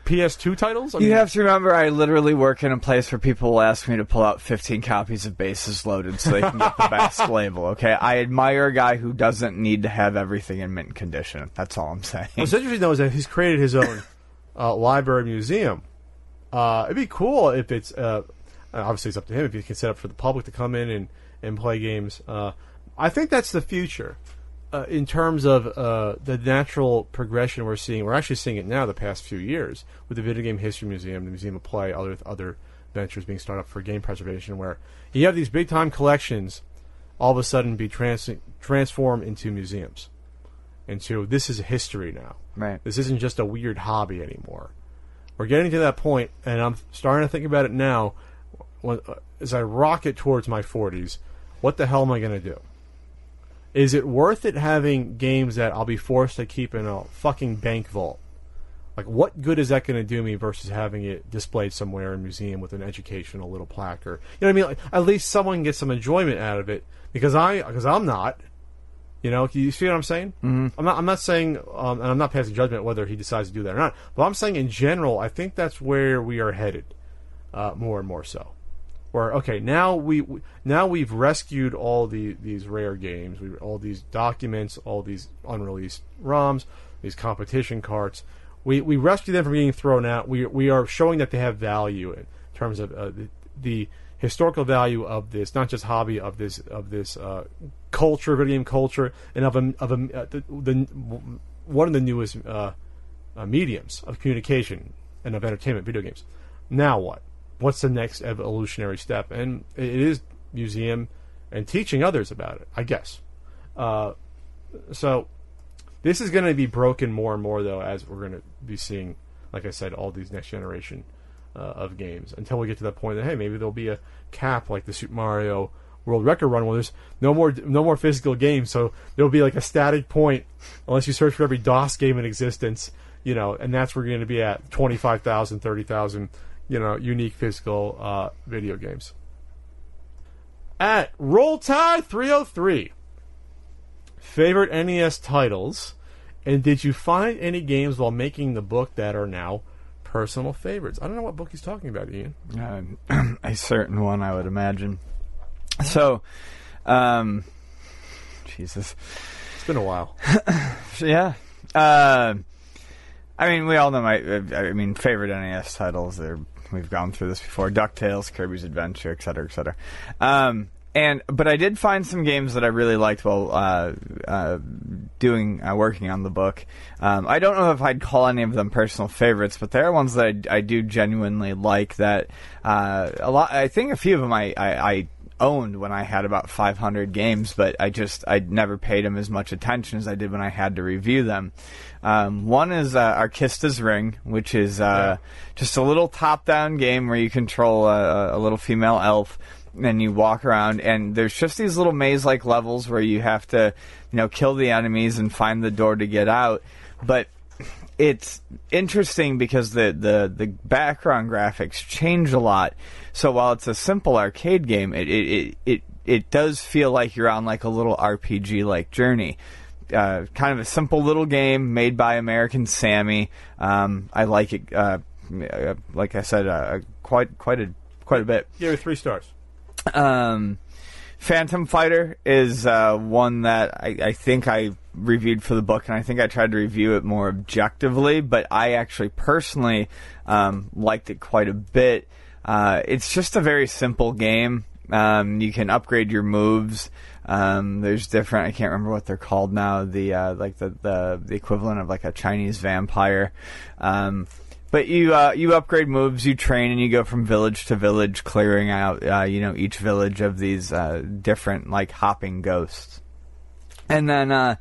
PS2 titles? I You have to remember, I literally work in a place where people will ask me to pull out 15 copies of Bases Loaded so they can get the best label. Okay, I admire a guy who doesn't need to have everything in mint condition. That's all I'm saying. What's interesting, though, is that he's created his own uh, library museum. Uh, it'd be cool if it's. Uh, obviously, it's up to him if he can set up for the public to come in and, and play games. Uh, I think that's the future. Uh, in terms of uh, the natural progression we're seeing, we're actually seeing it now the past few years with the Video Game History Museum, the Museum of Play, other other ventures being started up for game preservation, where you have these big time collections all of a sudden be trans- transformed into museums. And so this is history now. Right. This isn't just a weird hobby anymore. We're getting to that point, and I'm starting to think about it now. Uh, as I rocket towards my 40s, what the hell am I going to do? Is it worth it having games that I'll be forced to keep in a fucking bank vault Like, what good is that going to do me versus having it displayed somewhere in a museum with an educational little plaque, or you know what I mean? Like, at least someone gets some enjoyment out of it because I because I'm not. You know, you see what I'm saying? Mm-hmm. I'm not. I'm not saying, um, and I'm not passing judgment whether he decides to do that or not. But I'm saying in general, I think that's where we are headed, uh, more and more so. Where okay, now we now we've rescued all the these rare games, we all these documents, all these unreleased ROMs, these competition carts. We we rescue them from being thrown out. We we are showing that they have value in terms of uh, the, the historical value of this, not just hobby of this of this uh, culture, video game culture, and of a, of a, uh, the, the one of the newest uh, uh, mediums of communication and of entertainment, video games. Now what? What's the next evolutionary step? And it is museum and teaching others about it, I guess. Uh, so this is going to be broken more and more, though, as we're going to be seeing, like I said, all these next generation uh, of games until we get to that point that hey, maybe there'll be a cap like the Super Mario World Record Run, where there's no more no more physical games, so there'll be like a static point unless you search for every DOS game in existence, you know, and that's where you're going to be at 25,000, 30,000, you know, unique physical uh, video games. At Roll Tide 303, favorite NES titles, and did you find any games while making the book that are now personal favorites? I don't know what book he's talking about, Ian. Uh, a certain one, I would imagine. So, um, Jesus. It's been a while. Yeah. Uh, I mean, we all know my. I mean, favorite NES titles. They're we've gone through this before: DuckTales, Kirby's Adventure, et cetera, et cetera. Um, and but I did find some games that I really liked while uh, uh, doing uh, working on the book. Um, I don't know if I'd call any of them personal favorites, but there are ones that I, I do genuinely like. That uh, a lot. I think a few of them I, I, I owned when I had about 500 games, but I just I never paid them as much attention as I did when I had to review them. Um, one is uh, Arkista's Ring, which is uh, just a little top-down game where you control a, a little female elf. And you walk around, and there's just these little maze-like levels where you have to, you know, kill the enemies and find the door to get out. But it's interesting because the, the, the background graphics change a lot. So while it's a simple arcade game, it it, it, it, it does feel like you're on like a little RPG like journey. Uh, kind of a simple little game made by American Sammy. Um, I like it. Uh, uh, like I said, uh, quite quite a quite a bit. Give it three stars. Um, Phantom Fighter is uh, one that I, I think I reviewed for the book, and I think I tried to review it more objectively. But I actually personally um, liked it quite a bit. Uh, it's just a very simple game. Um, you can upgrade your moves. Um, there's different. I can't remember what they're called now. The uh, like the, the the equivalent of like a Chinese vampire. Um, but you uh, you upgrade moves, you train, and you go from village to village, clearing out uh, you know each village of these uh, different like hopping ghosts. And then uh,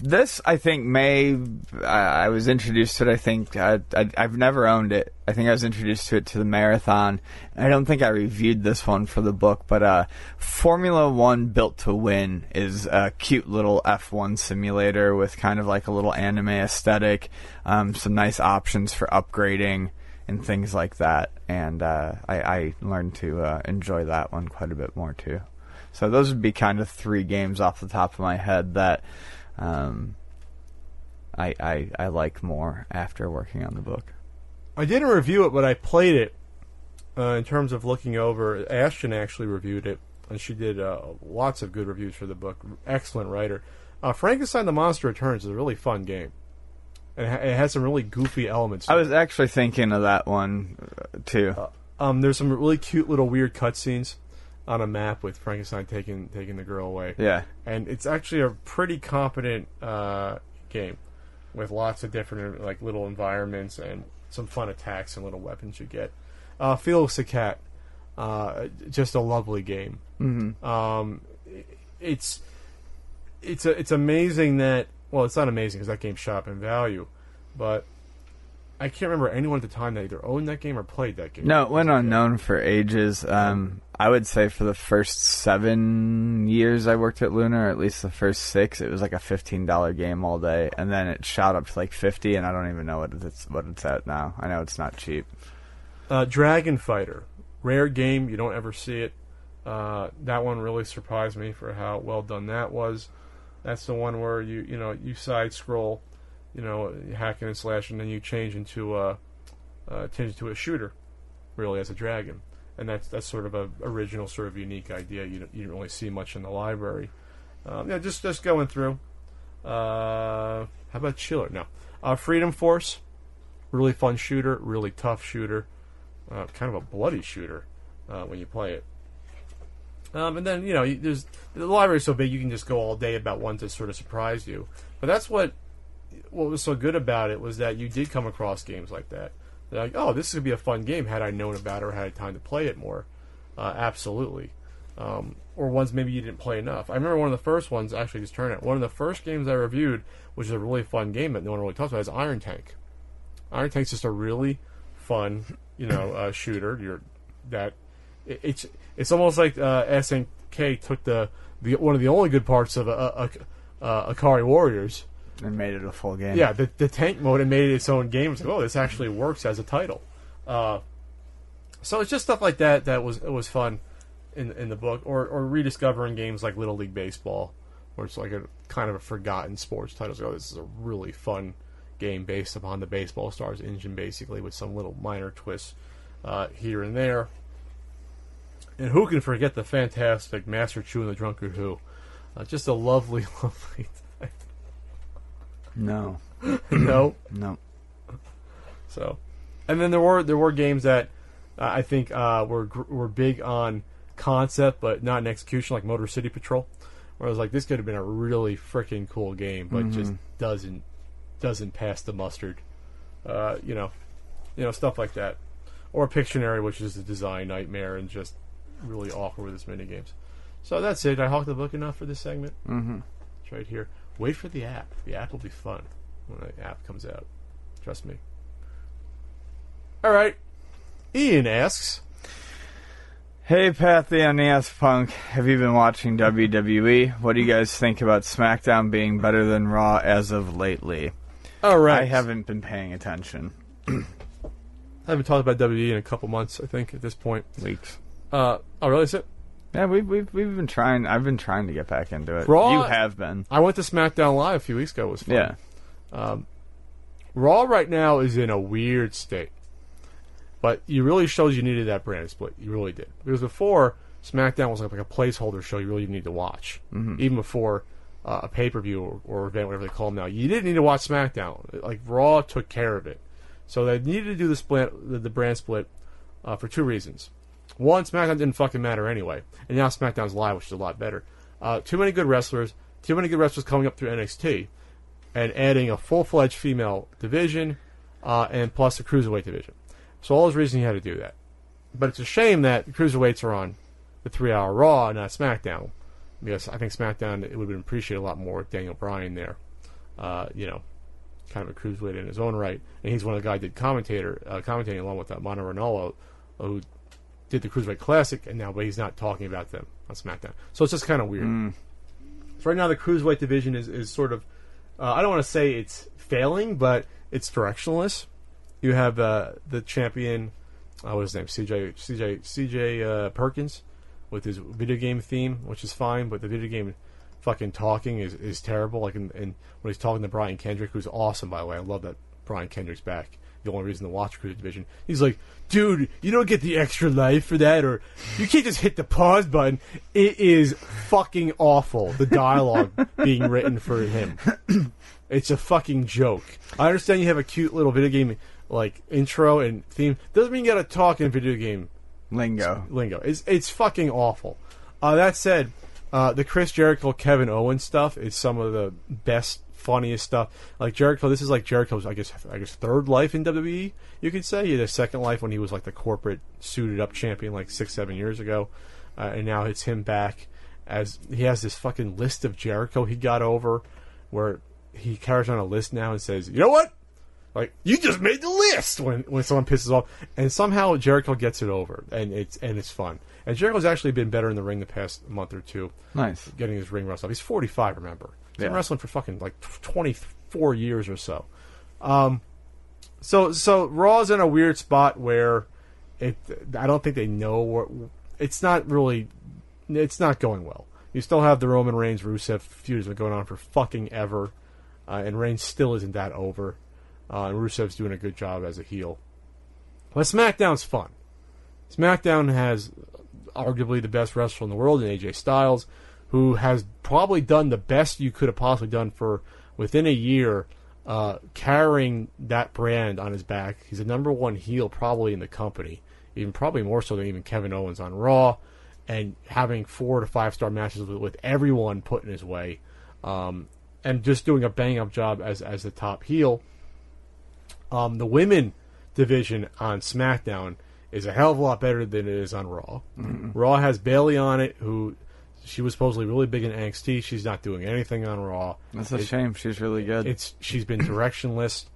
this, I think, may I I was introduced to it. I think uh, I, I've never owned it. I think I was introduced to it to the marathon. I don't think I reviewed this one for the book, but uh, Formula One Built to Win is a cute little F1 simulator with kind of like a little anime aesthetic, um, some nice options for upgrading and things like that. And uh, I, I learned to uh, enjoy that one quite a bit more too. So those would be kind of three games off the top of my head that um, I, I I like more after working on the book. I didn't review it, but I played it. Uh, in terms of looking over, Ashton actually reviewed it, and she did uh, lots of good reviews for the book. Excellent writer. Uh, Frankenstein: The Monster Returns is a really fun game, and it, ha- it has some really goofy elements. I it. was actually thinking of that one uh, too. Um, there's some really cute little weird cutscenes on a map with Frankenstein taking taking the girl away. Yeah. and it's actually a pretty competent uh, game with lots of different like little environments and some fun attacks and little weapons you get. Uh, Felix the Cat, uh, just a lovely game. Mm-hmm. Um, it's it's a, it's amazing that well, it's not amazing because that game's shot in value, but I can't remember anyone at the time that either owned that game or played that game. No, it went unknown for ages. Um, I would say for the first seven years I worked at Lunar, or at least the first six, it was like a fifteen dollar game all day, and then it shot up to like fifty, and I don't even know what it's what it's at now. I know it's not cheap. Uh, Dragon Fighter, rare game. You don't ever see it. Uh, that one really surprised me for how well done that was. That's the one where you you know you side scroll, you know, hacking and slashing, and then you change into a uh, change into a shooter, really as a dragon, and that's that's sort of a original, sort of unique idea. You don't, you don't really see much in the library. Um, yeah, just just going through. Uh, how about Chiller? No, uh, Freedom Force, really fun shooter, really tough shooter, uh, kind of a bloody shooter uh, when you play it. Um, and then you know, there's the library's so big you can just go all day about one to sort of surprise you. But that's what what was so good about it was that you did come across games like that. They're like, oh, this could be a fun game had I known about it or had time to play it more. Uh, absolutely. Um, or ones maybe you didn't play enough. I remember one of the first ones, actually, just turn it. One of the first games I reviewed, which is a really fun game that no one really talks about, is Iron Tank. Iron Tank's just a really fun, you know, uh, shooter. You're that it, it's it's almost like uh, SNK took the, the one of the only good parts of uh, uh, uh, Ikari Warriors. And made it a full game. Yeah, the, the tank mode and made it its own game. It's like, oh, this actually works as a title. Uh, so it's just stuff like that that was was fun in in the book, or or rediscovering games like Little League Baseball, where it's like a kind of a forgotten sports title. Oh, this is a really fun game based upon the Baseball Stars engine, basically with some little minor twists uh, here and there. And who can forget the fantastic Master Chu and the Drunkard Hu? Uh, just a lovely, lovely. No. no, No. So, and then there were there were games that uh, I think uh, were were big on concept but not in execution, like Motor City Patrol, where I was like, this could have been a really freaking cool game, but just doesn't doesn't pass the mustard. Uh, you know, you know stuff like that, or Pictionary, which is a design nightmare and just really awkward with its mini games. So that's it. I hawked the book enough for this segment. Mm-hmm. It's right here. Wait for the app. The app will be fun when the app comes out. Trust me. All right. Ian asks, Hey, Pathy on the Ask Punk. Have you been watching WWE? What do you guys think about SmackDown being better than Raw as of lately? "All right, I haven't been paying attention. I haven't talked about WWE in a couple months. I think at this point. Weeks. Uh, oh, really? Is it? Yeah, we've, we've we've been trying. I've been trying to get back into it. Raw- You have been. I went to SmackDown Live a few weeks ago. It was fun. Yeah. Raw right now is in a weird state, but it really shows you needed that brand split. You really did because before SmackDown was like, like a placeholder show. You really need to watch, even before uh, a pay per view or, or event, whatever they call them now. You didn't need to watch SmackDown. Like Raw took care of it, so they needed to do the split, the, the brand split, uh, for two reasons. One, SmackDown didn't fucking matter anyway, and now SmackDown's live, which is a lot better. Uh, too many good wrestlers, too many good wrestlers coming up through NXT and adding a full fledged female division uh, and plus a cruiserweight division. So all those reasons you had to do that. But it's a shame that the cruiserweights are on the three hour Raw and not SmackDown. Because I think SmackDown it would have been appreciated a lot more with Daniel Bryan there. Uh, you know, kind of a cruiserweight in his own right. And he's one of the guys that did commentator uh, commentating along with uh, Mauro Ranallo, who did the Cruiserweight Classic, and now but he's not talking about them on SmackDown. So it's just kind of weird. So right now the cruiserweight division is, is sort of uh, I don't want to say it's failing, but it's directionless. You have uh, the champion, uh, what's his name, CJ CJ CJ uh, Perkins, with his video game theme, which is fine, but the video game fucking talking is, is terrible. Like in, in when he's talking to Brian Kendrick, who's awesome by the way. I love that Brian Kendrick's back. The only reason to watch Cruiser Division, he's like, dude, you don't get the extra life for that, or you can't just hit the pause button. It is fucking awful. The dialogue being written for him. It's a fucking joke. I understand you have a cute little video game like intro and theme. Doesn't mean you gotta talk in video game Lingo. lingo. It's it's fucking awful. Uh, that said, uh, the Chris Jericho Kevin Owens stuff is some of the best, funniest stuff. Like Jericho, this is like Jericho's I guess I guess third life in WWE. You could say he had a second life when he was like the corporate suited up champion like six seven years ago, uh, and now it's him back as he has this fucking list of Jericho he got over, where he carries on a list now and says, you know what. Like you just made the list when when someone pisses off, and somehow Jericho gets it over, and it's and it's fun. And Jericho's actually been better in the ring the past month or two, Nice. getting his ring rust off. He's 45, remember? He's been Yeah. wrestling for fucking like 24 years or so. Um, so so Raw's in a weird spot where it. I don't think they know what. It's not really. It's not going well. You still have the Roman Reigns Rusev feud has been going on for fucking ever, uh, and Reigns still isn't that over. Uh, and Rusev's doing a good job as a heel. But SmackDown's fun. SmackDown has arguably the best wrestler in the world in AJ Styles, who has probably done the best you could have possibly done for within a year, uh, carrying that brand on his back. He's the number one heel probably in the company, even probably more so than even Kevin Owens on Raw, and having four to five star matches with, with everyone put in his way, um, and just doing a bang up job as as the top heel. Um, the women division on SmackDown is a hell of a lot better than it is on Raw. Raw has Bayley on it, who she was supposedly really big in NXT. She's not doing anything on Raw. That's a It- shame. She's really good. It's she's been directionless,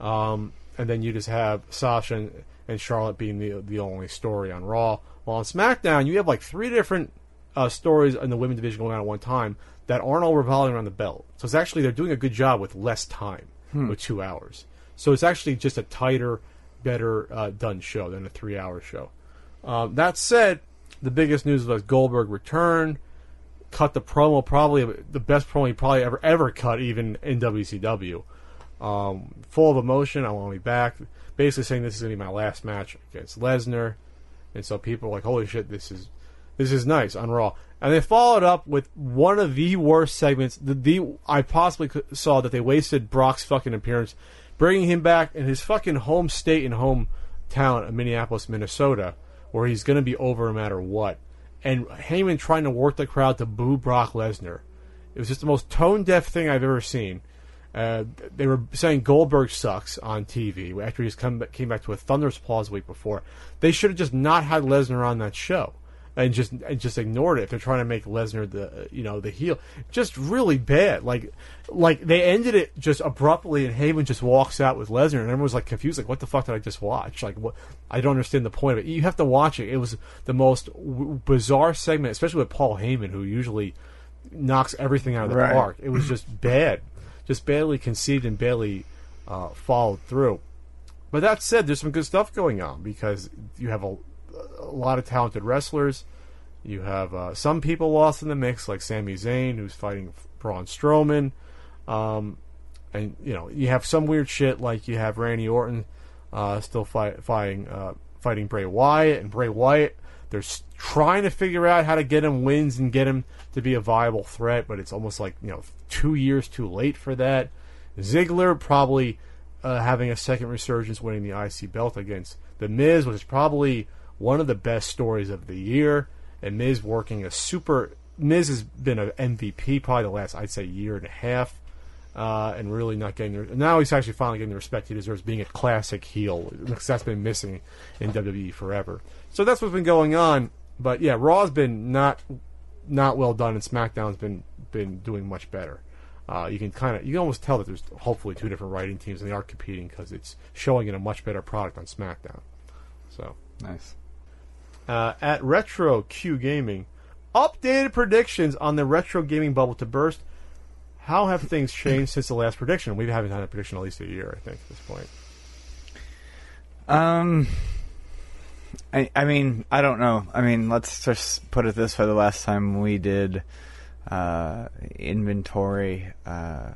um, and then you just have Sasha and, and Charlotte being the the only story on Raw. While on SmackDown, you have like three different uh, stories in the women division going on at one time that aren't all revolving around the belt. So it's actually they're doing a good job with less time, with two hours. So it's actually just a tighter, better uh, done show than a three hour show. Um, that said, the biggest news was Goldberg returned cut the promo probably the best promo he probably ever ever cut even in WCW. Um, full of emotion. I want to be back. Basically saying this is gonna be my last match against Lesnar, and so people are like, "Holy shit, this is this is nice on Raw." And they followed up with one of the worst segments. The, the I possibly saw that they wasted Brock's fucking appearance, bringing him back in his fucking home state and home town of Minneapolis, Minnesota, where he's gonna be over no matter what and Heyman trying to work the crowd to boo Brock Lesnar. It was just the most tone deaf thing I've ever seen. Uh, they were saying Goldberg sucks on TV after he's come came back to a thunderous applause the week before. They should have just not had Lesnar on that show and just and just ignored it if they're trying to make Lesnar the you know the heel. Just really bad. Like like they ended it just abruptly and Heyman just walks out with Lesnar and everyone's like confused like what the fuck did I just watch? Like what I don't understand the point of it. You have to watch it. It was the most w- bizarre segment, especially with Paul Heyman who usually knocks everything out of the Right. park. It was just bad, just badly conceived and badly uh, followed through. But that said, there's some good stuff going on because you have a, a lot of talented wrestlers. You have uh, some people lost in the mix, like Sami Zayn, who's fighting Braun Strowman. Um, and you know, you have some weird shit like you have Randy Orton uh, still fight, fighting uh, fighting Bray Wyatt, and Bray Wyatt. They're trying to figure out how to get him wins and get him to be a viable threat, but it's almost like you know two years too late for that. Ziggler probably uh, having a second resurgence, winning the IC belt against the Miz, which is probably one of the best stories of the year. And Miz working a super. Miz has been an MVP probably the last I'd say year and a half uh, and really not getting the, now he's actually finally getting the respect he deserves being a classic heel because that's been missing in WWE forever. So that's what's been going on. But yeah, Raw's been not not well done, and SmackDown's been been doing much better. Uh, you can kind of you can almost tell that there's hopefully two different writing teams and they are competing because it's showing in a much better product on SmackDown. So nice. Uh, at Retro Q Gaming. Updated predictions on the retro gaming bubble to burst. How have things changed since the last prediction? We haven't had a prediction at least a year, I think, at this point. Um, I I mean I don't know. I mean let's just put it this way: the last time we did uh, inventory uh,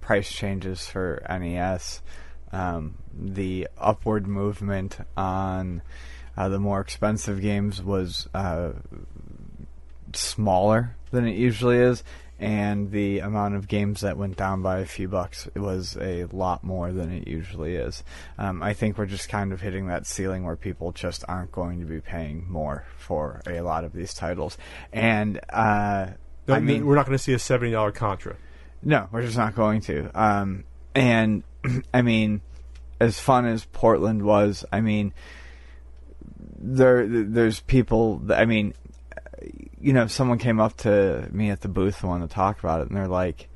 price changes for NES, um, the upward movement on uh, the more expensive games was uh, smaller than it usually is, and the amount of games that went down by a few bucks was a lot more than it usually is. Um, I think we're just kind of hitting that ceiling where people just aren't going to be paying more for a lot of these titles, and uh, I mean we're not going to see a seventy dollar Contra. no, we're just not going to. Um, and I mean, as fun as Portland was, I mean, there there's people. I mean, you know, someone came up to me at the booth and wanted to talk about it, and they're like,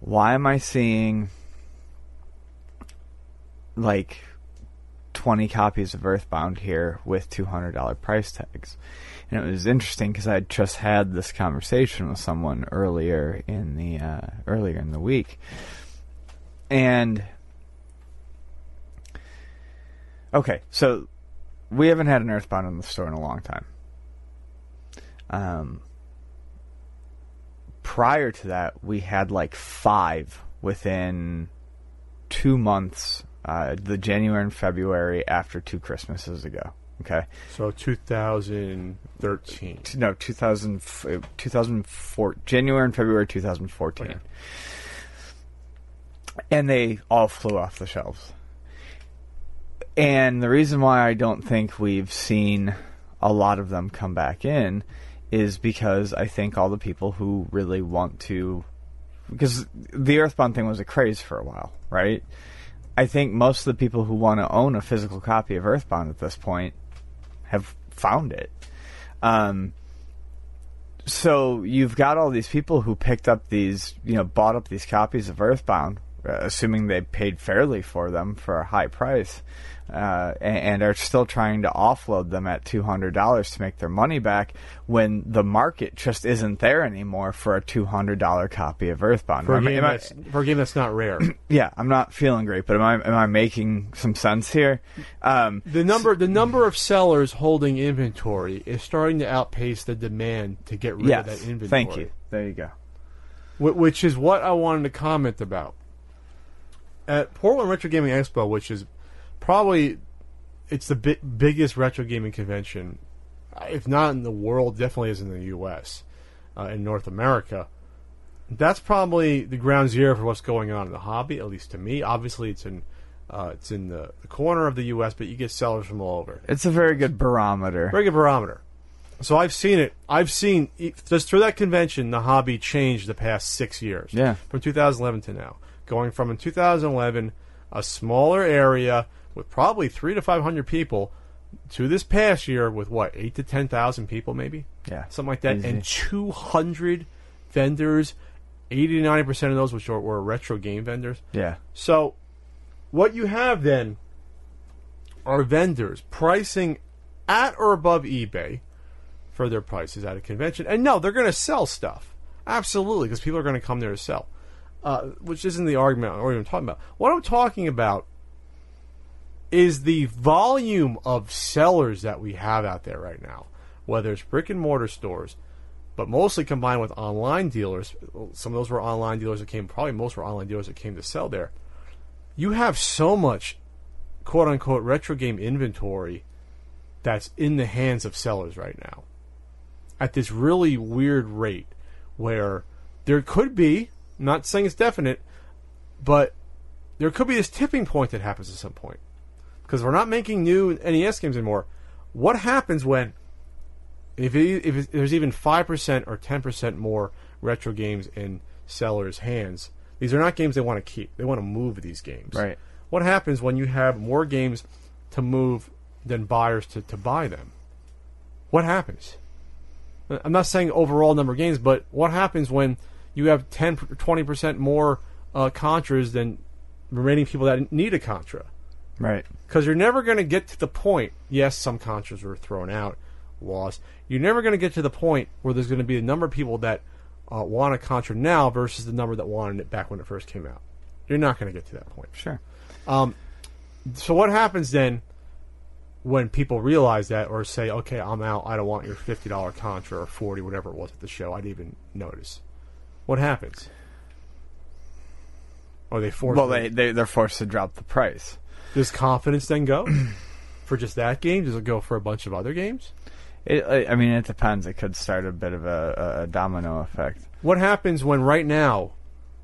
"Why am I seeing like 20 copies of Earthbound here with $200 price tags. And it was interesting because I just had this conversation with someone earlier in the uh, earlier in the week, and okay, so we haven't had an Earthbound in the store in a long time. Um, prior to that, we had like five within two months, uh, the January and February after two Christmases ago. Okay. So 2013. No, 2000, 2004, January and February 2014. Okay. And they all flew off the shelves. And the reason why I don't think we've seen a lot of them come back in is because I think all the people who really want to. Because the Earthbound thing was a craze for a while, right? I think most of the people who want to own a physical copy of Earthbound at this point have found it. Um, so you've got all these people who picked up these, you know, bought up these copies of Earthbound, uh, assuming they paid fairly for them for a high price, uh, and, and are still trying to offload them at two hundred dollars to make their money back when the market just isn't there anymore for a two hundred dollar copy of Earthbound. For a, Am I- game I- that's, for a game that's not rare. yeah, I'm not feeling great, but am I am I making some sense here? Um, the number the number of sellers holding inventory is starting to outpace the demand to get rid yes, of that inventory. thank you. There you go. Wh- which is what I wanted to comment about. At Portland Retro Gaming Expo, which is probably it's the bi- biggest retro gaming convention, if not in the world, definitely is in the U.S. Uh, in North America. That's probably the ground zero for what's going on in the hobby, at least to me. Obviously, it's in uh, it's in the, the corner of the U.S., but you get sellers from all over. It's a very good barometer. Very good barometer. So I've seen it. I've seen just through that convention, the hobby changed the past six years. Yeah. From 2011 to now, going from in 2011 a smaller area with probably three to 500 people to this past year with what eight to 10,000 people, maybe. Yeah. Something like that, Easy. and 200 vendors. 80 to 90 percent of those, which were, were retro game vendors. Yeah. So, what you have then are vendors pricing at or above eBay for their prices at a convention. And no, they're going to sell stuff. Absolutely, because people are going to come there to sell. Uh, which isn't the argument i'm even talking about. What I'm talking about is the volume of sellers that we have out there right now, whether it's brick and mortar stores, but mostly combined with online dealers. Some of those were online dealers that came, probably most were online dealers that came to sell there. You have so much quote unquote retro game inventory that's in the hands of sellers right now at this really weird rate where there could be, not saying it's definite, but there could be this tipping point that happens at some point. Because we're not making new NES games anymore. What happens when, if, it, if it, there's even 5% or 10% more retro games in sellers' hands, these are not games they want to keep. They want to move these games. Right. What happens when you have more games to move than buyers to, to buy them? What happens? I'm not saying overall number of games, but what happens when you have 10, 20% more uh, Contras than remaining people that need a Contra? Right. Because you're never going to get to the point. Yes, some Contras were thrown out, lost. You're never going to get to the point where there's going to be a number of people that uh, want a Contra now versus the number that wanted it back when it first came out. You're not going to get to that point. Sure. So what happens then when people realize that or say, okay, I'm out, I don't want your fifty dollar contra or forty, whatever it was at the show, I didn't even notice. What happens? Are they forced? Well, they, they they're forced to drop the price. Does confidence then go for just that game? Does it go for a bunch of other games? It, I mean, it depends. It could start a bit of a, a domino effect. What happens when right now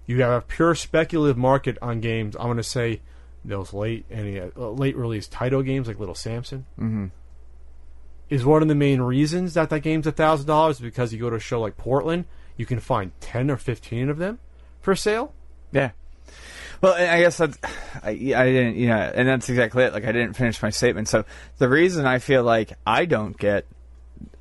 you have a pure speculative market on games? I'm going to say those late any uh, late release title games like Little Samson. Mm-hmm. Is one of the main reasons that that game's a thousand dollars because you go to a show like Portland, you can find ten or fifteen of them for sale. Yeah. Well, I guess that's I, I didn't, you know, and that's exactly it. Like I didn't finish my statement. So the reason I feel like I don't get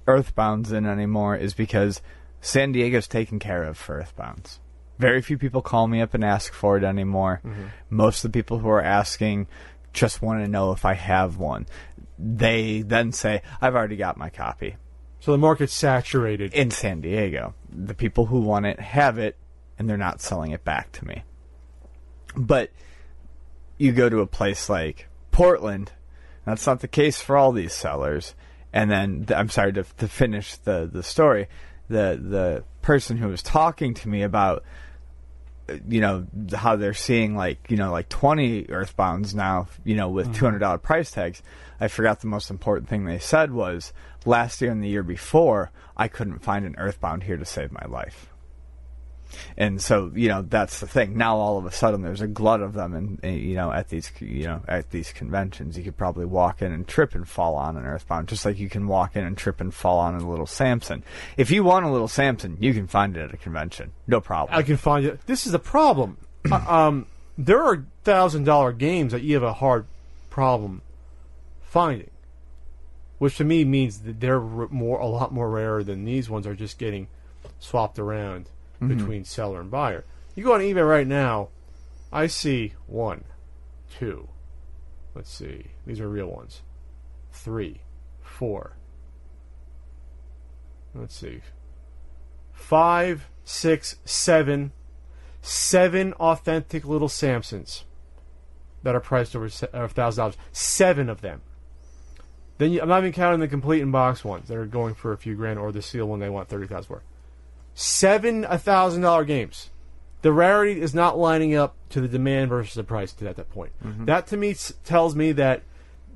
Earthbounds in anymore is because San Diego's taken care of for Earthbounds. Very few people call me up and ask for it anymore. Mm-hmm. Most of the people who are asking just want to know if I have one. They then say, I've already got my copy. So the market's saturated. In San Diego. The people who want it have it, and they're not selling it back to me. But you go to a place like Portland, that's not the case for all these sellers. And then, I'm sorry to, to finish the, the story. The, the person who was talking to me about you know how they're seeing like you know like 20 earthbounds now you know with Mm-hmm. $200 price tags i forgot the most important thing they said was last year and the year before i couldn't find an earthbound here to save my life and so you know that's the thing. Now all of a sudden there's a glut of them and, you know at these you know at these conventions you could probably walk in and trip and fall on an earthbound just like you can walk in and trip and fall on a little samson. If you want a little samson you can find it at a convention. No problem. I can find it. This is the problem. Uh, um, there are thousand dollar games that you have a hard problem finding, which to me means that they're more a lot more rare than these ones are just getting swapped around Mm-hmm. between seller and buyer. You go on eBay right now, I see one, two. Let's see, these are real ones. Three, four. Let's see, five, six, seven, seven authentic little Samsons that are priced over a uh, thousand dollars. Seven of them. Then you, I'm not even counting the complete in box ones that are going for a few grand, or the seal one they want thirty thousand for. Seven a thousand dollar games. The rarity is not lining up to the demand versus the price at that point. That to me tells me that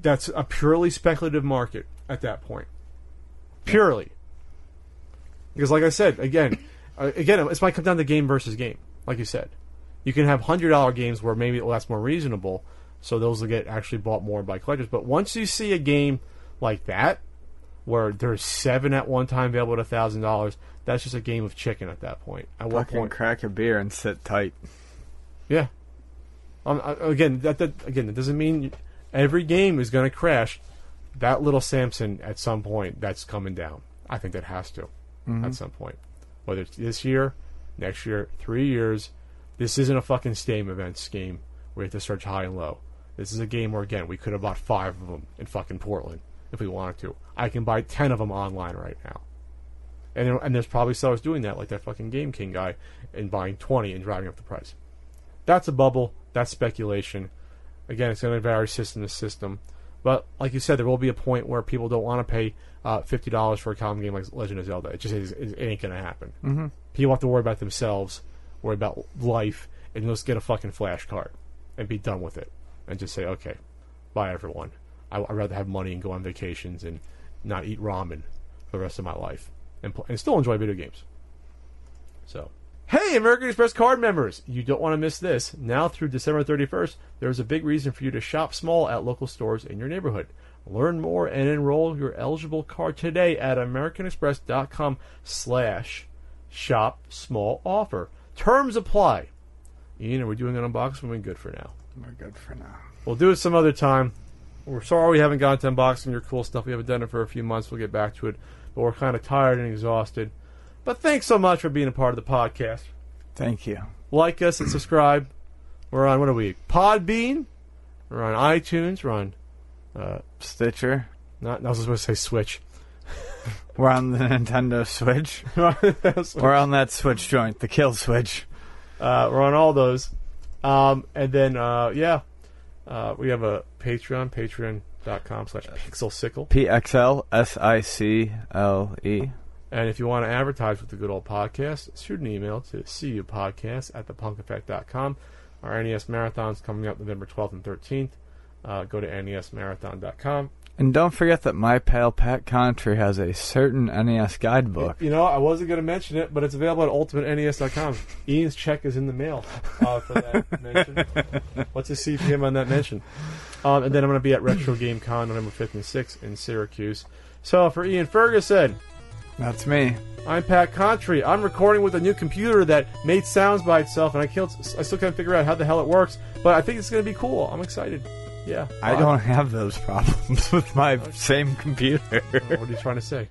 that's a purely speculative market at that point. Purely. Because, like I said, again, uh, again, it's might come down to game versus game. Like you said, you can have hundred dollar games where maybe well, that's more reasonable, so those will get actually bought more by collectors. But once you see a game like that, where there's seven at one time available at a thousand dollars, that's just a game of chicken at that point. At what Fucking point? crack a beer and sit tight. Yeah. Um, again, that, that again, that doesn't mean every game is going to crash. That little Samson at some point that's coming down. I think that has to at some point, whether it's this year, next year, three years. This isn't a fucking Stadium Events game where you have to search high and low. This is a game where again we could have bought five of them in fucking Portland if we wanted to. I can buy ten of them online right now. And, and there's probably sellers doing that, like that fucking Game King guy, and buying 20 and driving up the price. That's a bubble. That's speculation. Again, it's going to vary system to system. But like you said, there will be a point where people don't want to pay uh, fifty dollars for a common game like Legend of Zelda. It just is, it ain't going to happen. Mm-hmm. People have to worry about themselves, worry about life, and just get a fucking flash card and be done with it, and just say, okay, bye everyone. I, I'd rather have money and go on vacations and not eat ramen for the rest of my life, and, pl- and still enjoy video games. So, hey, American Express card members, you don't want to miss this. Now through December 31st, there's a big reason for you to shop small at local stores in your neighborhood. Learn more and enroll your eligible card today at americanexpress.com slash shop small offer. Terms apply. Ian, are we doing an unboxing? We're good for now. We're good for now. We'll do it some other time. We're sorry we haven't gotten to unboxing your cool stuff. We haven't done it for a few months. We'll get back to it. But we're kind of tired and exhausted. But thanks so much for being a part of the podcast. Thank you. Like us and subscribe. We're on, what are we? Podbean. We're on iTunes. We're on, Stitcher. not, I was supposed to say Switch. We're on the Nintendo Switch. We're on that Switch joint, the kill switch. Uh, we're on all those. Um, and then, uh, yeah, uh, we have a Patreon, patreon.com slash pixelsickle. P X L S I C L E. And if you want to advertise with the good old podcast, shoot an email to cupodcast at thepunkeffect.com. Our NES Marathon's coming up November 12th and 13th. Uh, go to nesmarathon.com. And don't forget that my pal Pat Contri has a certain NES guidebook. You know, I wasn't going to mention it, but it's available at ultimatenes.com. Ian's check is in the mail uh, for that mention. What's his CPM on that mention? Um, and then I'm going to be at Retro Game Con November 5th and 6th in Syracuse. So for Ian Ferguson, That's me. I'm Pat Contri. I'm recording with a new computer that made sounds by itself, and I can't, I still can't figure out how the hell it works. But I think it's going to be cool. I'm excited. Yeah. I don't have those problems with my same computer. What are you trying to say?